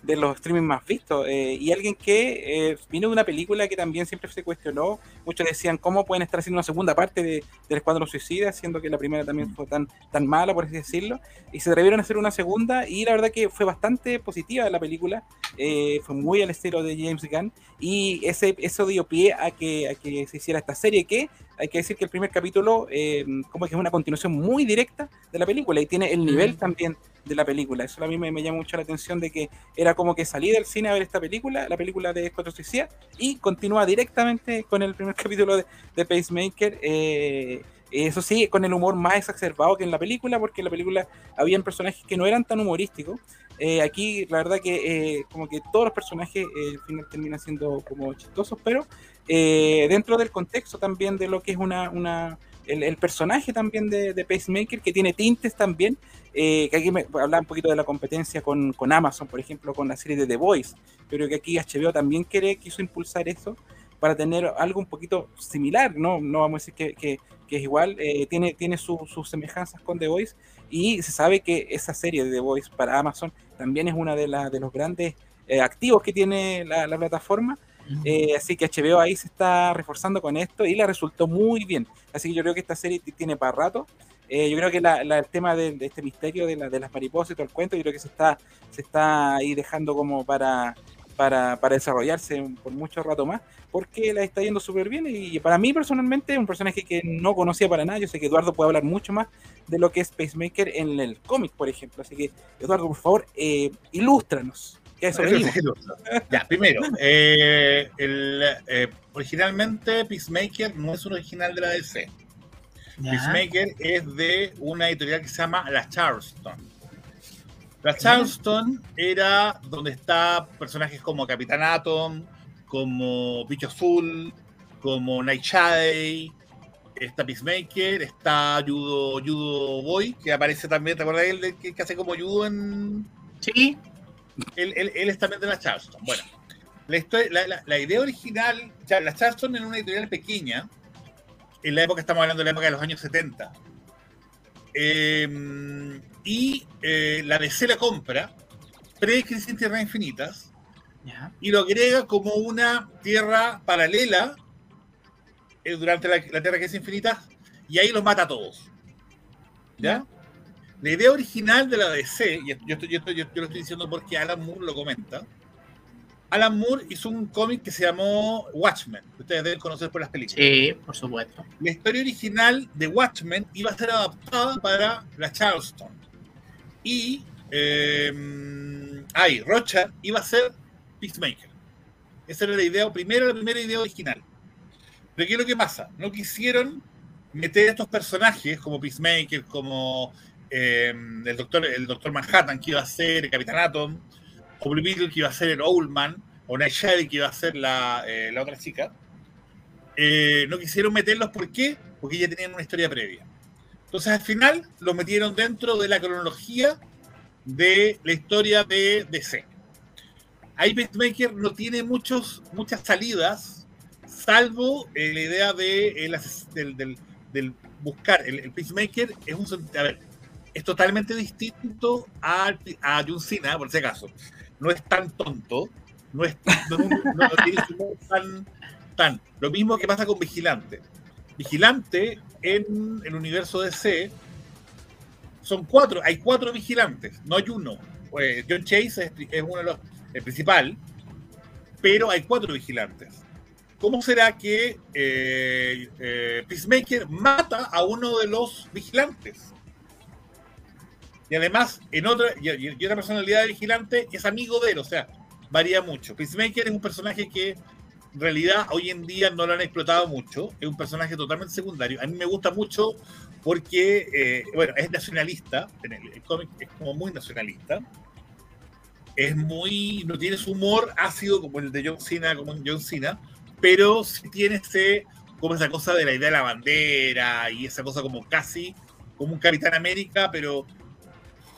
de los streaming más vistos. eh, y alguien que eh, vino de una película que también siempre se cuestionó. Muchos decían cómo pueden estar haciendo una segunda parte de, del Escuadrón Suicida, siendo que la primera también fue tan, tan mala, por así decirlo. Y se atrevieron a hacer una segunda y la verdad que fue bastante positiva la película. eh, fue muy al estilo de James Gunn. Y ese, eso dio pie a que, a que se hiciera esta serie que hay que decir que el primer capítulo eh, como que es una continuación muy directa de la película y tiene el nivel Ujú. también de la película. Eso a mí me, me llama mucho la atención de que era como que salí del cine a ver esta película, la película de Escuadrón Suicida, y continúa directamente con el primer capítulo de, de Pacemaker. eh, eso sí, con el humor más exacerbado que en la película, porque en la película habían personajes que no eran tan humorísticos. Eh, aquí, la verdad que eh, como que todos los personajes eh, al final terminan siendo como chistosos, pero eh, dentro del contexto también de lo que es una, una el, el personaje también de, de Pacemaker, que tiene tintes también, eh, que aquí me hablaba un poquito de la competencia con, con Amazon, por ejemplo, con la serie de The Voice, pero que aquí HBO también quiere, quiso impulsar eso para tener algo un poquito similar, no, no vamos a decir que, que, que es igual, eh, tiene, tiene su- sus semejanzas con The Voice y se sabe que esa serie de The Voice para Amazon también es una de, la- de los grandes eh, activos que tiene la, la plataforma. Eh, así que HBO ahí se está reforzando con esto y le resultó muy bien. Así que yo creo que esta serie tiene para rato. Eh, yo creo que la- la- el tema de, de este misterio de, la- de las mariposas y todo el cuento, yo creo que se está, se está ahí dejando como para, para, para desarrollarse por mucho rato más, porque la está yendo súper bien. Y para mí personalmente un personaje que no conocía para nada. Yo sé que Eduardo puede hablar mucho más de lo que es Pacemaker en el cómic, por ejemplo. Así que, Eduardo, por favor, eh, ilústranos. Eso. Ya, primero, eh, el, eh, originalmente Peacemaker no es un original de la DC. Ya. Peacemaker es de una editorial que se llama La Charleston. La Charleston era donde está personajes como Capitán Atom, como Bicho Azul, como Nightshade, está Peacemaker, está Judo, Judo Boy, que aparece también, ¿te acuerdas de él? que hace como judo en, Sí, él, él- él es también de la Charleston. Bueno, la, historia- la- la- la idea original, ya, la Charleston era una editorial pequeña, en la época, estamos hablando de la época de los años 70. Eh, y eh, la DC la compra, pre-Crisis en Tierras Infinitas, ya. y lo agrega como una tierra paralela eh, durante la, la Tierra que es infinita, y ahí los mata a todos. ¿Ya? La idea original de la DC, y yo, estoy- yo, estoy- yo- yo lo estoy diciendo porque Alan Moore lo comenta, Alan Moore hizo un cómic que se llamó Watchmen, que ustedes deben conocer por las películas. Sí, por supuesto. La historia original de Watchmen iba a ser adaptada para la Charleston. Y. Eh, ay, Rocha iba a ser Peacemaker. Esa era la idea, primero la primera idea original. Pero ¿qué es lo que pasa? No quisieron meter estos personajes como Peacemaker, como eh, el, doctor, el Doctor Manhattan, que iba a ser Capitán Atom, o Blue Beetle, que iba a ser el Owlman, o Nightshade, que iba a ser la, eh, la otra chica. Eh, no quisieron meterlos, ¿por qué? Porque ya tenían una historia previa. Entonces al final los metieron dentro de la cronología de la historia de DC. Ahí Peacemaker no tiene muchos, muchas salidas, salvo eh, la idea de, el del, del- del buscar. El, el Peacemaker es un a ver, es totalmente distinto a, a John por si acaso. No es tan tonto, no es no, no- no tan, tan. Lo mismo que pasa con Vigilante. Vigilante en el universo DC son cuatro, hay cuatro vigilantes, no hay uno. Pues John Chase es, es uno de los, el principal, pero hay cuatro vigilantes. ¿Cómo será que eh, eh, Peacemaker mata a uno de los vigilantes? Y además, en otra, y, y otra personalidad de vigilante es amigo de él, o sea, varía mucho. Peacemaker es un personaje que en realidad hoy en día no lo han explotado mucho. Es un personaje totalmente secundario. A mí me gusta mucho porque, eh, bueno, es nacionalista. En el, el cómic es como muy nacionalista. Es muy. No tiene su humor ácido como el de John Cena, como en John Cena, pero sí tiene ese. Como esa cosa de la idea de la bandera y esa cosa como casi como un Capitán América, pero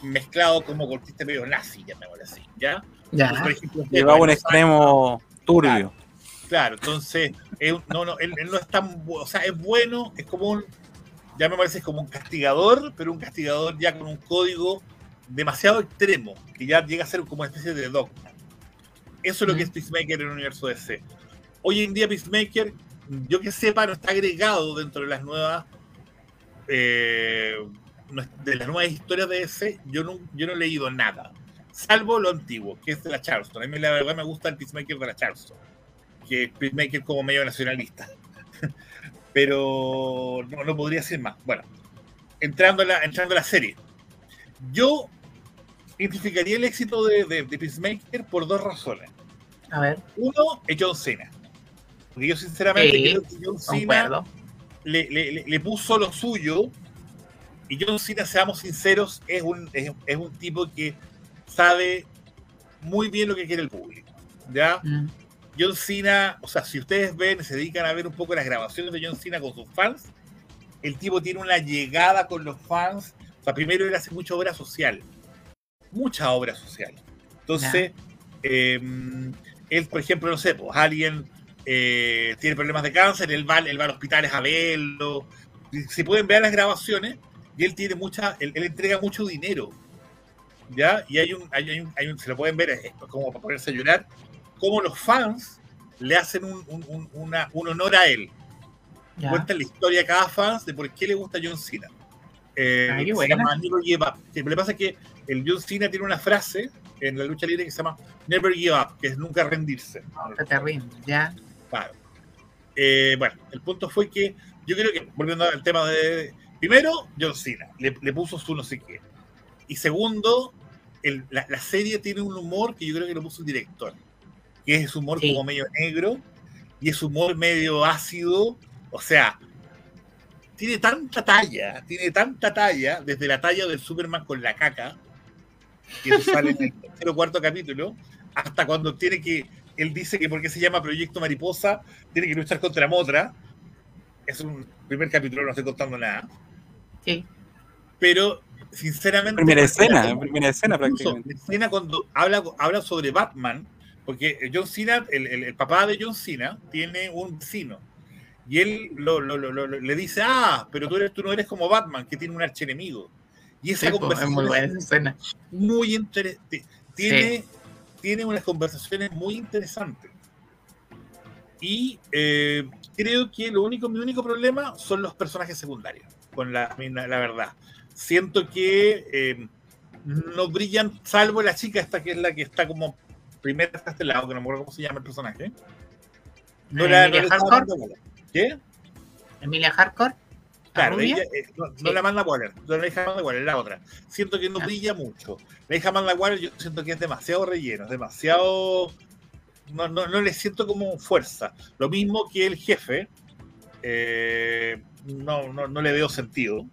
mezclado como este medio nazi, llamémoslo así, ¿ya? Ya. Por ejemplo, Llevaba un extremo turbio. Claro, entonces, es un- no, no, él, él no es tan, o sea, es bueno, es como un, ya me parece es como un castigador, pero un castigador ya con un código demasiado extremo, que ya llega a ser como una especie de dogma. Eso es lo que es Peacemaker en el universo DC. Hoy en día Peacemaker, yo que sepa, no está agregado dentro de las nuevas eh, de las nuevas historias de DC, yo no, yo no he leído nada. Salvo lo antiguo, que es de la Charleston. A mí la verdad me gusta el Peacemaker de la Charleston. Que es Peacemaker como medio nacionalista. Pero no, no podría ser más. Bueno, entrando a la, entrando a la serie. Yo identificaría el éxito de, de- de Peacemaker por dos razones. A ver, Uno es John Cena. Porque yo sinceramente Sí, creo que John Cena le, le- le- le puso lo suyo. Y John Cena, seamos sinceros, es un, es, es un tipo que sabe muy bien lo que quiere el público. ¿ya? Mm, John Cena, o sea, si ustedes ven, se dedican a ver un poco las grabaciones de John Cena con sus fans, el tipo tiene una llegada con los fans. O sea, primero él hace mucha obra social. Mucha obra social. Entonces, eh, él, por ejemplo, no sé, pues alguien eh, tiene problemas de cáncer, él va, él va a los hospitales a verlo. Se pueden ver las grabaciones y él tiene mucha, él, él entrega mucho dinero. ¿Ya? Y hay un, hay, un, hay un- se lo pueden ver, es como para ponerse a llorar, cómo los fans le hacen un, un- un- una- un honor a él. ya. Cuentan la historia a cada fan de por qué le gusta John Cena. Eh, Ah, qué se llama Never Give Up. Lo que pasa es que el John Cena tiene una frase en la lucha libre que se llama Never Give Up, que es nunca rendirse. Qué terrible, ya. Claro. Eh, bueno, el punto fue que yo creo que, volviendo al tema de. Primero, John Cena, le, le puso su no sé qué. Y segundo, el- la, la serie tiene un humor que yo creo que lo puso el director, que es humor Sí. como medio negro y es humor medio ácido. O sea, tiene tanta talla, tiene tanta talla, desde la talla del Superman con la caca, que sale en el tercer o cuarto capítulo, hasta cuando tiene que él dice que porque se llama Proyecto Mariposa, tiene que luchar contra Motra. Es un primer capítulo, no estoy contando nada. Sí. Pero, sinceramente. Primera escena, como- primera escena prácticamente. escena cuando habla, habla sobre Batman, porque John Cena, el, el- el papá de John Cena, tiene un vecino. Y él lo- lo- lo- lo- le dice, ah, pero tú, eres, tú no eres como Batman, que tiene un archienemigo. Y esa Sí, po, es conversación muy buena escena. muy interesante. Tiene, tiene unas conversaciones muy interesantes. Y eh, creo que lo único, mi único problema son los personajes secundarios, con la, la verdad. Siento que eh, no brillan, salvo la chica esta que es la que está como primera hasta este lado, que no me acuerdo cómo se llama el personaje. No Eh, la, no Emilia está Hardcore. ¿Qué? Emilia Hardcore. ¿La Claro, ella, eh, no, no Sí. la manda Waller, no la hija Amanda Waller, la otra. Siento que no Ah. brilla mucho. La hija Amanda Waller yo siento que es demasiado relleno, es demasiado... No, no, no le siento como fuerza. Lo mismo que el jefe, eh, no, no, no le veo sentido.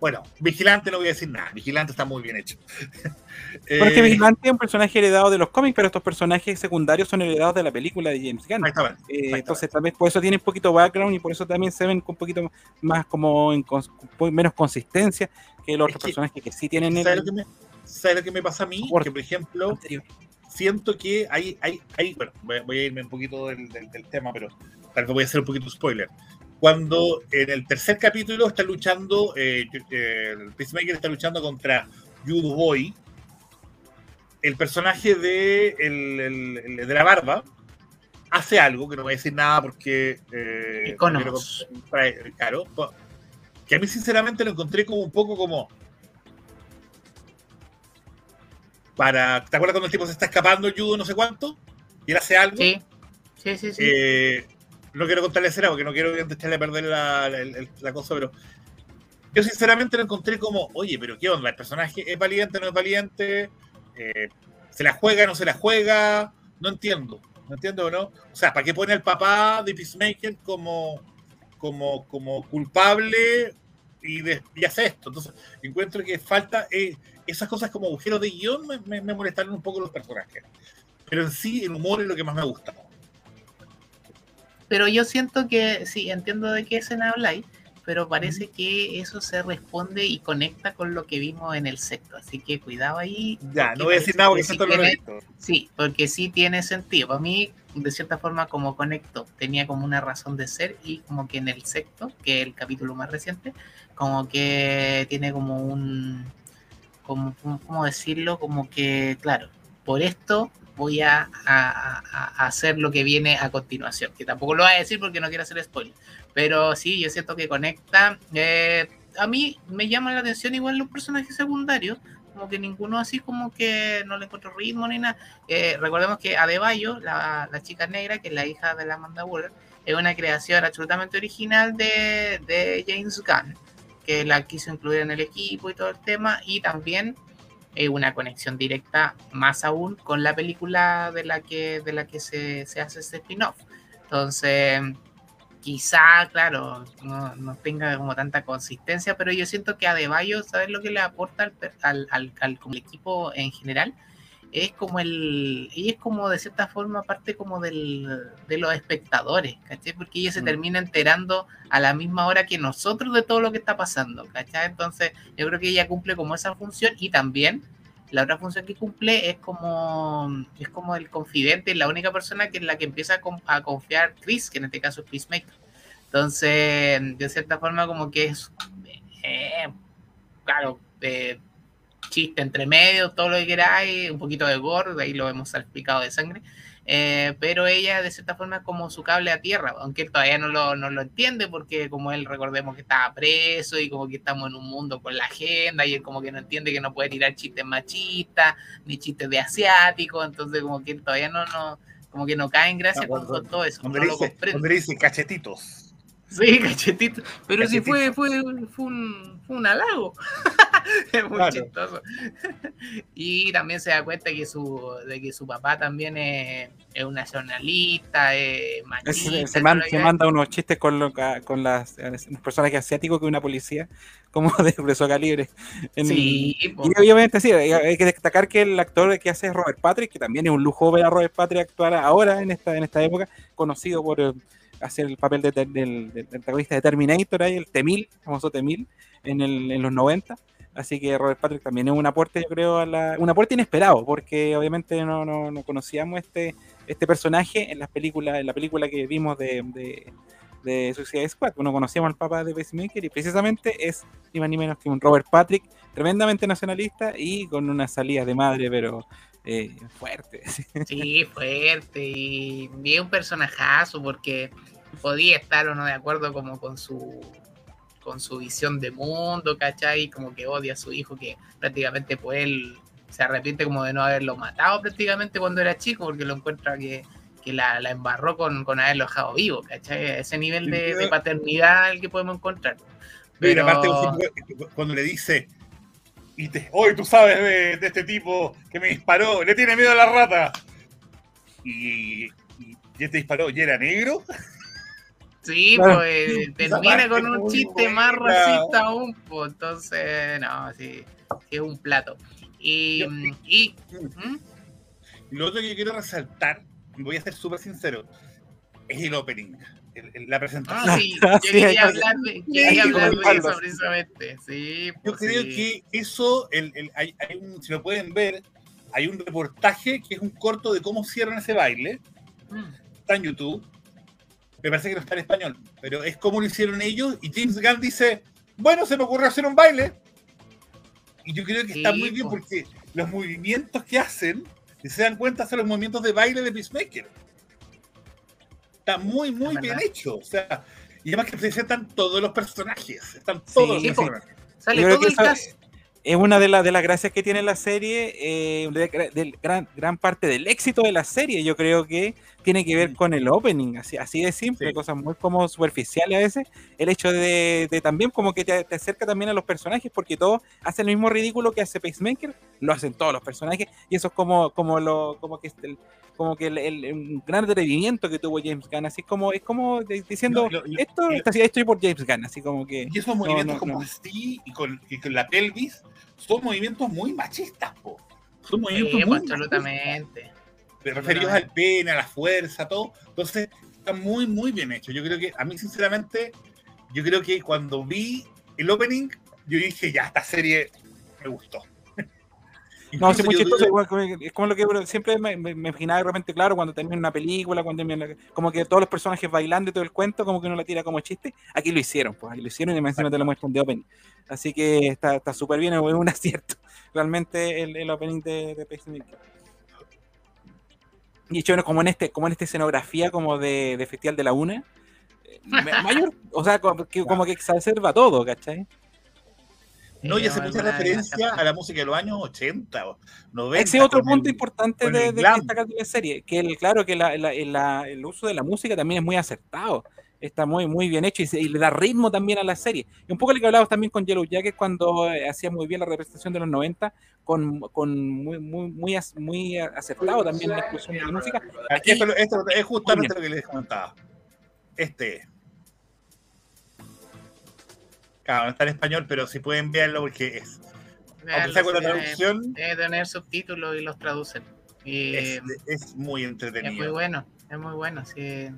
Bueno, Vigilante no voy a decir nada, Vigilante está muy bien hecho. Pero es que Eh, Vigilante es un personaje heredado de los cómics, pero estos personajes secundarios son heredados de la película de James Gunn. exactamente, Eh, exactamente. entonces tal vez por eso tienen un poquito background y por eso también se ven con un poquito más como en con menos consistencia que los otros que- personajes que sí tienen el ¿Sabes lo que me, sabes lo que me pasa a mí? Soporte. Que, por ejemplo, anterior. siento que hay, hay, hay bueno, voy a- voy a irme un poquito del, del- del tema, pero tal vez voy a hacer un poquito spoiler. Cuando en el tercer capítulo está luchando, eh, eh, el Peacemaker está luchando contra Jude Boy, el personaje de, el, el- el de la barba hace algo, que no voy a decir nada porque... Eh, claro, que a mí sinceramente lo encontré como un poco como... Para, ¿Te acuerdas cuando el tipo se está escapando el judo no sé cuánto? Y él hace algo. Sí. Sí, sí, sí. Eh, no quiero contarle escena porque no quiero echarle a perder la, la- la- la cosa, pero yo sinceramente lo encontré como, oye, pero ¿qué onda? ¿El personaje es valiente no es valiente? Eh, ¿Se la juega no se la juega? No entiendo. ¿Me entiendes o no? O sea, ¿para qué pone al papá de Peacemaker como, como, como culpable y, de, y hace esto? Entonces, encuentro que falta eh, esas cosas como agujeros de guion me, me, me molestaron un poco los personajes. Pero en sí, el humor es lo que más me gusta. Pero yo siento que, sí, entiendo de qué escena habláis, pero parece que eso se responde y conecta con lo que vimos en el sexto. Así que cuidado ahí. Ya, no voy a decir nada porque que sí esto no lo he tiene- visto. Sí, porque sí tiene sentido. Para mí, de cierta forma, como conectó, tenía como una razón de ser y como que en el sexto, que es el capítulo más reciente, como que tiene como un, como, como- ¿cómo decirlo? Como que, claro, por esto voy a, a- a- hacer lo que viene a continuación, que tampoco lo voy a decir porque no quiero hacer spoiler, pero sí, yo siento que conecta. eh, a mí me llaman la atención igual los personajes secundarios, como que ninguno así como que no le encuentro ritmo ni nada. Eh, recordemos que Adebayo, la, la chica negra, que es la hija de la Amanda Waller, es una creación absolutamente original de, de James Gunn, que la quiso incluir en el equipo y todo el tema, y también eh, una conexión directa más aún con la película de la que, de la que se, se hace este spin-off. Entonces, quizá, claro, no, no tenga como tanta consistencia, pero yo siento que Adebayo, ¿sabes lo que le aporta al, al, al- al- equipo en general? Es como el, ella es como de cierta forma parte como del, de los espectadores, ¿cachai? Porque ella se Mm. termina enterando a la misma hora que nosotros de todo lo que está pasando, ¿cachai? Entonces yo creo que ella cumple como esa función y también la otra función que cumple es como, es como el confidente, la única persona que es la que empieza a, a confiar Chris, que en este caso es Peacemaker. Entonces, de cierta forma, como que es, eh, claro, eh, chiste entre medio, todo lo que queráis, un poquito de gore, de ahí lo hemos salpicado de sangre. eh, pero ella, de cierta forma, es como su cable a tierra, aunque él todavía no lo, no lo entiende, porque como él, recordemos que estaba preso y como que estamos en un mundo con la agenda, y él como que no entiende que no puede tirar chistes machistas, ni chistes de asiático, entonces como que él todavía no, no como que no cae en gracia con, cuando- con todo eso, no lo dice, cachetitos. Sí, cachetito. Pero sí Cachetito. fue, fue, fue, un, fue un halago. es muy Claro. chistoso. y también se da cuenta que su, de que su papá también es, es un nacionalista, es Se, machista. se man- manda unos chistes con, lo- con las, los personajes asiáticos que una policía, como de preso calibre. En- Sí. Y obviamente sí, hay hay que destacar que el actor que hace es Robert Patrick, que también es un lujo ver a Robert Patrick actuar ahora en esta, en esta época, conocido por eh, hacer el papel de, del, del antagonista de Terminator, ahí, el T-1000, famoso T-1000, en, el- en los 90. Así que Robert Patrick también es un aporte, yo creo, a la, un aporte inesperado, porque obviamente no, no, no conocíamos este, este personaje en las películas, en la película que vimos de, de, de Suicide Squad. Uno conocíamos al papá de Pacemaker y precisamente es ni más ni menos que un Robert Patrick tremendamente nacionalista y con una salida de madre, pero eh, fuerte. Sí, fuerte. Y, es un personajazo porque podía estar o no de acuerdo como con su con su visión de mundo, ¿cachai? Como que odia a su hijo, que prácticamente pues él se arrepiente como de no haberlo matado prácticamente cuando era chico, porque lo encuentra que, que la, la embarró con, con haberlo dejado vivo, ¿cachai? Ese nivel de, de paternidad el que podemos encontrar. Mira, Pero- aparte, cuando le dice, y te, hoy tú sabes de, de este tipo que me disparó, le tiene miedo a la rata. Y, y, y este disparó, ¿y era negro? Sí, Claro. pues eh, termina con un chiste más racista aún, pues entonces, no, sí, sí es un plato. Y, Yo- y ¿Mm? Lo otro que yo quiero resaltar, voy a ser súper sincero, es el opening, el- el- la presentación. ah, sí, yo quería hablar de, quería hablar de eso precisamente. Sí, Yo pues, creo sí. que eso, el, el- hay, hay un- si lo pueden ver, hay un reportaje que es un corto de cómo cierran ese baile, Mm. está en YouTube. Me parece que no está en español, pero es como lo hicieron ellos. Y James Gunn dice: Bueno, se me ocurrió hacer un baile. Y yo creo que está Sí, muy bien po. porque los movimientos que hacen, si se dan cuenta, son los movimientos de baile de Peacemaker. Está muy, muy bien hecho. O sea, y además que presentan todos los personajes. Están todos Sí, los personajes. Sale todo el cast. Es una de, las de las gracias que tiene la serie, eh, de, de gran, gran parte del éxito de la serie, yo creo que tiene que ver con el opening, así, así de simple, Sí. cosas muy como superficiales a veces. El hecho de, de también como que te, te acerca también a los personajes, porque todos hacen el mismo ridículo que hace Pacemaker, lo hacen todos los personajes, y eso es como, como lo, como que el, como que el, gran atrevimiento que tuvo James Gunn, así como, es como de- diciendo, No, lo- lo- esto y- está así, estoy por James Gunn, así como que... Y esos movimientos no, como no. así y con, y con la pelvis son movimientos muy machistas, po. Son movimientos Sí, muy absolutamente. machistas, referidos al pene, a la fuerza, todo. Entonces, está muy, muy bien hecho. Yo creo que, a mí, sinceramente, yo creo que cuando vi el opening, yo dije, ya, esta serie me gustó. No, sí, muy chistoso. Es como lo que siempre me, me- me imaginaba de repente, claro, cuando termina una película, cuando termina, como que todos los personajes bailando y todo el cuento, como que uno la tira como chiste. Aquí lo hicieron, pues aquí lo hicieron y encima te lo muestran de opening. Así que está está súper bien, es un acierto. Realmente el, el opening de, de Pacemaker. Y hecho, bueno, como en este, como en esta escenografía como de, de Festival de la Una, eh, mayor, o sea, como que, como que observa todo, ¿cachai? No, y hace mucha alguna referencia a la música de los años 80 o 90. Ese es otro punto el- importante de, de glam. destacar de la serie, que el, claro que la- la- la- el uso de la música también es muy acertado, está muy, muy bien hecho y, se- y le da ritmo también a la serie. Y un poco lo que hablábamos también con Yellow Jacket cuando eh, hacía muy bien la representación de los 90, con, con muy, muy, muy, muy acertado también la inclusión de la música. Aquí- Esto, esto es justamente lo que les comentaba. Este. No está en español, pero si pueden verlo porque es. Aunque sea con la Debe- traducción, Debe tener subtítulos y los traducen. Y es, es, es muy muy entretenido. bueno, es muy bueno, sí.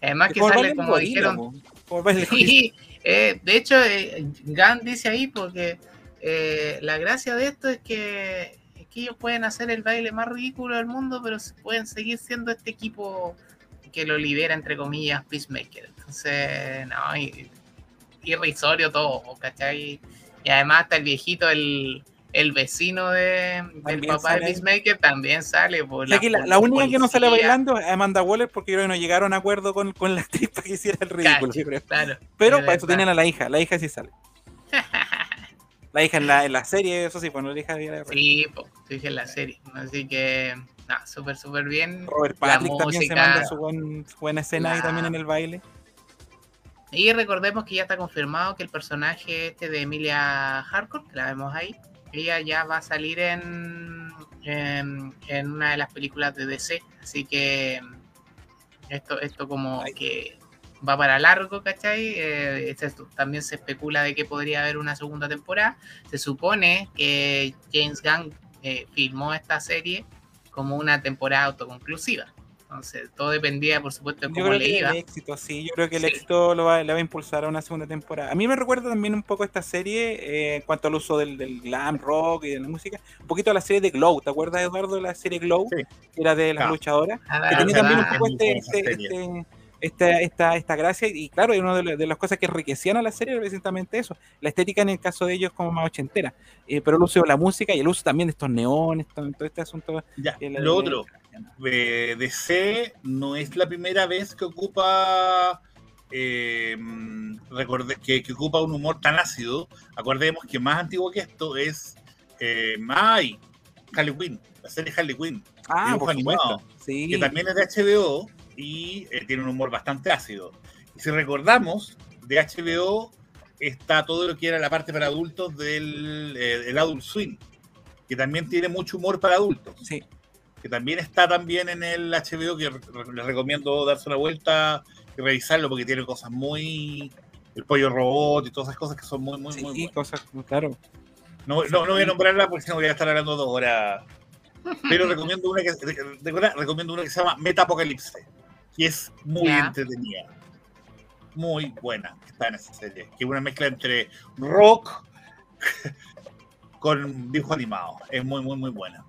Además que sale como dijeron. Sí, eh, de hecho, eh, Gunn dice ahí porque eh, la gracia de esto es que, es que ellos pueden hacer el baile más ridículo del mundo, pero se- pueden seguir siendo este equipo que lo lidera, entre comillas, Peacemaker. Entonces, no, y- irrisorio todo, ¿cachai? Y además hasta el viejito, el, el vecino de, del papá de sale. Peacemaker también sale. Por O sea, que la, la única que no sale bailando es Amanda Waller porque creo que no llegaron a acuerdo con, con la actriz para que hiciera el ridículo, Cacho, creo. Claro. Pero para eso tienen a la hija, la hija sí sale. La hija en la, en la serie, eso sí, bueno, la hija de Sí, po, dije en la serie. Así que, no, súper, súper bien. Robert Patrick también se manda su, buen- su buena escena ahí también en el baile. Y recordemos que ya está confirmado que el personaje este de Emilia Harcourt, que la vemos ahí, ella ya va a salir en, en, en una de las películas de DC. Así que esto, esto como Ay. que va para largo, ¿cachai? Eh, este- también se especula de que podría haber una segunda temporada. Se supone que James Gunn eh, filmó esta serie como una temporada autoconclusiva. Entonces, todo dependía, por supuesto, de Yo cómo creo le que iba. el éxito, sí, yo creo que el Sí. éxito lo va, le va a impulsar a una segunda temporada. A mí me recuerda también un poco esta serie eh, en cuanto al uso del, del glam rock y de la música, un poquito a la serie de Glow, ¿te acuerdas Eduardo de la serie Glow? Sí. Que era de las Ah. luchadoras. Ah, que tenía también un poco este, este- este- esta, esta, esta gracia, y claro, y una de, las- de las cosas que enriquecían a la serie era precisamente eso. La estética en el caso de ellos como más ochentera, eh, pero el uso de la música y el uso también de estos neones, todo, todo este asunto. Ya, que la- lo otro, eh, DC no es la primera vez que ocupa eh, recorde- que, que ocupa un humor tan ácido. Acordemos que más antiguo que esto es eh, Mai, Harley Quinn, la serie Harley Quinn, Ah, por animado. Sí. que también es de HBO y eh, tiene un humor bastante ácido. Y si recordamos, de HBO está todo lo que era la parte para adultos del eh, el Adult Swim, que también tiene mucho humor para adultos Sí. que también está también en el HBO, que les recomiendo darse una vuelta y revisarlo porque tiene cosas muy... El pollo robot y todas esas cosas que son muy, muy, Sí, muy buenas. cosas, claro. No, no, no voy a nombrarla porque si no voy a estar hablando dos horas. Pero recomiendo una que, recomiendo una que se llama Metapocalipse, que es muy entretenida. Muy buena que está en esa serie. Que es una mezcla entre rock con dibujo animado. Es muy, muy, muy buena.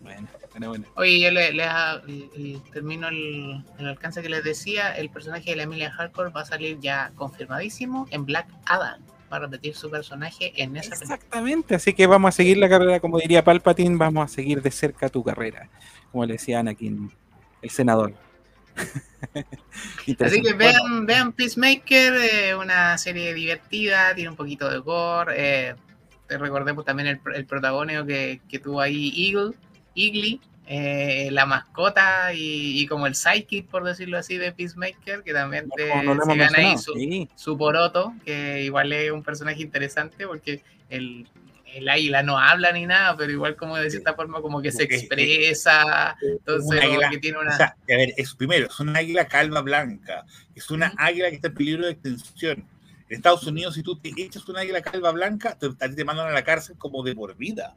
Bueno, bueno, bueno. Oye, yo le, le- y- y termino el, el alcance que les decía. El personaje de la Emilia Hardcore va a salir ya confirmadísimo en Black Adam. Va a repetir su personaje en esa película. Exactamente, así que vamos a seguir la carrera, como diría Palpatine, vamos a seguir de cerca tu carrera, como le decía Anakin, el senador. Así que Bueno, vean, vean Peacemaker, eh, una serie divertida, tiene un poquito de gore. eh, te recordemos también el, el protagónico que, que tuvo ahí Eagle, Eagly, eh, la mascota y, y como el sidekick, por decirlo así, de Peacemaker, que también te, no se hemos gana ahí su, sí. su poroto, que igual es un personaje interesante porque el, el águila no habla ni nada, pero igual como de cierta forma como que se Es- es- expresa, entonces como águila, que tiene O una... sea, a ver, es primero, es una águila calva blanca, es una águila que está en peligro de extinción. En Estados Unidos, si tú te echas una águila calva blanca, te, a ti te mandan a la cárcel como de por vida.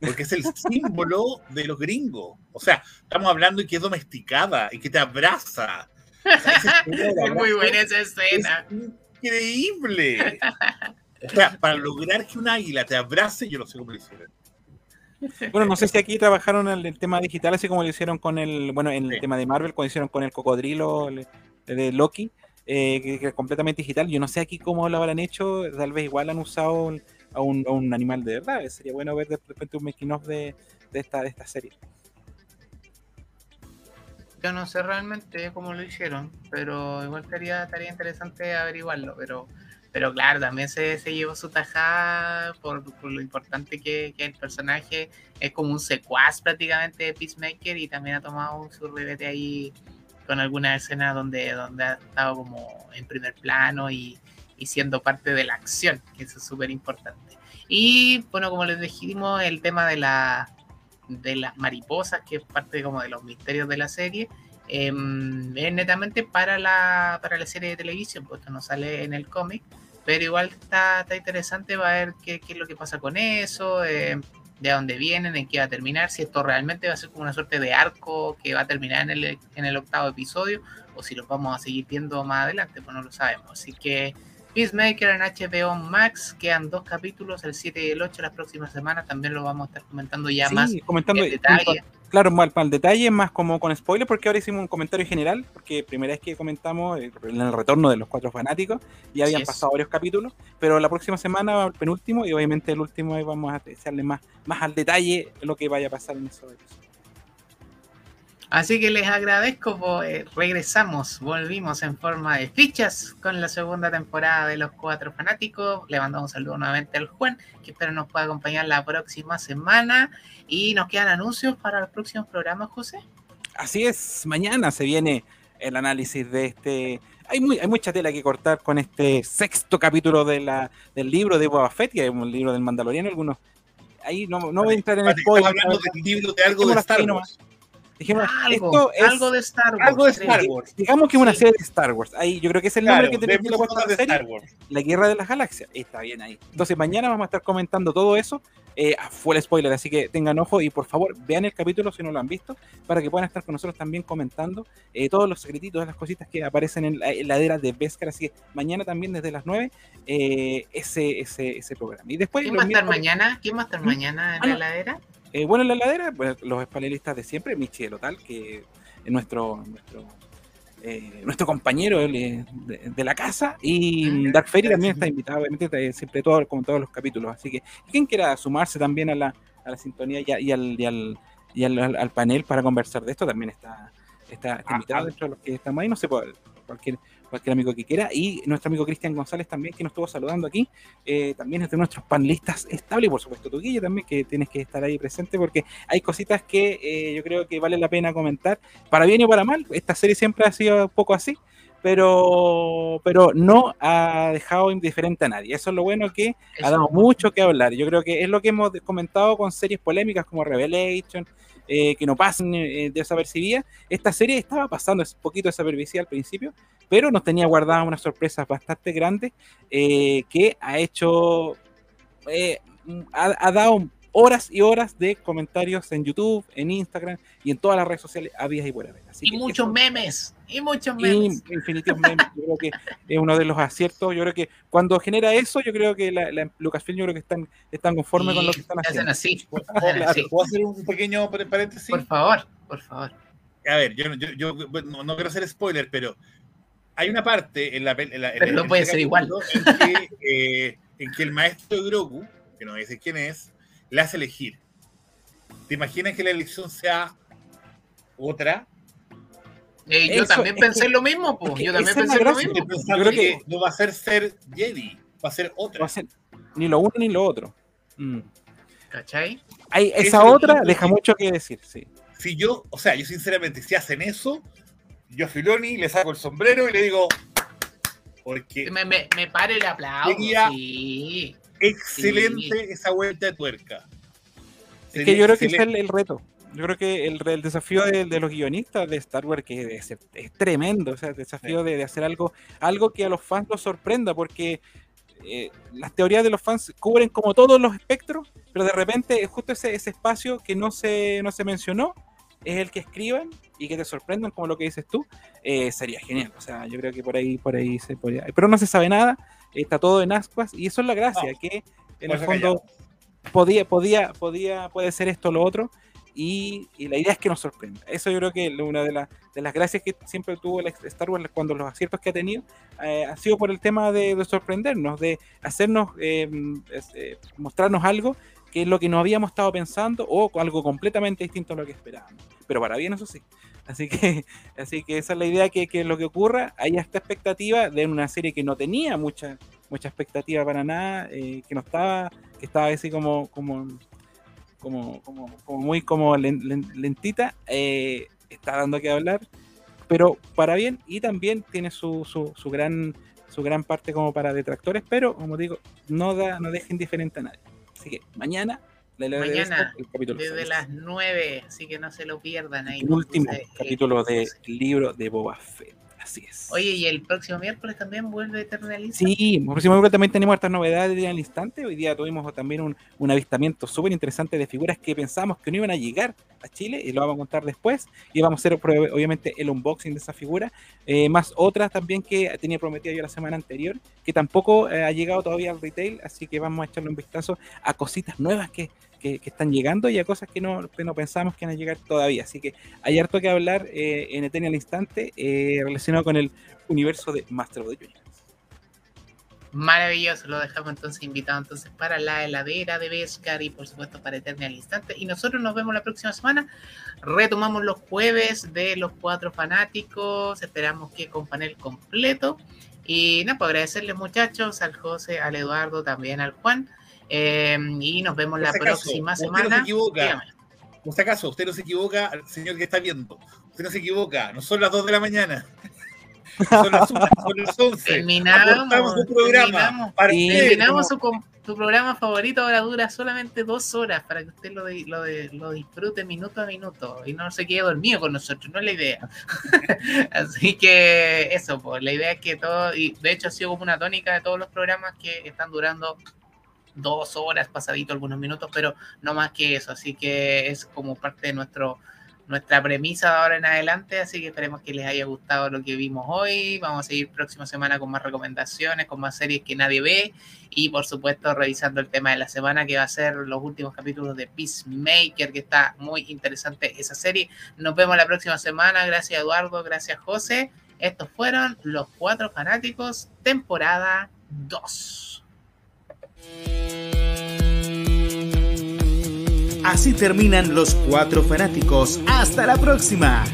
Porque es el símbolo de los gringos. O sea, estamos hablando de que es domesticada y que te abraza. O sea, es muy buena esa escena. Es increíble. O sea, para lograr que un águila te abrace, yo no sé cómo lo hicieron. Bueno, no sé si aquí trabajaron el, el tema digital, así como lo hicieron con el, bueno, en el Sí. tema de Marvel, cuando hicieron con el cocodrilo el- de Loki, eh, que, que es completamente digital. Yo no sé aquí cómo lo habrán hecho, tal vez igual han usado un- a, un, a un animal de verdad. Sería bueno ver de repente un making of de, de esta, de esta serie. Yo no sé realmente cómo lo hicieron, pero igual estaría, estaría interesante averiguarlo. Pero, pero claro, también se, se llevó su tajada por, lo importante que, que el personaje es como un secuaz prácticamente de Peacemaker y también ha tomado un su ribete ahí con alguna escena donde, donde ha estado como en primer plano y, y siendo parte de la acción, que eso es súper importante. Y bueno, como les dijimos, el tema de la de las mariposas, que es parte como de los misterios de la serie, eh, es netamente para la, para la serie de televisión, porque no sale en el cómic, pero igual está, está interesante, va a ver qué, qué es lo que pasa con eso, eh, de dónde vienen, en qué va a terminar, si esto realmente va a ser como una suerte de arco que va a terminar en el, en el octavo episodio, o si los vamos a seguir viendo más adelante, pues no lo sabemos. Así que Peacemaker en HBO Max, quedan dos capítulos, el 7 y el 8 las próximas semanas, también lo vamos a estar comentando ya Sí, más comentando en detalle. Claro, más para el detalle, más como con spoiler, porque ahora hicimos un comentario general, porque primera vez que comentamos eh, en el retorno de los cuatro fanáticos, ya habían pasado varios capítulos, pero la próxima semana, el penúltimo, y obviamente el último, ahí vamos a echarle más, más al detalle lo que vaya a pasar en esos episodios. Así que les agradezco, pues, regresamos, volvimos en forma de fichas con la segunda temporada de Los Cuatro Fanáticos. Le mandamos un saludo nuevamente al Juan, que espero nos pueda acompañar la próxima semana. Y nos quedan anuncios para los próximos programas, José. Así es, mañana se viene el análisis de este. Hay, muy, hay mucha tela que cortar con este sexto capítulo de la, del libro de Boba Fett, que es un libro del Mandaloriano. Algunos. Ahí no, no voy a entrar en spoiler. Estamos hablando del libro de algo de Dejémoslo Star hasta ahí Wars. Dijimos, Algo, esto es algo de Star Wars. Algo de. Star Wars. Digamos que es una Sí. serie de Star Wars. Ahí yo creo que es el nombre Claro, que tenemos de serie. Star Wars. La Guerra de las Galaxias. Está bien ahí. Entonces mañana vamos a estar comentando todo eso. Eh, a full spoiler, así que tengan ojo y por favor vean el capítulo si no lo han visto, para que puedan estar con nosotros también comentando eh, todos los secretitos, las cositas que aparecen en la heladera de Beskar. Así que mañana también desde las 9 eh, ese, ese, ese programa. Y después ¿Quién va a estar mañana? ¿Quién va a estar ¿Mm? mañana en Ah, la no. Eh, bueno, en la heladera, pues, los panelistas de siempre, Michi Lotal, que es nuestro, nuestro, eh, nuestro compañero de, de la casa, y Mm, Dark Fairy también está invitado, obviamente, eh, siempre todo, como todos los capítulos. Así que quien quiera sumarse también a la, a la sintonía y, a- y al, y, al, y al, al- al panel para conversar de esto, también está, está, está Ah, invitado ah. dentro de los que estamos ahí, no sé, por cualquier cualquier amigo que quiera, y nuestro amigo Cristian González también, que nos estuvo saludando aquí, eh, también es de nuestros panelistas estables, y por supuesto tu Guille también, que tienes que estar ahí presente, porque hay cositas que eh, yo creo que vale la pena comentar, para bien y para mal, esta serie siempre ha sido un poco así, pero, pero no ha dejado indiferente a nadie, eso es lo bueno que ha Eso. dado mucho que hablar, yo creo que es lo que hemos comentado con series polémicas como Revelation, eh, que no pasen eh, desapercibidas, esta serie estaba pasando un poquito desapercibida al principio, pero nos tenía guardadas unas sorpresas bastante grandes eh, que ha hecho, eh, ha, ha dado horas y horas de comentarios en YouTube, en Instagram y en todas las redes sociales había y por haber. Así Y que muchos eso- memes. Y muchos y memes. infinitos memes. Yo creo que es uno de los aciertos. Yo creo que cuando genera eso, yo creo que la, la Lucasfilm yo creo que están, están conformes con lo que están Y hacen haciendo. así. ¿Puedo, Hacen así. ¿puedo hacer un pequeño par- paréntesis? Por favor, por favor. A ver, yo, yo, yo bueno, no, quiero hacer spoiler, pero hay una parte en la pel- en la- en Pero la- no en puede este ser igual. En que, eh, en que el maestro de Grogu, que no dice quién es, le hace elegir. ¿Te imaginas que la elección sea otra? Eh, yo Eso, también pensé que- lo mismo, pues. Yo también pensé lo gracia, mismo. Yo creo que, no va a ser ser Jedi, va a ser No otra. hacen ni lo uno ni lo otro. Mm. ¿Cachai? Hay, esa Eso otra deja mucho que decir, sí. si yo, o sea, yo sinceramente, si hacen eso, yo a Filoni le saco el sombrero y le digo, porque Me, me, me pare el aplauso. Sería- Sí. excelente esa vuelta de tuerca. Es que yo creo que es Excelente. el, el reto. Yo creo que el, el desafío de, de los guionistas de Star Wars que es, es tremendo. O sea, el desafío de, de hacer algo, algo que a los fans los sorprenda, porque eh, las teorías de los fans cubren como todos los espectros, pero de repente justo ese, ese espacio que no se, no se mencionó es el que escriban y que te sorprendan como lo que dices tú, eh, sería genial. O sea, yo creo que por ahí, por ahí se podría. Pero no se sabe nada, está todo en ascuas, y eso es la gracia, No, que en el fondo podía, podía, podía, puede ser esto o lo otro, y, y la idea es que nos sorprenda. Eso yo creo que es una de, las de las gracias que siempre tuvo el Star Wars cuando los aciertos que ha tenido eh, ha sido por el tema de, de sorprendernos, de hacernos, eh, eh, mostrarnos algo que es lo que no habíamos estado pensando o algo completamente distinto a lo que esperábamos. Pero para bien, eso sí. Así que, así que esa es la idea que, que lo que ocurra, hay esta expectativa de una serie que no tenía mucha, mucha expectativa para nada, eh, que no estaba, que estaba así como, como, como, como, muy como len- len- lentita, eh, está dando que hablar, pero para bien y también tiene su, su, su gran su gran parte como para detractores, pero como digo, no da, no deja indiferente a nadie. Así que mañana, la Mañana, Star, el capítulo Desde las 9, así que no se lo pierdan ahí. el último eh, capítulo del libro de Boba Fett. Así es. Oye, y el próximo miércoles también vuelve Eternalista. Sí, por próximo miércoles también tenemos estas novedades al instante. Hoy día tuvimos también un, un avistamiento súper interesante de figuras que pensamos que no iban a llegar a Chile y lo vamos a contar después. Y vamos a hacer obviamente el unboxing de esa figura, eh, más otras también que tenía prometida yo la semana anterior, que tampoco eh, ha llegado todavía al retail, así que vamos a echarle un vistazo a cositas nuevas que, que- que están llegando y a cosas que no, que no pensamos que van a llegar todavía. Así que hay harto que hablar eh, en Eternal Instante eh, relacionado con el universo de Master of the Universe. Maravilloso, lo dejamos entonces invitado entonces para la heladera de Vescar y por supuesto para Eternal Instante. Y nosotros nos vemos la próxima semana. Retomamos los jueves de los cuatro fanáticos. Esperamos que con panel completo. Y nada, pues agradecerles muchachos, al José, al Eduardo, también al Juan. Eh, y nos vemos la Por si acaso, próxima usted no semana. se equivoca. Dígame. Por si acaso, usted no se equivoca, al señor que está viendo. Usted no se equivoca, no son las 2 de la mañana. Son las 1, son las 11. Terminamos, un programa. terminamos. Su, su programa favorito, ahora dura solamente dos horas para que usted lo, de- lo, de- lo disfrute minuto a minuto y no se quede dormido con nosotros, no es la idea. Así que eso, pues la idea es que todo, y de hecho ha sido como una tónica de todos los programas que están durando dos horas, pasadito algunos minutos, pero no más que eso, así que es como parte de nuestro nuestra premisa de ahora en adelante, así que esperemos que les haya gustado lo que vimos hoy. Vamos a seguir próxima semana con más recomendaciones, con más series que nadie ve y por supuesto revisando el tema de la semana que va a ser los últimos capítulos de Peacemaker, que está muy interesante esa serie. Nos vemos la próxima semana. Gracias Eduardo, gracias José. Estos fueron los cuatro fanáticos, temporada 2. Así terminan los cuatro fanáticos. Hasta la próxima.